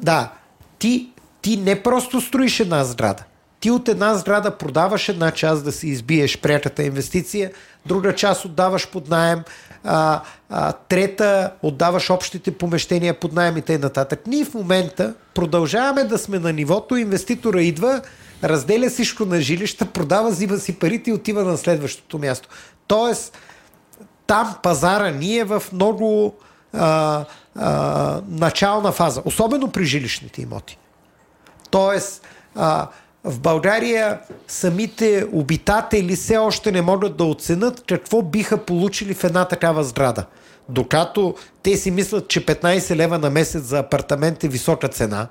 Да. Ти ти не просто строиш една сграда. Ти от една сграда продаваш една част да си избиеш пряката инвестиция, друга част отдаваш под найем, а, а, трета отдаваш общите помещения под найем и т.н. Ние в момента продължаваме да сме на нивото, инвеститора идва, разделя всичко на жилища, продава, взима си парите и отива на следващото място. Тоест, там пазара ни е в много а, а, начална фаза, особено при жилищните имоти. Тоест, а, в България самите обитатели все още не могат да оценят какво биха получили в една такава сграда. Докато те си мислят, че 15 лева на месец за апартамент е висока цена,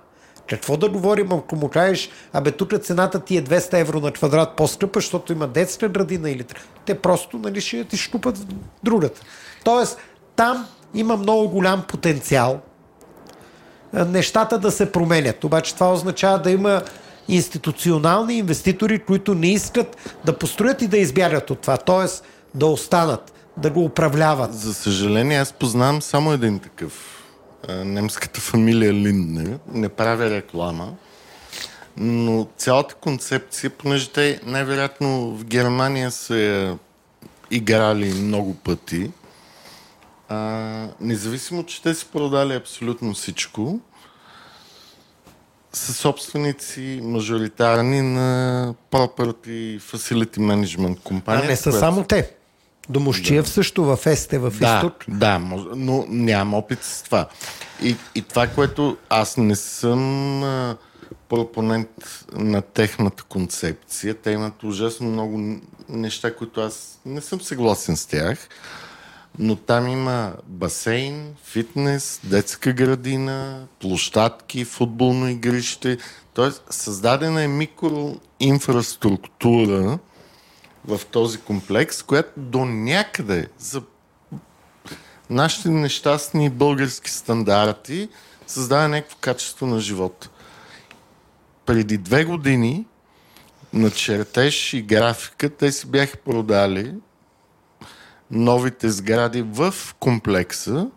какво да говорим, ако му кажеш, абе тук цената ти е 200 евро на квадрат по-скъпа, защото има детска градина или... Те просто нали, ще ти щупат другата. Тоест, там има много голям потенциал нещата да се променят. Обаче това означава да има институционални инвеститори, които не искат да построят и да избягат от това. Тоест да останат, да го управляват. За съжаление, аз познавам само един такъв. Немската фамилия Линднер. Не правя реклама. Но цялата концепция, понеже те най-вероятно в Германия са играли много пъти, а, независимо, че те са продали абсолютно всичко, са собственици мажоритарни на Property Facility Management компания. А не са която... само те. Домощиев да. също в Есте, в да, изток. Да, но нямам опит с това. И, и това, което аз не съм а, пропонент на техната концепция, те имат ужасно много неща, които аз не съм съгласен с тях но там има басейн, фитнес, детска градина, площадки, футболно игрище. Тоест, създадена е микроинфраструктура в този комплекс, която до някъде за нашите нещастни български стандарти създава някакво качество на живота. Преди две години на чертеж и графика те си бяха продали новите сгради в комплекса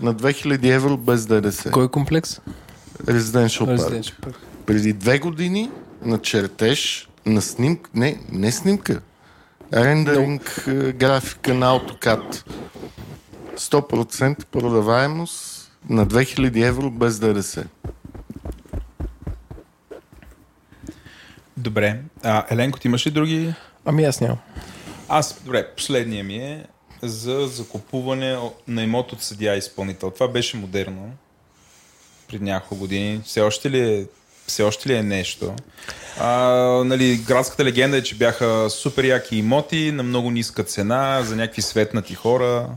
на 2000 евро без ДДС. Кой комплекс? Residential Park. Park. Преди две години на чертеж, на снимка, не, не снимка, рендеринг, no. Е, графика на AutoCAD. 100% продаваемост на 2000 евро без ДДС. Добре. А, Еленко, ти имаш ли други? Ами аз нямам. Аз, добре, последния ми е за закупуване на имот от съдия изпълнител. Това беше модерно преди няколко години. Все още ли е, все още ли е нещо? А, нали, градската легенда е, че бяха супер яки имоти на много ниска цена за някакви светнати хора.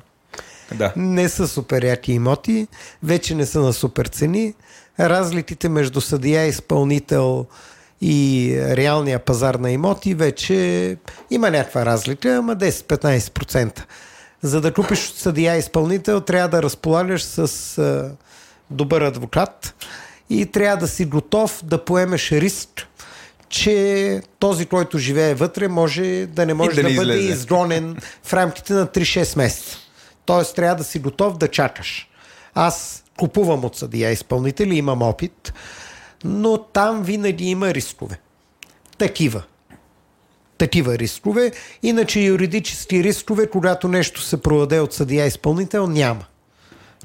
Да. Не са супер яки имоти, вече не са на супер цени. Разликите между съдия и изпълнител и реалния пазар на имоти вече има някаква разлика, ама 10-15%. За да купиш съдия изпълнител, трябва да разполагаш с а, добър адвокат и трябва да си готов да поемеш риск, че този, който живее вътре, може да не може да, да бъде изгонен в рамките на 3-6 месеца. Тоест трябва да си готов да чакаш. Аз купувам от съдия изпълнители, имам опит но там винаги има рискове. Такива. Такива рискове. Иначе юридически рискове, когато нещо се продаде от съдия изпълнител, няма.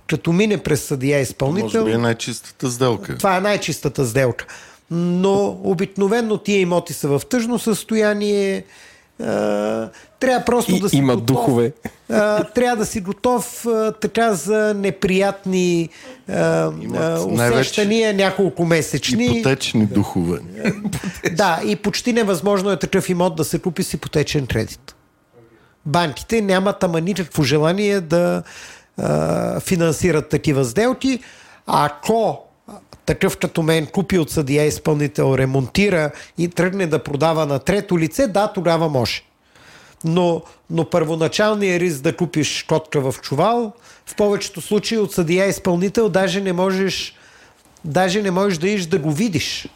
Като мине през съдия изпълнител... Може би е най-чистата сделка. Това е най-чистата сделка. Но обикновено тия имоти са в тъжно състояние, трябва просто и, да си има готов, духове. А, трябва да си готов а, така за неприятни а, усещания няколко месечни. Ипотечни духове. да, и почти невъзможно е такъв имот да се купи с ипотечен кредит. Банките нямат ама никакво желание да а, финансират такива сделки. Ако такъв като мен купи от съдия изпълнител, ремонтира и тръгне да продава на трето лице, да, тогава може. Но, но първоначалният риск да купиш котка в чувал, в повечето случаи от съдия изпълнител даже не можеш, даже не можеш да иш да го видиш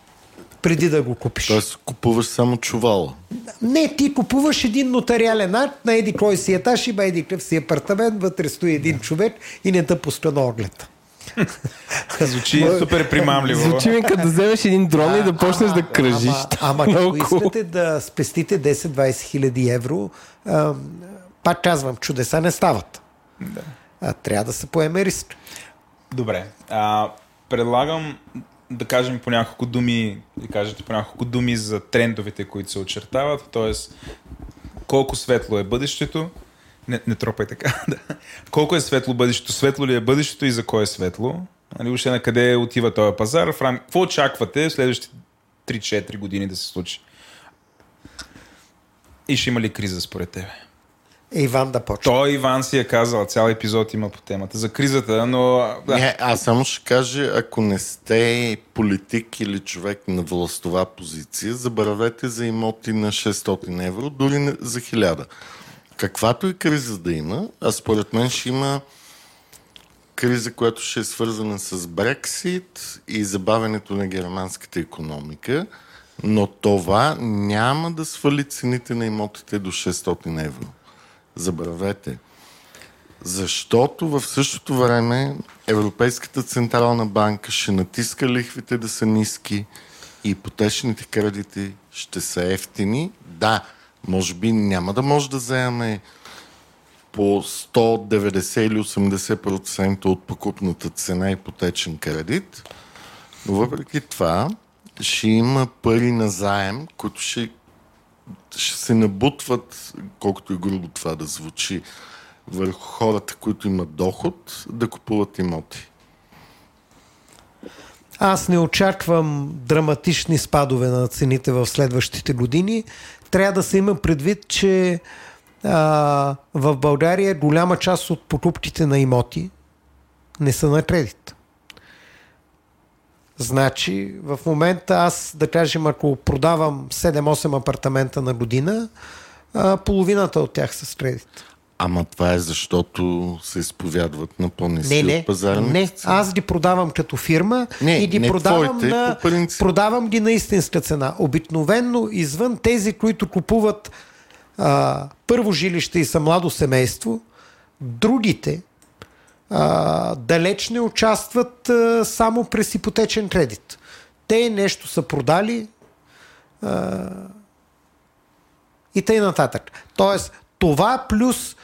преди да го купиш. Тоест купуваш само чувала. Не, ти купуваш един нотариален акт на еди кой си етаж, има еди къв си апартамент, вътре стои един човек и не те пуска на оглед. Звучи супер примамливо. Звучи ми като да вземеш един дрон и да почнеш да кръжиш. Ама, ама ако искате да спестите 10-20 хиляди евро, а, пак казвам, чудеса не стават. Да. А, трябва да се поеме риск. Добре. А, предлагам да кажем по няколко думи, да кажете по няколко думи за трендовете, които се очертават, т.е. колко светло е бъдещето, не, не тропай така. Да. Колко е светло бъдещето? Светло ли е бъдещето и за кой е светло? Нали, още на къде отива този пазар? В рам... Какво очаквате в следващите 3-4 години да се случи? И ще има ли криза според тебе? Иван да почне. Той Иван си е казал, цял епизод има по темата за кризата, но... Да. Не, аз само ще кажа, ако не сте политик или човек на властова позиция, забравете за имоти на 600 евро, дори за 1000 каквато и криза да има, а според мен ще има криза, която ще е свързана с Брексит и забавянето на германската економика, но това няма да свали цените на имотите до 600 евро. Забравете. Защото в същото време Европейската централна банка ще натиска лихвите да са ниски и ипотечните кредити ще са ефтини. Да, може би няма да може да вземаме по 190 или 80% от покупната цена ипотечен кредит, но въпреки това ще има пари на заем, които ще, ще се набутват, колкото и грубо това да звучи, върху хората, които имат доход, да купуват имоти. Аз не очаквам драматични спадове на цените в следващите години. Трябва да се има предвид, че а, в България голяма част от покупките на имоти не са на кредит. Значи, в момента аз, да кажем, ако продавам 7-8 апартамента на година, а, половината от тях са с кредит. Ама това е защото се изповядват на по-ниски не, не, пазарни Не, аз ги продавам като фирма не, и ги не продавам, твоите, на, продавам ги на истинска цена. Обикновенно извън тези, които купуват а, първо жилище и са младо семейство, другите а, далеч не участват а, само през ипотечен кредит. Те нещо са продали а, и тъй нататък. Тоест, това плюс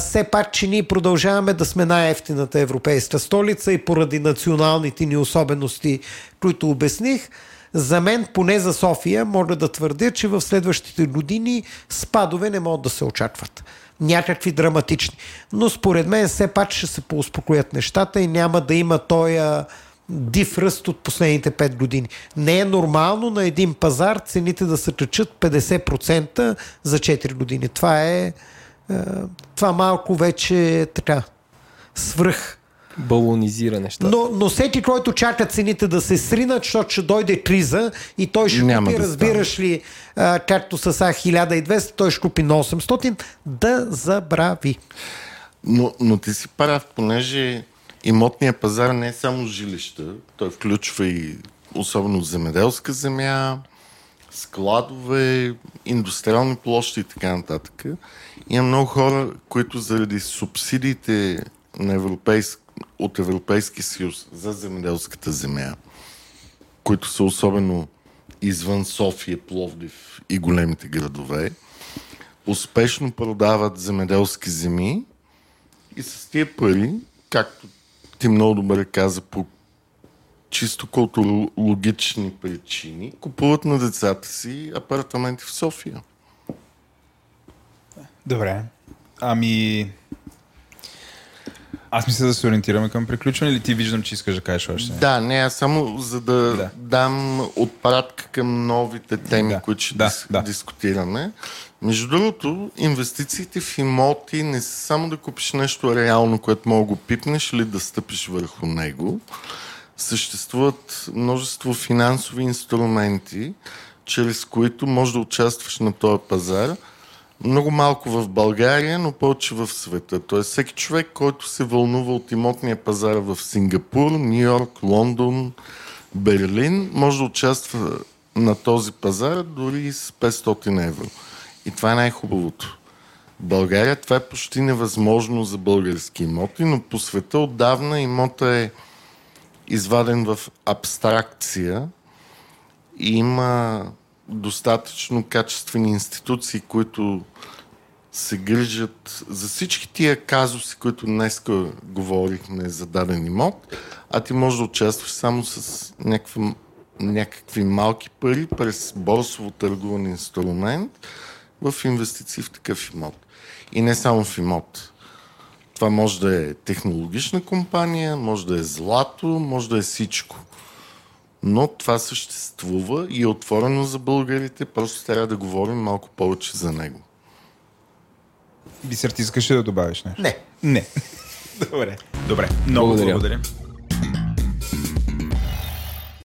все пак, че ние продължаваме да сме най-ефтината европейска столица и поради националните ни особености, които обясних, за мен, поне за София, мога да твърдя, че в следващите години спадове не могат да се очакват. Някакви драматични. Но според мен все пак ще се поуспокоят нещата и няма да има този див ръст от последните 5 години. Не е нормално на един пазар цените да се качат 50% за 4 години. Това е, е това малко вече е така свръх балонизира нещата. Но, но всеки, който чака цените да се сринат, защото ще дойде криза и той ще Няма купи, да разбираш стане. ли, а, както с А 1200, той ще купи на 800, да забрави. Но, но ти си прав, понеже имотният пазар не е само жилища, той включва и особено земеделска земя, складове, индустриални площи и така нататък. Има много хора, които заради субсидиите на европейск, от Европейски съюз за земеделската земя, които са особено извън София, Пловдив и големите градове, успешно продават земеделски земи и с тия пари, както ти много добре каза, по чисто културологични причини, купуват на децата си апартаменти в София. Добре. Ами, аз мисля да се ориентираме към приключване или ти виждам, че искаш да кажеш още? Да, не, аз само за да, да. дам отпратка към новите теми, да. които ще да, дис, да. дискутираме. Между другото, инвестициите в имоти не са само да купиш нещо реално, което мога го пипнеш или да стъпиш върху него. Съществуват множество финансови инструменти, чрез които можеш да участваш на този пазар – много малко в България, но повече в света. Тоест всеки човек, който се вълнува от имотния пазар в Сингапур, Нью Йорк, Лондон, Берлин, може да участва на този пазар дори с 500 евро. И това е най-хубавото. В България това е почти невъзможно за български имоти, но по света отдавна имота е изваден в абстракция и има достатъчно качествени институции, които се грижат за всички тия казуси, които днес говорихме за даден имот, а ти можеш да участваш само с някакви, някакви малки пари през борсово търгуван инструмент в инвестиции в такъв имот. И не само в имот. Това може да е технологична компания, може да е злато, може да е всичко но това съществува и е отворено за българите, просто трябва да говорим малко повече за него. Бисер, ти искаш да добавиш нещо? Не. Не. Добре. Добре. Много благодаря. благодаря.